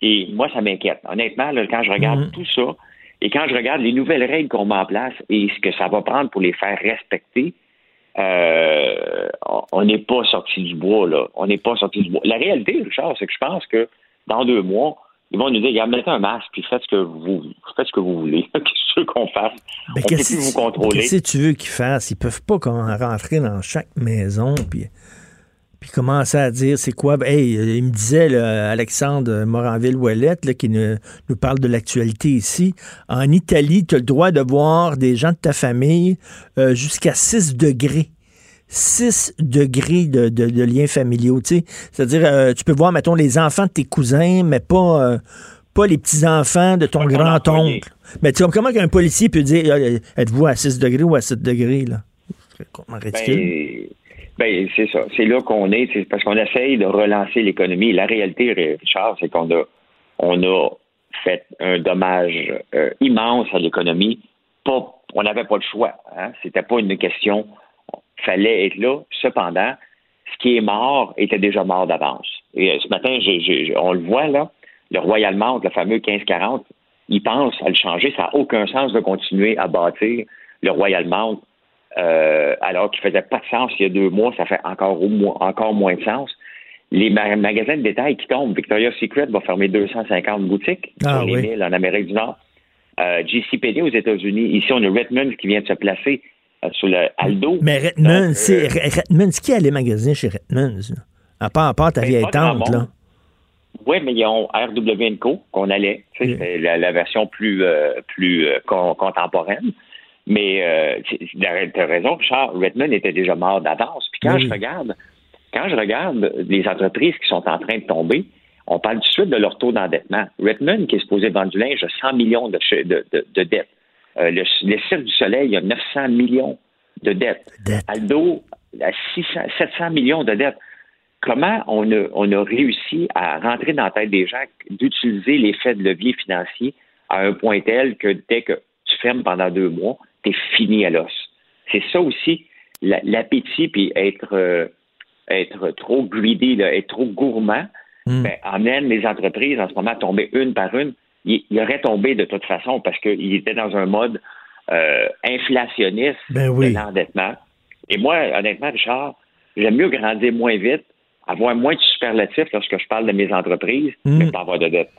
Et moi, ça m'inquiète. Honnêtement, là, quand je regarde tout ça, et quand je regarde les nouvelles règles qu'on met en place et ce que ça va prendre pour les faire respecter, euh, on n'est pas sorti du bois, là. On n'est pas sorti du bois. La réalité, Richard, c'est que je pense que dans deux mois, ils vont nous dire, regarde, mettez un masque, puis faites ce que vous, faites ce que vous voulez. <laughs> Qu'est-ce que tu veux qu'on fasse? Ben, on peut plus vous contrôler. Qu'est-ce que tu veux qu'ils fassent? Ils peuvent pas rentrer dans chaque maison puis, puis commencer à dire c'est quoi? Ben, Hey, euh, il me disait là, Alexandre Moranville-Ouellette qui ne- nous parle de l'actualité ici. En Italie, tu as le droit de voir des gens de ta famille euh, jusqu'à 6 degrés. 6 degrés de, de- de liens familiaux. tu sais. C'est-à-dire, euh, tu peux voir, mettons, les enfants de tes cousins, mais pas, euh, pas les petits-enfants de ton grand-oncle. Mais tu comment qu'un policier peut dire euh, êtes-vous à 6 degrés ou à 7 degrés? là? C'est. Ben, ben, c'est ça. C'est là qu'on est. C'est parce qu'on essaye de relancer l'économie. La réalité, Richard, c'est qu'on a, on a fait un dommage euh, immense à l'économie. On n'avait pas le choix. Hein? C'était pas une question. Fallait être là. Cependant, ce qui est mort était déjà mort d'avance. Et euh, ce matin, on le voit là, le Royal Mount, le fameux 1540, ils pensent à le changer. Ça n'a aucun sens de continuer à bâtir le Royal Mount euh, alors qu'il faisait pas de sens il y a deux mois, ça fait encore, moins- encore moins de sens. Les ma- magasins de détail qui tombent, Victoria's Secret va fermer 250 boutiques Ah sur les oui. milles en Amérique du Nord. Euh, JCPenney aux États-Unis. Ici, on a Redmond qui vient de se placer euh, sur le Aldo. Mais Redmond, c'est euh, Re- Redmond, c'est qui allait magasiner chez Redmond? À part, à part ta Ben, vieille tante, là. Oui, mais ils ont RW Co qu'on allait. C'était la, la version plus, euh, plus euh, con- contemporaine. Mais euh, tu as raison, Richard, Redmond était déjà mort d'avance. Puis quand Oui. je regarde, quand je regarde les entreprises qui sont en train de tomber, on parle tout de suite de leur taux d'endettement. Redmond, qui est supposé vendre du linge, a 100 millions de, de, de- de dettes. Euh, le, le Cirque du Soleil, il y a 900 millions de dettes. Aldo a 600, 700 millions de dettes. Comment on a, on a réussi à rentrer dans la tête des gens d'utiliser l'effet de levier financier à un point tel que dès que tu fermes pendant deux mois, tu es fini à l'os? C'est ça aussi, la- l'appétit, puis être, euh, être trop greedy, là, être trop gourmand, ben, amène les entreprises en ce moment à tomber une par une. Ils auraient tombé de toute façon parce qu'ils étaient dans un mode euh, inflationniste Ben oui. de l'endettement. Et moi, honnêtement, Richard, j'aime mieux grandir moins vite, avoir moins de superlatifs lorsque je parle de mes entreprises, Mm. mais pas avoir de dette.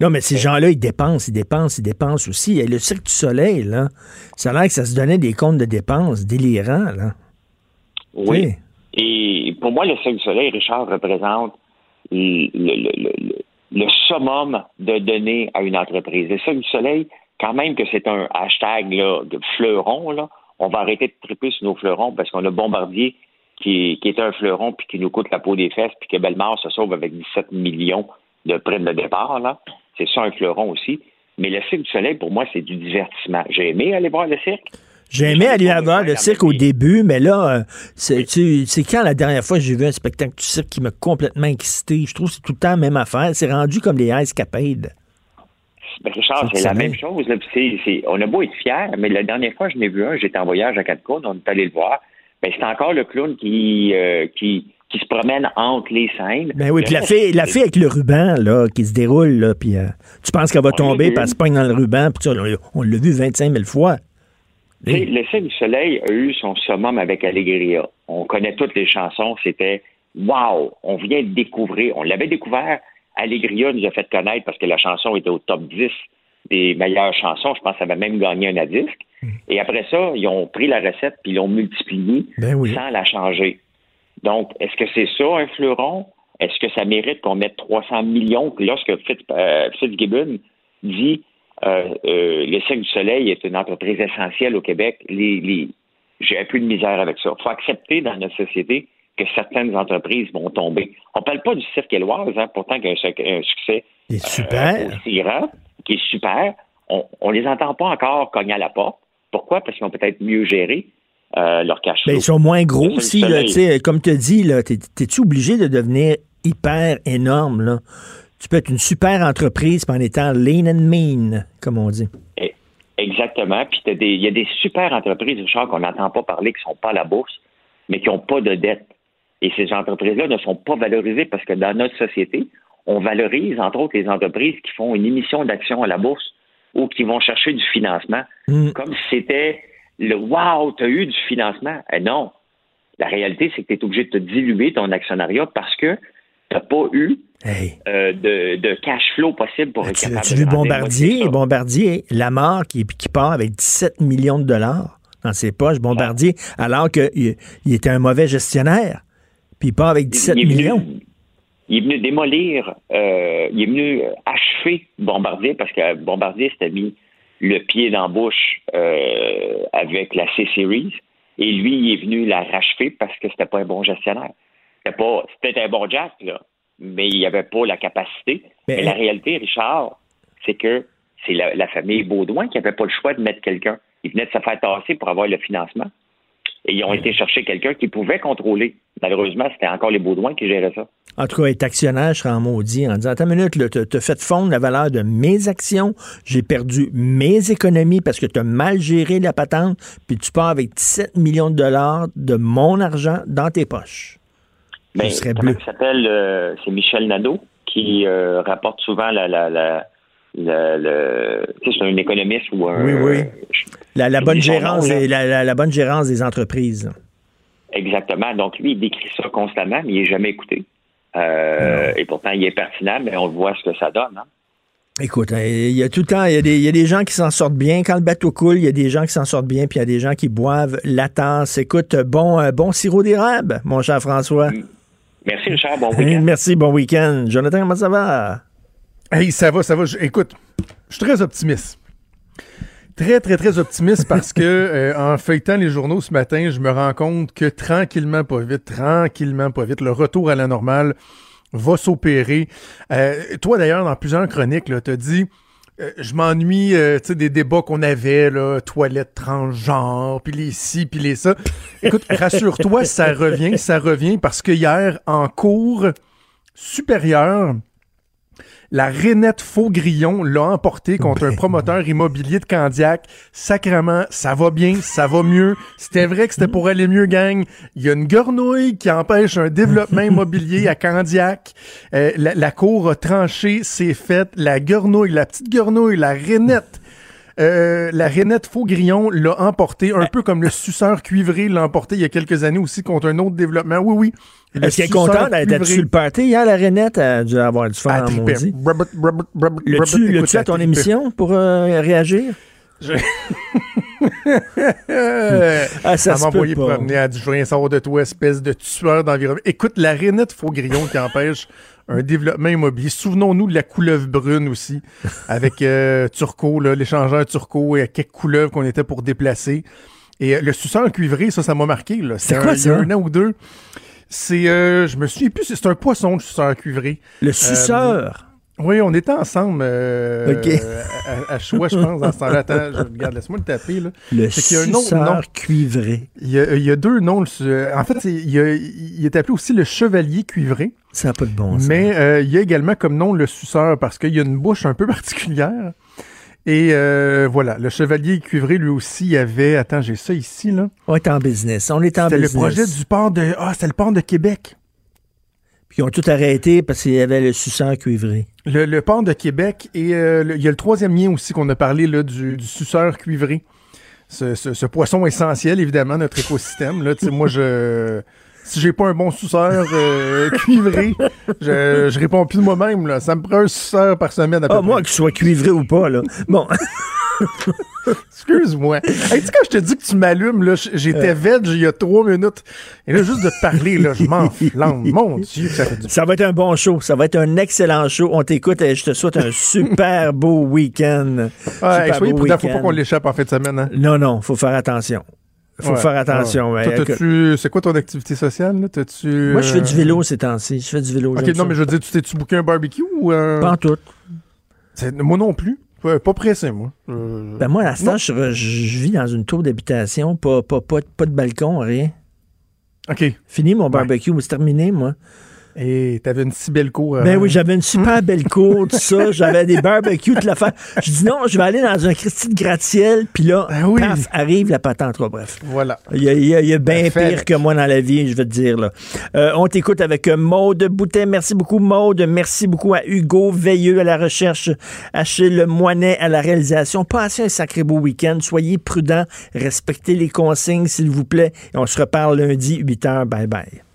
Non, mais ces gens-là, ils dépensent, ils dépensent, ils dépensent aussi. Et le Cirque du Soleil, là, ça a l'air que ça se donnait des comptes de dépenses délirants, là. Oui. Oui. Et pour moi, le Cirque du Soleil, Richard, représente le, le- le- le- summum de donner à une entreprise. Le Cirque du Soleil, quand même que c'est un hashtag de fleuron, on va arrêter de triper sur nos fleurons parce qu'on a Bombardier qui, est un fleuron puis qui nous coûte la peau des fesses puis que Bellemare se sauve avec 17 millions de primes de départ. C'est ça un fleuron aussi. Mais le Cirque du Soleil, pour moi, c'est du divertissement. J'ai aimé aller voir le cirque. J'ai aimé aller voir le cirque au début, mais là, euh, c'est quand la dernière fois que j'ai vu un spectacle du cirque qui m'a complètement excité? Je trouve que c'est tout le temps la même affaire. C'est rendu comme les Ice Capades. Ben, Richard, C'est la même chose. Là, c'est- on a beau être fiers, mais la dernière fois, je n'ai vu un, j'étais en voyage à Cancun, on est allé le voir. Ben, c'est encore le clown qui, euh, qui, qui se promène entre les scènes. Ben oui, puis la fille, la fille avec le ruban, là, qui se déroule, là, puis euh, tu penses qu'elle va tomber, vu. puis elle se pogne dans le ruban, puis on l'a vu 25 000 fois. Tu sais, Le Cirque du Soleil a eu son summum avec Allegria. On connaît toutes les chansons. C'était Wow! On vient de découvrir. On l'avait découvert. Allegria nous a fait connaître parce que la chanson était au top 10 des meilleures chansons. Je pense qu'elle avait même gagné un à disque. Et après ça, ils ont pris la recette puis ils l'ont multipliée Ben oui. sans la changer. Donc, est-ce que c'est ça un fleuron? Est-ce que ça mérite qu'on mette 300 millions? Lorsque Fitz, euh, Fitzgibbon dit euh, euh, le Cirque du Soleil est une entreprise essentielle au Québec. Les, les, j'ai un peu de misère avec ça. Il faut accepter dans notre société que certaines entreprises vont tomber. On ne parle pas du cirque éloise, hein, pourtant qu'il y a un, un succès Il est super. euh, aussi grand, qui est super. On ne les entend pas encore cogner à la porte. Pourquoi? Parce qu'ils ont peut-être mieux géré leur cash Ben, flow. ils sont moins gros aussi. Là, comme tu dis, t'es-tu obligé de devenir hyper énorme? Là? Tu peux être une super entreprise en étant lean and mean, comme on dit. Eh, Exactement. Puis il y a des super entreprises, Richard, qu'on n'entend pas parler, qui ne sont pas à la bourse, mais qui n'ont pas de dette. Et ces entreprises-là ne sont pas valorisées parce que dans notre société, on valorise, entre autres, les entreprises qui font une émission d'actions à la bourse ou qui vont chercher du financement, Mm. comme si c'était le Wow, tu as eu du financement. Eh non. La réalité, c'est que tu es obligé de te diluer ton actionnariat parce que tu n'as pas eu euh, de, de cash flow possible pour être Tu as de vu Bombardier? Bombardier, Lamar qui, qui part avec 17 millions de dollars dans ses poches. Bombardier, alors qu'il il était un mauvais gestionnaire. Puis il part avec 17 il est venu- millions. il est venu démolir, euh, il est venu achever Bombardier parce que Bombardier s'était mis le pied dans la bouche euh, avec la C-Series et lui, il est venu la rachever parce que c'était pas un bon gestionnaire. C'était pas, c'était un bon Jack, là, mais il n'y avait pas la capacité. Mais- Mais, la réalité, Richard, c'est que c'est la, la famille Baudouin qui n'avait pas le choix de mettre quelqu'un. Ils venaient de se faire tasser pour avoir le financement. Et ils ont été chercher quelqu'un qui pouvait contrôler. Malheureusement, c'était encore les Baudouins qui géraient ça. En tout cas, être actionnaire, je serais en maudit en disant Attends une minute, tu as fait fondre la valeur de mes actions, j'ai perdu mes économies parce que tu as mal géré la patente, puis tu pars avec 17 millions de dollars de mon argent dans tes poches. Ben, comment il s'appelle? euh, c'est Michel Nadeau qui euh, rapporte souvent la, la, la, c'est un économiste ou un. Oui, oui. La, la bonne gérance, nom, des- la, bonne gérance des entreprises. Exactement. Donc, lui, il décrit ça constamment, mais il n'est jamais écouté. Euh, et pourtant, il est pertinent, mais on voit ce que ça donne. hein. Écoute, hein, il y a tout le temps, il y a des, il y a des gens qui s'en sortent bien. Quand le bateau coule, il y a des gens qui s'en sortent bien, puis il y a des gens qui boivent la tasse. Écoute, bon, euh, bon sirop d'érable, mon cher François. Merci, Richard. Bon Hey, week-end. Merci, bon week-end. Jonathan, comment ça va? Hey, ça va, ça va. Je- écoute, je suis très optimiste. Très, très, très optimiste parce que <laughs> euh, en feuilletant les journaux ce matin, je me rends compte que tranquillement, pas vite, tranquillement, pas vite, le retour à la normale va s'opérer. Euh, toi, d'ailleurs, dans plusieurs chroniques, tu as dit euh, je m'ennuie euh, tu sais, des débats qu'on avait, là, toilettes transgenres, puis les ci, puis les ça. Écoute, rassure-toi, ça revient, ça revient parce que hier, en cours supérieur, la Renette Faugrillon l'a emporté contre un promoteur immobilier de Candiac. Sacrement, ça va bien, ça va mieux. C'était vrai que c'était pour aller mieux, gang. Il y a une gornouille qui empêche un développement immobilier à Candiac. Euh, la, la cour a tranché, c'est fait. La gornouille, la petite gornouille, la Renette euh, la Renette Faugrillon l'a emporté, un peu comme le suceur cuivré l'a emporté il y a quelques années aussi contre un autre développement. Oui, oui. Le Est-ce qu'elle est contente d'être sur le party? Hier, la Renette a dû avoir du fun Ah, écoute, l'as-tu à ton émission pour euh, réagir? Je- <laughs> Ah, ça m'a envoyé promener, rien savoir de toi, espèce de tueur d'environnement. Écoute, la Renette Faugrillon qui empêche <laughs> un développement immobilier. Souvenons-nous de la couleuvre brune aussi, avec euh, Turco, l'échangeur Turco et quelques couleuvres qu'on était pour déplacer. Et euh, le suceur cuivré, ça, ça m'a marqué. là. C'est un- quoi ça? un an ou deux? C'est, euh, je me souviens plus, c'est un poisson, le suceur cuivré. Le suceur? Oui, on était ensemble euh, Ok. à, à, Choix, je pense, dans ce temps-là. Attends, je, regarde, laisse-moi le taper. Là. Le C'est qu'il y a un autre nom. suceur cuivré. Il y, a, il y a deux noms. En fait, il, y a- il est appelé aussi le chevalier cuivré. Ça n'a pas de bon sens. Mais euh, il y a également comme nom le suceur parce qu'il y a une bouche un peu <laughs> particulière. Et euh, voilà, le chevalier cuivré, lui aussi, avait... Attends, j'ai ça ici, là. On est en business. On est en C'était le business. projet du port de... Ah, c'était le port de Québec. Puis ils ont tout arrêté parce qu'il y avait le suceur cuivré. Le, le port de Québec et euh, le- il y a le troisième lien aussi qu'on a parlé là, du, du suceur cuivré. Ce, ce- ce poisson essentiel, évidemment, notre écosystème. Là, moi, je si j'ai pas un bon suceur euh, <laughs> cuivré, je, je réponds plus de moi-même. Là. Ça me prend un suceur par semaine à peu Ah, près. moi, qu'il soit cuivré ou pas, là. Bon. <laughs> Excuse-moi. Hey, tu sais, quand je te dis que tu m'allumes, là, j'étais veg il y a trois minutes. Et là, juste de parler, là, je m'enflamme. <laughs> Mon Dieu, ça fait du Ça va être un bon show. Ça va être un excellent show. On t'écoute et je te souhaite un super <laughs> beau week-end. Super soyez beau prudents, faut pas qu'on l'échappe en fin de semaine. Hein? Non, non, faut faire attention. Faut Ouais, faire attention. ouais. mais Toi, t'as-tu- C'est quoi ton activité sociale? Là? T'as-tu, moi, je fais euh, du vélo ces temps-ci. Je fais du vélo. Ok, non, ça. mais je veux dire, tu t'es-tu booké un barbecue ou. euh, Pas en tout. c'est- Moi non plus. Ouais, pas pressé, moi. Euh, Ben moi, à l'instant, je, vis dans une tour d'habitation, pas, pas, pas, pas de balcon, rien. OK. Fini mon barbecue, c'est terminé, moi. Et t'avais une si belle cour. Ben oui, j'avais une super belle cour, tout ça. <laughs> J'avais des barbecues, toute l'affaire. Je dis non, je vais aller dans un Christy de gratte-ciel, puis là, paf, arrive la patente. quoi, Bref. Voilà. Il y a, y a- y a bien Ben, pire que moi dans la vie, je vais te dire. Là. Euh, on t'écoute avec euh, Maude Boutet. Merci beaucoup, Maude. Merci beaucoup à Hugo Veilleux à la recherche, Achille Moinet à la réalisation. Passez un sacré beau week-end. Soyez prudents. Respectez les consignes, s'il vous plaît. Et on se reparle lundi, 8 h. Bye bye.